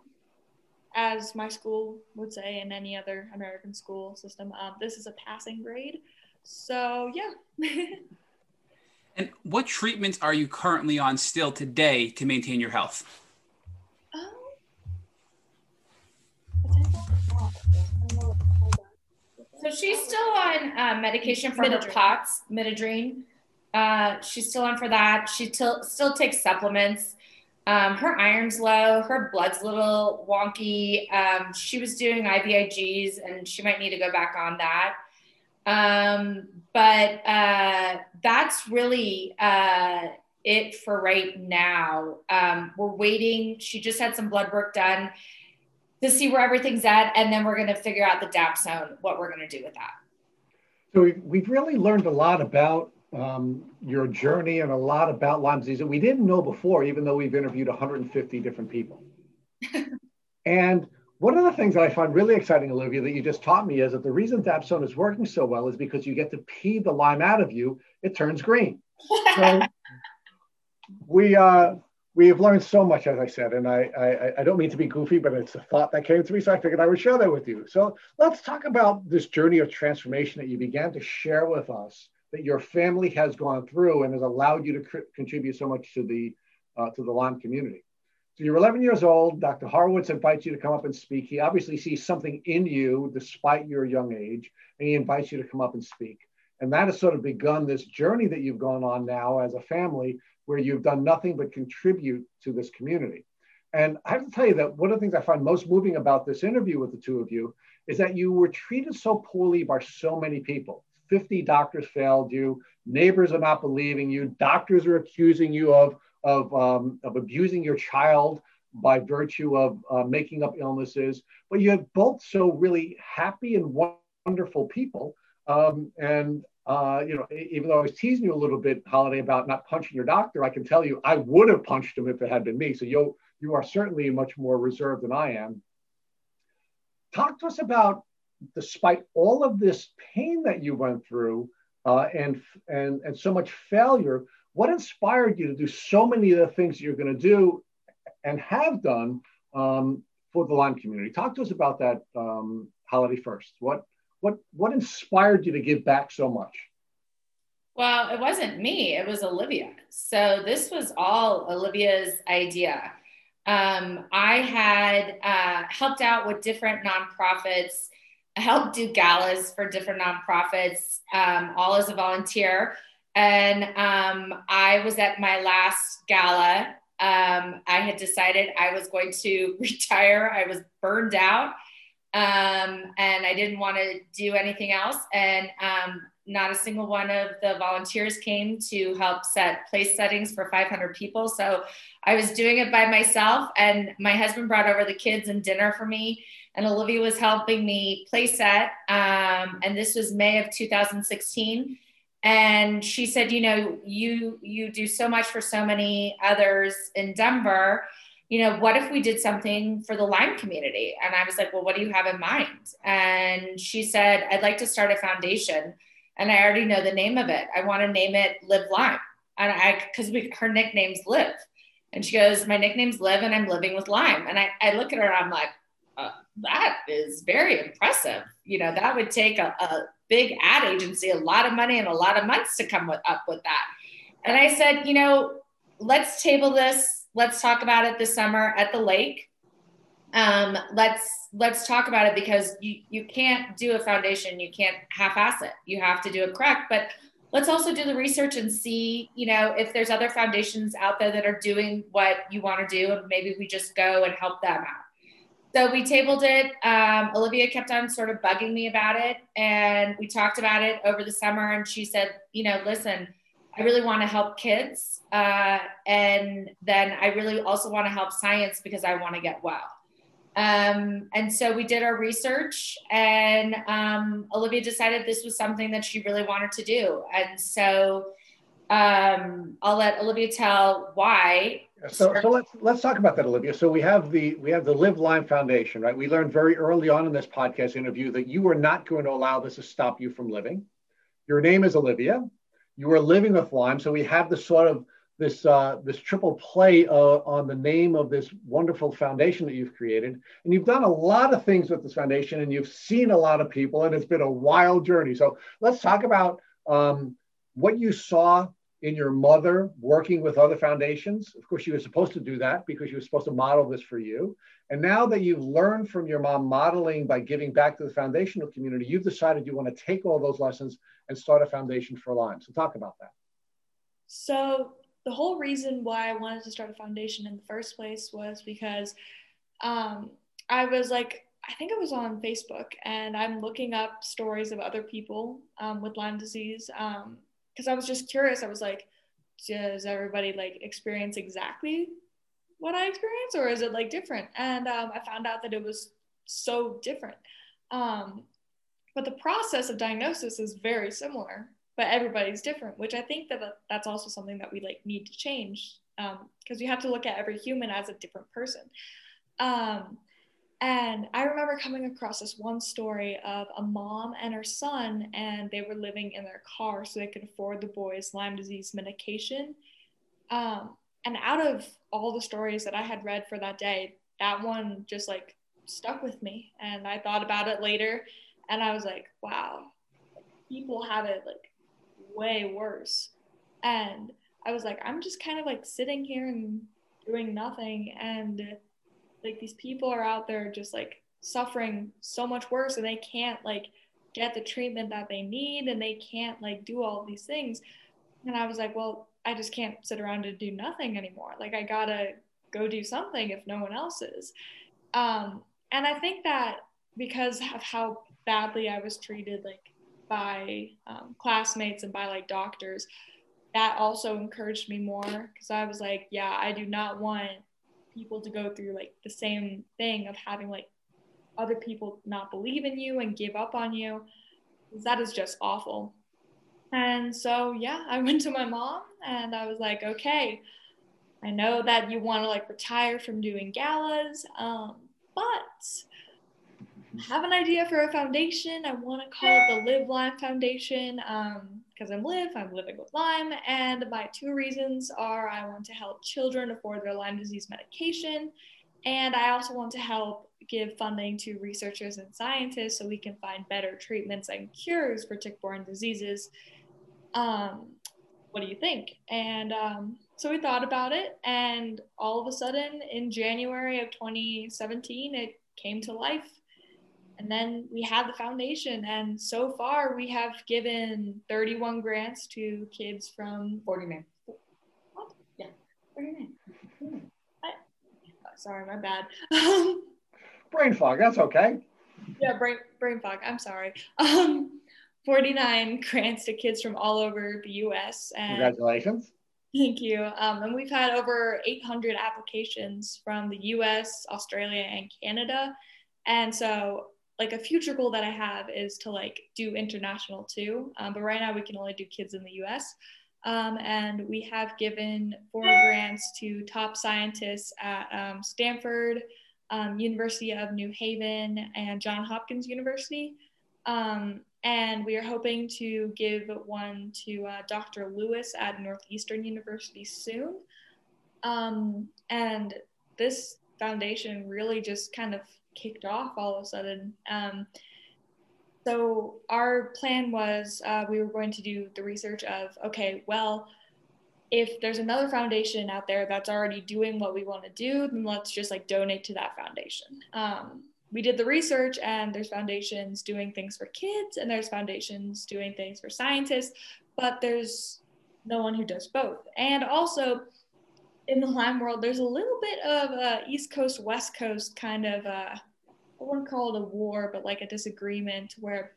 as my school would say in any other American school system, um, this is a passing grade. So yeah. and what treatments are you currently on still today to maintain your health? So she's still on uh, medication for Midodrine. her POTS, Midodrine. Uh, she's still on for that. She t- still takes supplements. Um, her iron's low. Her blood's a little wonky. Um, she was doing IVIGs, and she might need to go back on that. Um, but uh, that's really uh, it for right now. Um, we're waiting. She just had some blood work done to see where everything's at, and then we're going to figure out the dapsone, what we're going to do with that. So we've, we've really learned a lot about um, your journey and a lot about Lyme disease that we didn't know before, even though we've interviewed 150 different people. and one of the things that I find really exciting, Olivia, that you just taught me is that the reason Dapsone is working so well is because you get to pee the lime out of you, it turns green. So we, uh, we have learned so much, as I said, and I, I, I, don't mean to be goofy, but it's a thought that came to me, so I figured I would share that with you. So let's talk about this journey of transformation that you began to share with us, that your family has gone through and has allowed you to contribute so much to the uh, to the Lyme community. So you're 11 years old. Dr. Horowitz invites you to come up and speak. He obviously sees something in you, despite your young age, and he invites you to come up and speak. And that has sort of begun this journey that you've gone on now as a family where you've done nothing but contribute to this community. And I have to tell you that one of the things I find most moving about this interview with the two of you is that you were treated so poorly by so many people. 50 doctors failed you, neighbors are not believing you, doctors are accusing you of, of, um, of abusing your child by virtue of uh, making up illnesses. But you have both so really happy and wonderful people. Um, and uh, you know, even though I was teasing you a little bit, Holiday, about not punching your doctor, I can tell you I would have punched him if it had been me. So you you are certainly much more reserved than I am. Talk to us about, despite all of this pain that you went through uh, and and and so much failure, what inspired you to do so many of the things you're going to do and have done um, for the Lyme community? Talk to us about that, um, Holiday. First, what what what inspired you to give back so much? Well, it wasn't me, it was Olivia. So this was all Olivia's idea. Um, I had uh, helped out with different nonprofits, helped do galas for different nonprofits, um, all as a volunteer. And um, I was at my last gala. Um, I had decided I was going to retire. I was burned out um, and I didn't want to do anything else. And um, not a single one of the volunteers came to help set place settings for 500 people. So I was doing it by myself, and my husband brought over the kids and dinner for me. And Olivia was helping me play set. Um, and this was May of 2016 and she said you know you you do so much for so many others in denver you know, what if we did something for the Lyme community? And I was like, well, what do you have in mind? And she said, I'd like to start a foundation. And I already know the name of it. I want to name it LivLyme. And I, because her nickname's Liv. And she goes, my nickname's Liv and I'm living with Lyme. And I, I look at her and I'm like, uh, that is very impressive. You know, that would take a, a big ad agency, a lot of money and a lot of months to come with, up with that. And I said, you know, let's table this let's talk about it this summer at the lake. Um, let's let's talk about it because you you can't do a foundation, you can't half-ass it. You have to do it correct. But let's also do the research and see, you know, if there's other foundations out there that are doing what you want to do, and maybe we just go and help them out. So we tabled it. Um, Olivia kept on sort of bugging me about it, and we talked about it over the summer. And she said, you know, listen, I really want to help kids. Uh, and then I really also want to help science because I want to get well. Um, and so we did our research, and um, Olivia decided this was something that she really wanted to do. And so um, I'll let Olivia tell why. So, so let's let's talk about that, Olivia. So we have the we have the LivLyme Foundation, right? We learned very early on in this podcast interview that you are not going to allow this to stop you from living. Your name is Olivia. You are living with Lyme, so we have the sort of this uh, this triple play uh, on the name of this wonderful foundation that you've created, and you've done a lot of things with this foundation, and you've seen a lot of people, and it's been a wild journey. So let's talk about um, what you saw in your mother working with other foundations. Of course, she was supposed to do that because she was supposed to model this for you. And now that you've learned from your mom modeling by giving back to the foundational community, you've decided you want to take all those lessons and start a foundation for Lyme. So talk about that. So the whole reason why I wanted to start a foundation in the first place was because um, I was like, I think it was on Facebook, and I'm looking up stories of other people um, with Lyme disease. Um, because I was just curious. I was like, does everybody like experience exactly what I experience, or is it like different? And um, I found out that it was so different. Um, but the process of diagnosis is very similar, but everybody's different, which I think that that's also something that we like need to change because um, we have to look at every human as a different person. Um, and I remember coming across this one story of a mom and her son, and they were living in their car so they could afford the boy's Lyme disease medication. Um, and out of all the stories that I had read for that day, that one just like stuck with me. And I thought about it later, and I was like, wow, people have it like way worse. And I was like, I'm just kind of like sitting here and doing nothing. And like these people are out there just like suffering so much worse and they can't like get the treatment that they need and they can't like do all these things. And i was like well i just can't sit around and do nothing anymore. Like i gotta go do something if no one else is. Um, and i think that because of how badly i was treated like by um, classmates and by like doctors that also encouraged me more because i was like yeah i do not want people to go through like the same thing of having like other people not believe in you and give up on you. That is just awful. And so yeah i went to my mom and i was like okay i know that you want to like retire from doing galas um, but have an idea for a foundation. I want to call it the LivLyme Foundation because um, I'm live, I'm living with Lyme, and my two reasons are I want to help children afford their Lyme disease medication, and I also want to help give funding to researchers and scientists so we can find better treatments and cures for tick-borne diseases. Um, what do you think? And um, so we thought about it, and all of a sudden in January of 2017, it came to life and then we had the foundation and so far we have given 31 grants to kids from 49 what? Yeah. 49 I, oh, sorry my bad. Brain fog that's okay. Yeah brain, brain fog i'm sorry. Um 49 grants to kids from all over the us and congratulations. Thank you. Um, and we've had over 800 applications from the US, Australia, and Canada. And so like a future goal that I have is to like do international too. Um, but right now we can only do kids in the US. Um, and we have given four grants to top scientists at um, Stanford, um, University of New Haven, and Johns Hopkins University. Um, and we are hoping to give one to uh, Dr. Lewis at Northeastern University soon. Um, and this foundation really just kind of kicked off all of a sudden. Um, so our plan was uh, we were going to do the research of okay, well, if there's another foundation out there that's already doing what we want to do, then let's just like donate to that foundation. Um, we did the research, and there's foundations doing things for kids, and there's foundations doing things for scientists, but there's no one who does both. And also, in the Lyme world, there's a little bit of a East Coast, West Coast kind of, uh, I wouldn't call it a war, but like a disagreement where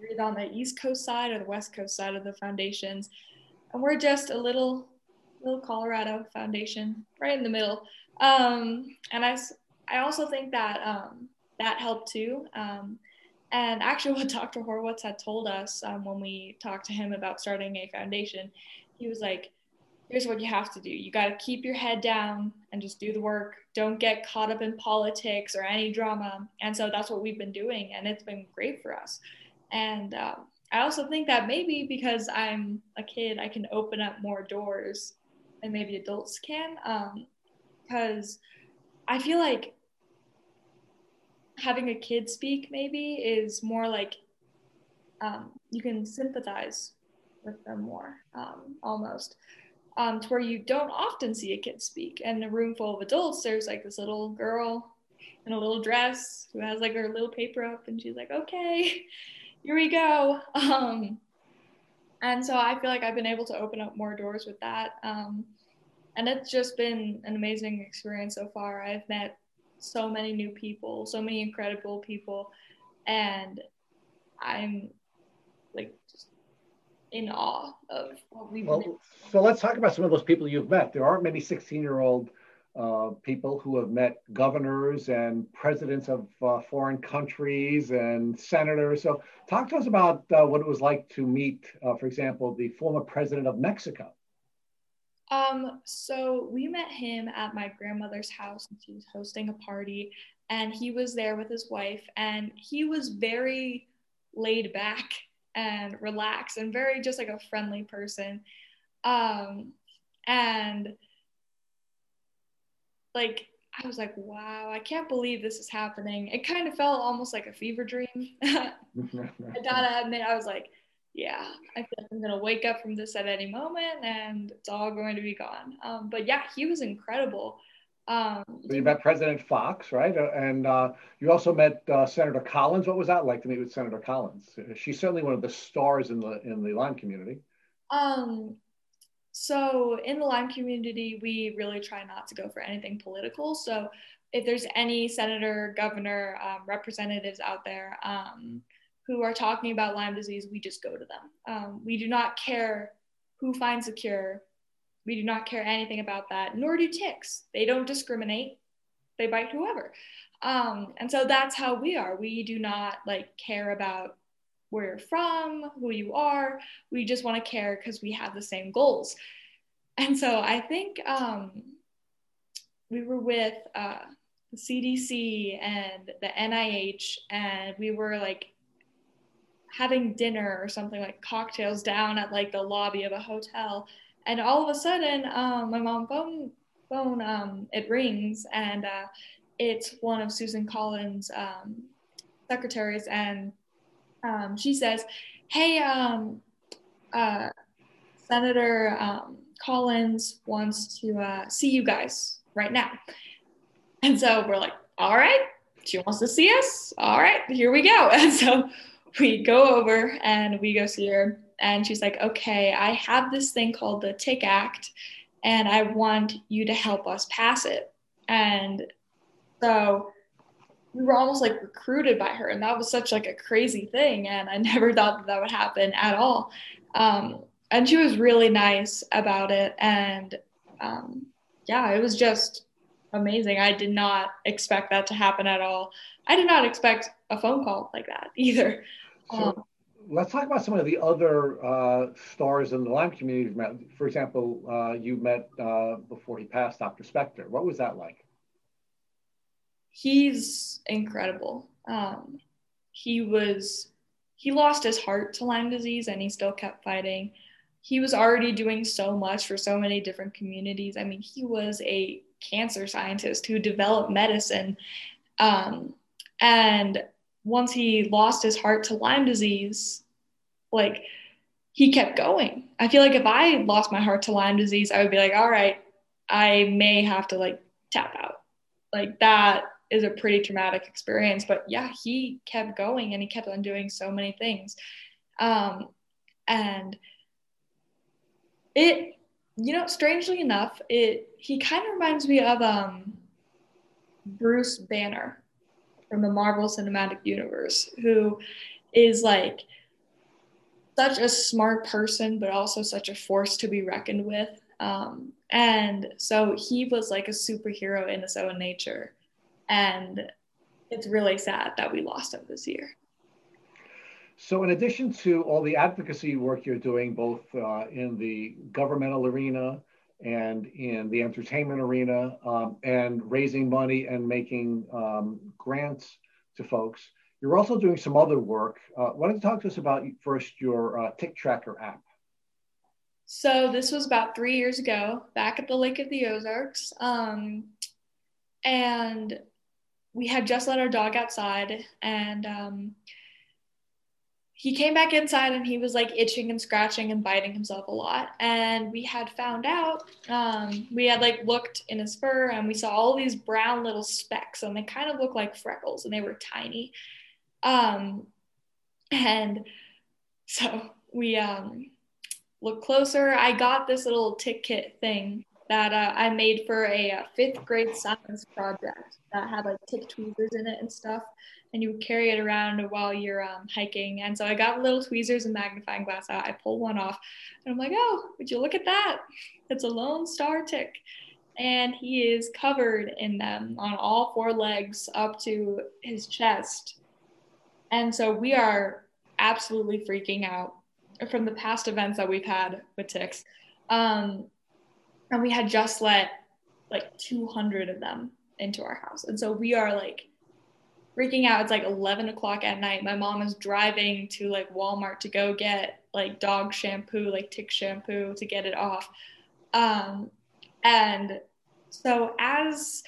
you're on the East Coast side or the West Coast side of the foundations. and we're just a little little Colorado foundation right in the middle. Um, and I, I also think that um, that helped too. Um, and actually, what Dr. Horowitz had told us um, when we talked to him about starting a foundation, he was like, here's what you have to do. You got to keep your head down and just do the work. Don't get caught up in politics or any drama. And so that's what we've been doing. And it's been great for us. And uh, I also think that maybe because I'm a kid, I can open up more doors than maybe adults can. Because um, I feel like having a kid speak maybe is more like um, you can sympathize with them more um, almost um, to where you don't often see a kid speak. And in a room full of adults there's like this little girl in a little dress who has like her little paper up and she's like okay here we go. Um, and so i feel like i've been able to open up more doors with that. Um, and it's just been an amazing experience so far. I've met so many new people, so many incredible people, and I'm like just in awe of what we've well, So let's talk about some of those people you've met. There aren't many 16 year old uh, people who have met governors and presidents of uh, foreign countries and senators. So talk to us about uh, what it was like to meet, uh, for example, the former president of Mexico. Um, so we met him at my grandmother's house and she was hosting a party and he was there with his wife and he was very laid back and relaxed and very just like a friendly person. Um, and like I was like, wow, I can't believe this is happening. It kind of felt almost like a fever dream. I gotta admit, I was like, yeah, I feel like I'm gonna wake up from this at any moment and it's all going to be gone. Um, but yeah, he was incredible. Um, so you met President Fox, right? Uh, and uh, you also met uh, Senator Collins. What was that like to meet with Senator Collins? She's certainly one of the stars in the in the Lyme community. Um, so in the Lyme community, we really try not to go for anything political. So if there's any senator, governor, um, representatives out there, um, who are talking about Lyme disease, we just go to them. Um, we do not care who finds a cure. We do not care anything about that, nor do ticks. They don't discriminate. They bite whoever. Um, and so that's how we are. We do not like care about where you're from, who you are. We just want to care because we have the same goals. And so I think um, we were with uh, the CDC and the NIH, and we were like having dinner or something like cocktails down at like the lobby of a hotel and all of a sudden um, my mom phone phone um, it rings and uh, it's one of susan collins um, secretaries and um, she says hey um, uh, senator um, collins wants to uh, see you guys right now. And so we're like all right. She wants to see us. All right. Here we go. And so we go over and we go see her and she's like okay i have this thing called the tick act and i want you to help us pass it. And so we were almost like recruited by her and that was such like a crazy thing and i never thought that, that would happen at all. Um, and she was really nice about it and um, yeah it was just amazing. I did not expect that to happen at all. I did not expect a phone call like that either. Um, let's talk about some of the other uh, stars in the Lyme community. For example, uh, you met uh, before he passed Dr. Spector. What was that like? He's incredible. Um, he was, he lost his heart to Lyme disease and he still kept fighting. He was already doing so much for so many different communities. I mean, he was a cancer scientist who developed medicine. Um, and once he lost his heart to Lyme disease, like he kept going. I feel like if I lost my heart to Lyme disease, I would be like, all right, I may have to like tap out. Like that is a pretty traumatic experience. But yeah, he kept going and he kept on doing so many things. Um, and it, you know, strangely enough, it he kind of reminds me of um, Bruce Banner from the Marvel Cinematic Universe who is like such a smart person, but also such a force to be reckoned with. Um, and so he was like a superhero in his own nature. And it's really sad that we lost him this year. So, in addition to all the advocacy work you're doing, both uh, in the governmental arena and in the entertainment arena, um, and raising money and making um, grants to folks, you're also doing some other work. Uh, why don't you talk to us about first your uh, Tick Tracker app? So this was about three years ago, back at the Lake of the Ozarks, um, and we had just let our dog outside, and um, he came back inside and he was like itching and scratching and biting himself a lot. And we had found out, um, we had like looked in his fur and we saw all these brown little specks and they kind of looked like freckles and they were tiny. Um, and so we um, looked closer. I got this little tick kit thing that uh, I made for a, uh, fifth grade science project that had like tick tweezers in it and stuff. And you would carry it around while you're um, hiking. And so I got little tweezers and magnifying glass out. I pulled one off and I'm like, oh, would you look at that? It's a lone star tick. And he is covered in them on all four legs up to his chest. And so we are absolutely freaking out from the past events that we've had with ticks. Um, and we had just let like 200 of them into our house. And so we are like freaking out. It's like 11 o'clock at night. My mom is driving to like Walmart to go get like dog shampoo, like tick shampoo to get it off. Um, and so as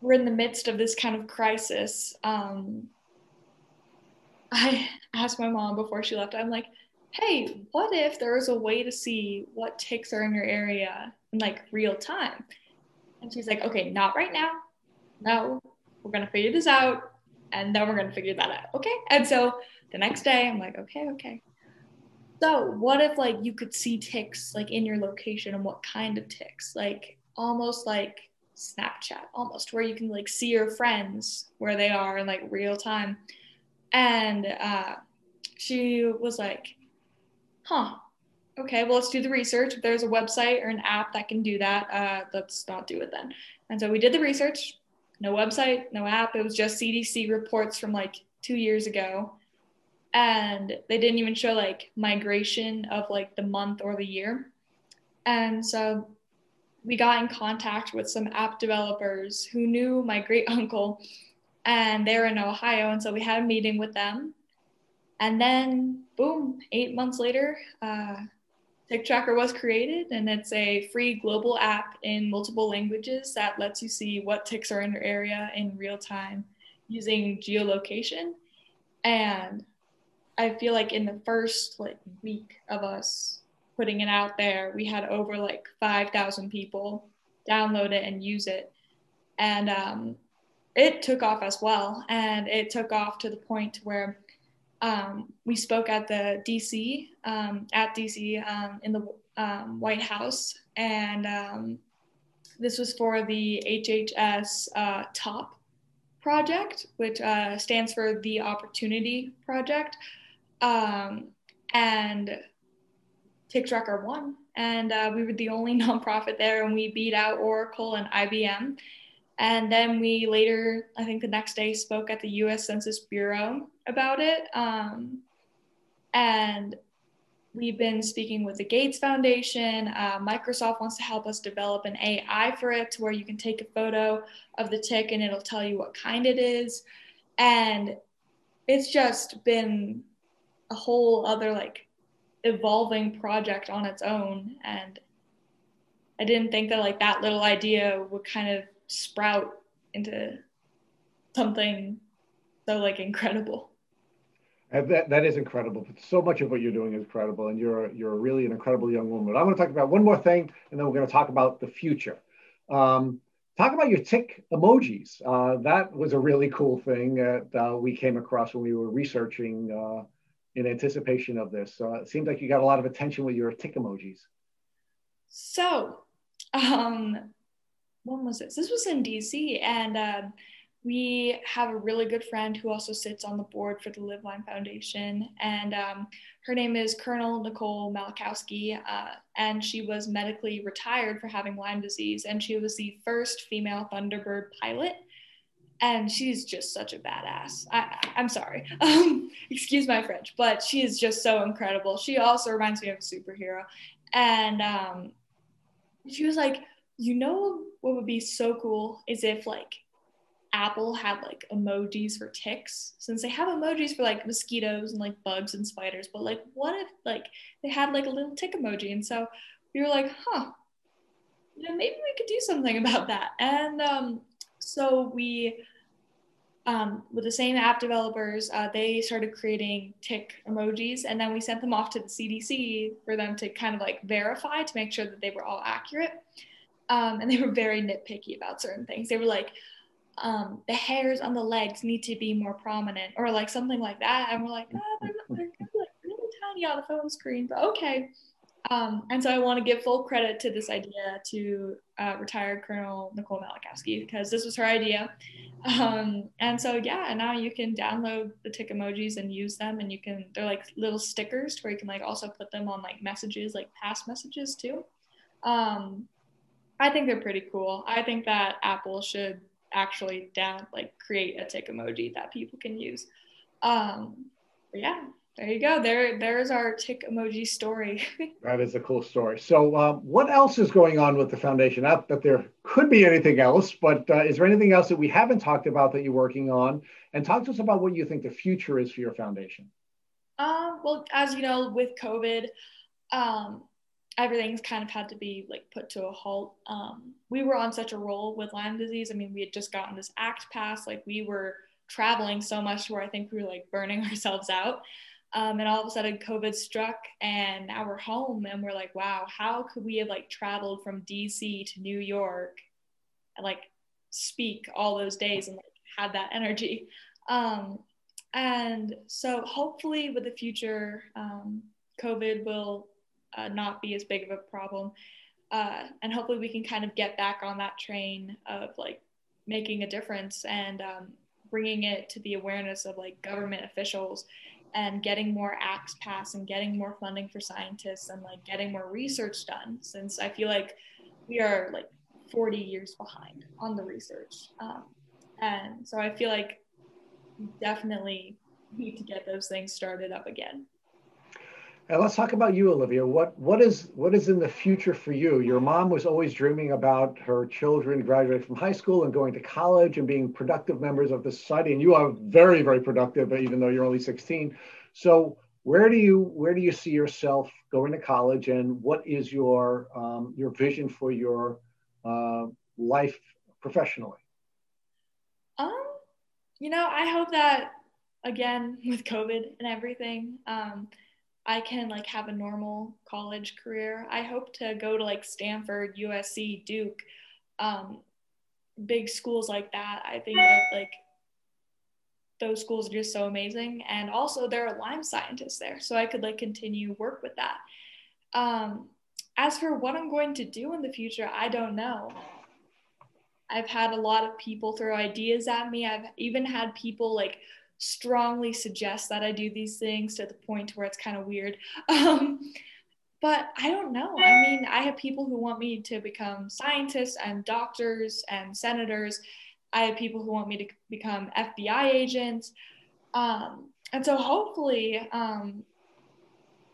we're in the midst of this kind of crisis, um, I asked my mom before she left, I'm like, hey, what if there was a way to see what ticks are in your area in like real time? And she's like, okay, not right now. No, we're gonna figure this out and then we're gonna figure that out. Okay. And so the next day I'm like, okay, okay. So what if like you could see ticks like in your location and what kind of ticks? Like almost like Snapchat, almost where you can like see your friends where they are in like real time. And uh, she was like, huh, okay, well, let's do the research. If there's a website or an app that can do that, uh, let's not do it then. And so we did the research. No website, no app. It was just CDC reports from like two years ago. And they didn't even show like migration of like the month or the year. And so we got in contact with some app developers who knew my great uncle and they're in Ohio. And so we had a meeting with them. And then, boom, eight months later, uh, Tick Tracker was created, and it's a free global app in multiple languages that lets you see what ticks are in your area in real time using geolocation. And I feel like in the first like week of us putting it out there, we had over like 5,000 people download it and use it. And um, it took off as well. And it took off to the point where um, we spoke at the DC, um, at DC um, in the um, White House. And um, this was for the HHS uh, TOP project, which uh, stands for the Opportunity Project. Um, and Tick Tracker won. And uh, we were the only nonprofit there, and we beat out Oracle and IBM. And then we later, I think the next day, spoke at the US Census Bureau about it. Um, and we've been speaking with the Gates Foundation. Uh, Microsoft wants to help us develop an AI for it to where you can take a photo of the tick and it'll tell you what kind it is. And it's just been a whole other like evolving project on its own. And I didn't think that like that little idea would kind of sprout into something so like incredible. And that, that is incredible. So much of what you're doing is incredible, and you're you're really an incredible young woman. But I'm going to talk about one more thing, and then we're going to talk about the future. Um, talk about your tick emojis. Uh, that was a really cool thing that uh, we came across when we were researching uh, in anticipation of this. So it seems like you got a lot of attention with your tick emojis. So, um, when was this? This was in DC, and uh, we have a really good friend who also sits on the board for the LivLyme Foundation, and um, her name is Colonel Nicole Malachowski, uh, and she was medically retired for having Lyme disease, and she was the first female Thunderbird pilot. And she's just such a badass. I, am sorry, um, excuse my French, but she is just so incredible. She also reminds me of a superhero, and um, she was like, you know, what would be so cool is if like Apple had like emojis for ticks, since they have emojis for like mosquitoes and like bugs and spiders, but like what if like they had like a little tick emoji? And so we were like, huh, you know, maybe we could do something about that. And um, so we, um, with the same app developers, uh, they started creating tick emojis, and then we sent them off to the CDC for them to kind of like verify to make sure that they were all accurate. Um, and they were very nitpicky about certain things. They were like, um, the hairs on the legs need to be more prominent or like something like that. And we're like, oh, they're, they're like really tiny on the phone screen, but okay. Um, and so I want to give full credit to this idea to uh, retired Colonel Nicole Malachowski because this was her idea. Um, and so yeah, and now you can download the tick emojis and use them, and you can they're like little stickers where you can like also put them on like messages, like past messages too. Um, I think they're pretty cool. I think that Apple should actually down like create a tick emoji that people can use. Um, yeah, there you go. There, there's our tick emoji story. that is a cool story. So, um, what else is going on with the foundation? Not that there could be anything else, but uh, is there anything else that we haven't talked about that you're working on? And talk to us about what you think the future is for your foundation. Um, well, as you know, with COVID, um, everything's kind of had to be like put to a halt. Um, we were on such a roll with Lyme disease. I mean, we had just gotten this act passed. Like we were traveling so much where I think we were like burning ourselves out. Um, and all of a sudden COVID struck and now we're home and we're like, wow, how could we have like traveled from DC to New York and like speak all those days and like had that energy. Um, and so hopefully with the future, um, COVID will uh, not be as big of a problem. Uh, and hopefully we can kind of get back on that train of like making a difference and um, bringing it to the awareness of like government officials and getting more acts passed and getting more funding for scientists and like getting more research done since i feel like we are like 40 years behind on the research um, and so i feel like we definitely need to get those things started up again and let's talk about you, Olivia. What what is what is in the future for you? Your mom was always dreaming about her children graduating from high school and going to college and being productive members of the society. And you are very, very productive, even though you're only 16. So where do you where do you see yourself going to college, and what is your um, your vision for your uh, life professionally? Um, you know, I hope that again with COVID and everything. Um, I can like have a normal college career. I hope to go to like Stanford, USC, Duke, um, big schools like that. I think that like those schools are just so amazing, and also there are Lyme scientists there, so I could like continue work with that. Um, as for what I'm going to do in the future, I don't know. I've had a lot of people throw ideas at me. I've even had people like strongly suggest that I do these things to the point where it's kind of weird. Um, but I don't know. I mean, I have people who want me to become scientists and doctors and senators. I have people who want me to become FBI agents. Um, and so hopefully um,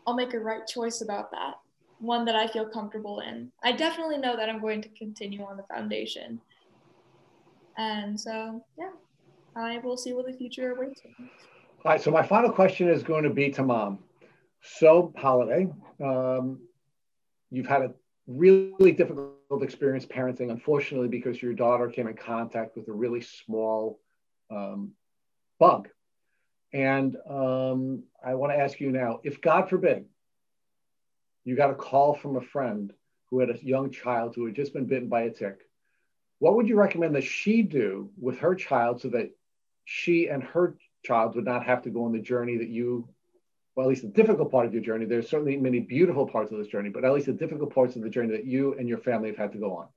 I'll make a right choice about that, one that I feel comfortable in. I definitely know that I'm going to continue on the foundation. And so, yeah. I will see what the future awaits. All right. So my final question is going to be to mom. So holiday, um, you've had a really difficult experience parenting, unfortunately, because your daughter came in contact with a really small um, bug. And um, I want to ask you now, if God forbid, you got a call from a friend who had a young child who had just been bitten by a tick, what would you recommend that she do with her child so that she and her child would not have to go on the journey that you well, at least the difficult part of your journey. There's certainly many beautiful parts of this journey, but at least the difficult parts of the journey that you and your family have had to go on.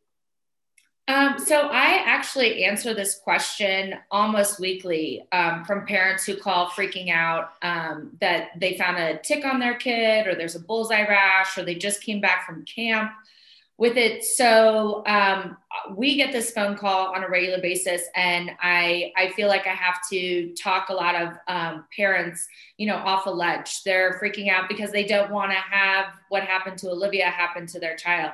Um, so I actually answer this question almost weekly um, from parents who call freaking out um, that they found a tick on their kid or there's a bullseye rash or they just came back from camp with it. So um, we get this phone call on a regular basis, and I I feel like I have to talk a lot of um, parents, you know, off a ledge. They're freaking out because they don't want to have what happened to Olivia happen to their child.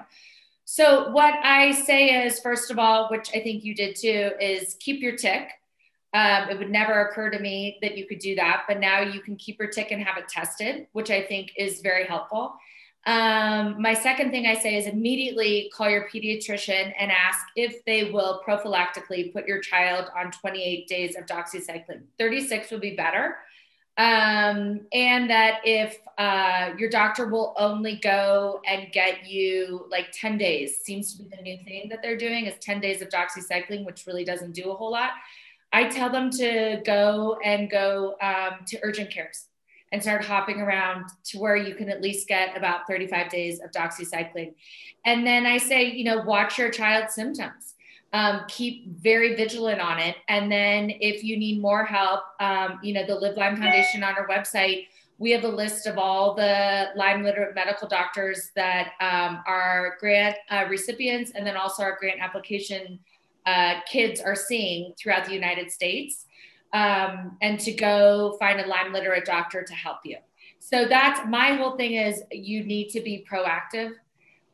So what I say is, first of all, which I think you did too, is keep your tick. Um, it would never occur to me that you could do that, but now you can keep your tick and have it tested, which I think is very helpful. Um, my second thing I say is immediately call your pediatrician and ask if they will prophylactically put your child on 28 days of doxycycline. 36 would be better. Um, and that if uh, your doctor will only go and get you like 10 days, seems to be the new thing that they're doing is 10 days of doxycycline, which really doesn't do a whole lot. I tell them to go and go um, to urgent cares and start hopping around to where you can at least get about 35 days of doxycycline. And then I say, you know, watch your child's symptoms. Um, keep very vigilant on it. And then if you need more help, um, you know, the LivLyme Foundation on our website, we have a list of all the Lyme literate medical doctors that um, are grant uh, recipients and then also our grant application uh, kids are seeing throughout the United States um, and to go find a Lyme literate doctor to help you. So that's my whole thing is you need to be proactive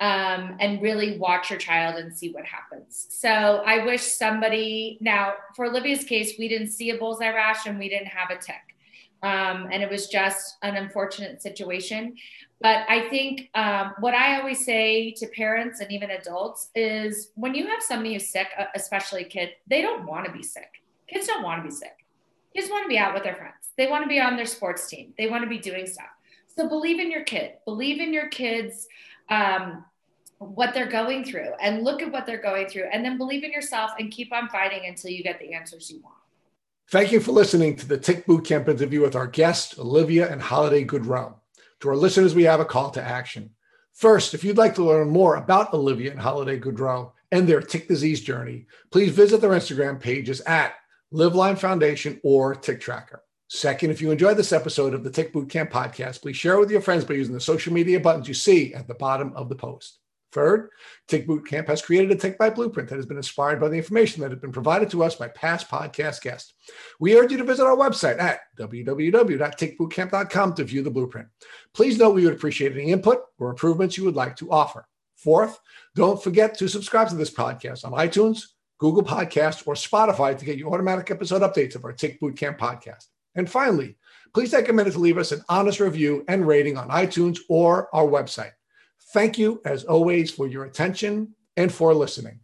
um, and really watch your child and see what happens. So I wish somebody now for Olivia's case, we didn't see a bullseye rash and we didn't have a tick. Um, and it was just an unfortunate situation. But I think um, what I always say to parents and even adults is when you have somebody who's sick, especially a kid, they don't want to be sick. Kids don't want to be sick. Kids want to be out with their friends. They want to be on their sports team. They want to be doing stuff. So believe in your kid. Believe in your kids, um, what they're going through, and look at what they're going through, and then believe in yourself and keep on fighting until you get the answers you want. Thank you for listening to the Tick Boot Camp interview with our guests, Olivia and Holiday Goodreau. To our listeners, we have a call to action. First, if you'd like to learn more about Olivia and Holiday Goodreau and their tick disease journey, please visit their Instagram pages at LivLyme Foundation, or Tick Tracker. Second, if you enjoyed this episode of the Tick Bootcamp podcast, please share it with your friends by using the social media buttons you see at the bottom of the post. Third, Tick Bootcamp has created a Tick Bite blueprint that has been inspired by the information that has been provided to us by past podcast guests. We urge you to visit our website at www.tickbootcamp.com to view the blueprint. Please note we would appreciate any input or improvements you would like to offer. Fourth, don't forget to subscribe to this podcast on iTunes, Google Podcasts, or Spotify to get your automatic episode updates of our Tick Bootcamp podcast. And finally, please take a minute to leave us an honest review and rating on iTunes or our website. Thank you, as always, for your attention and for listening.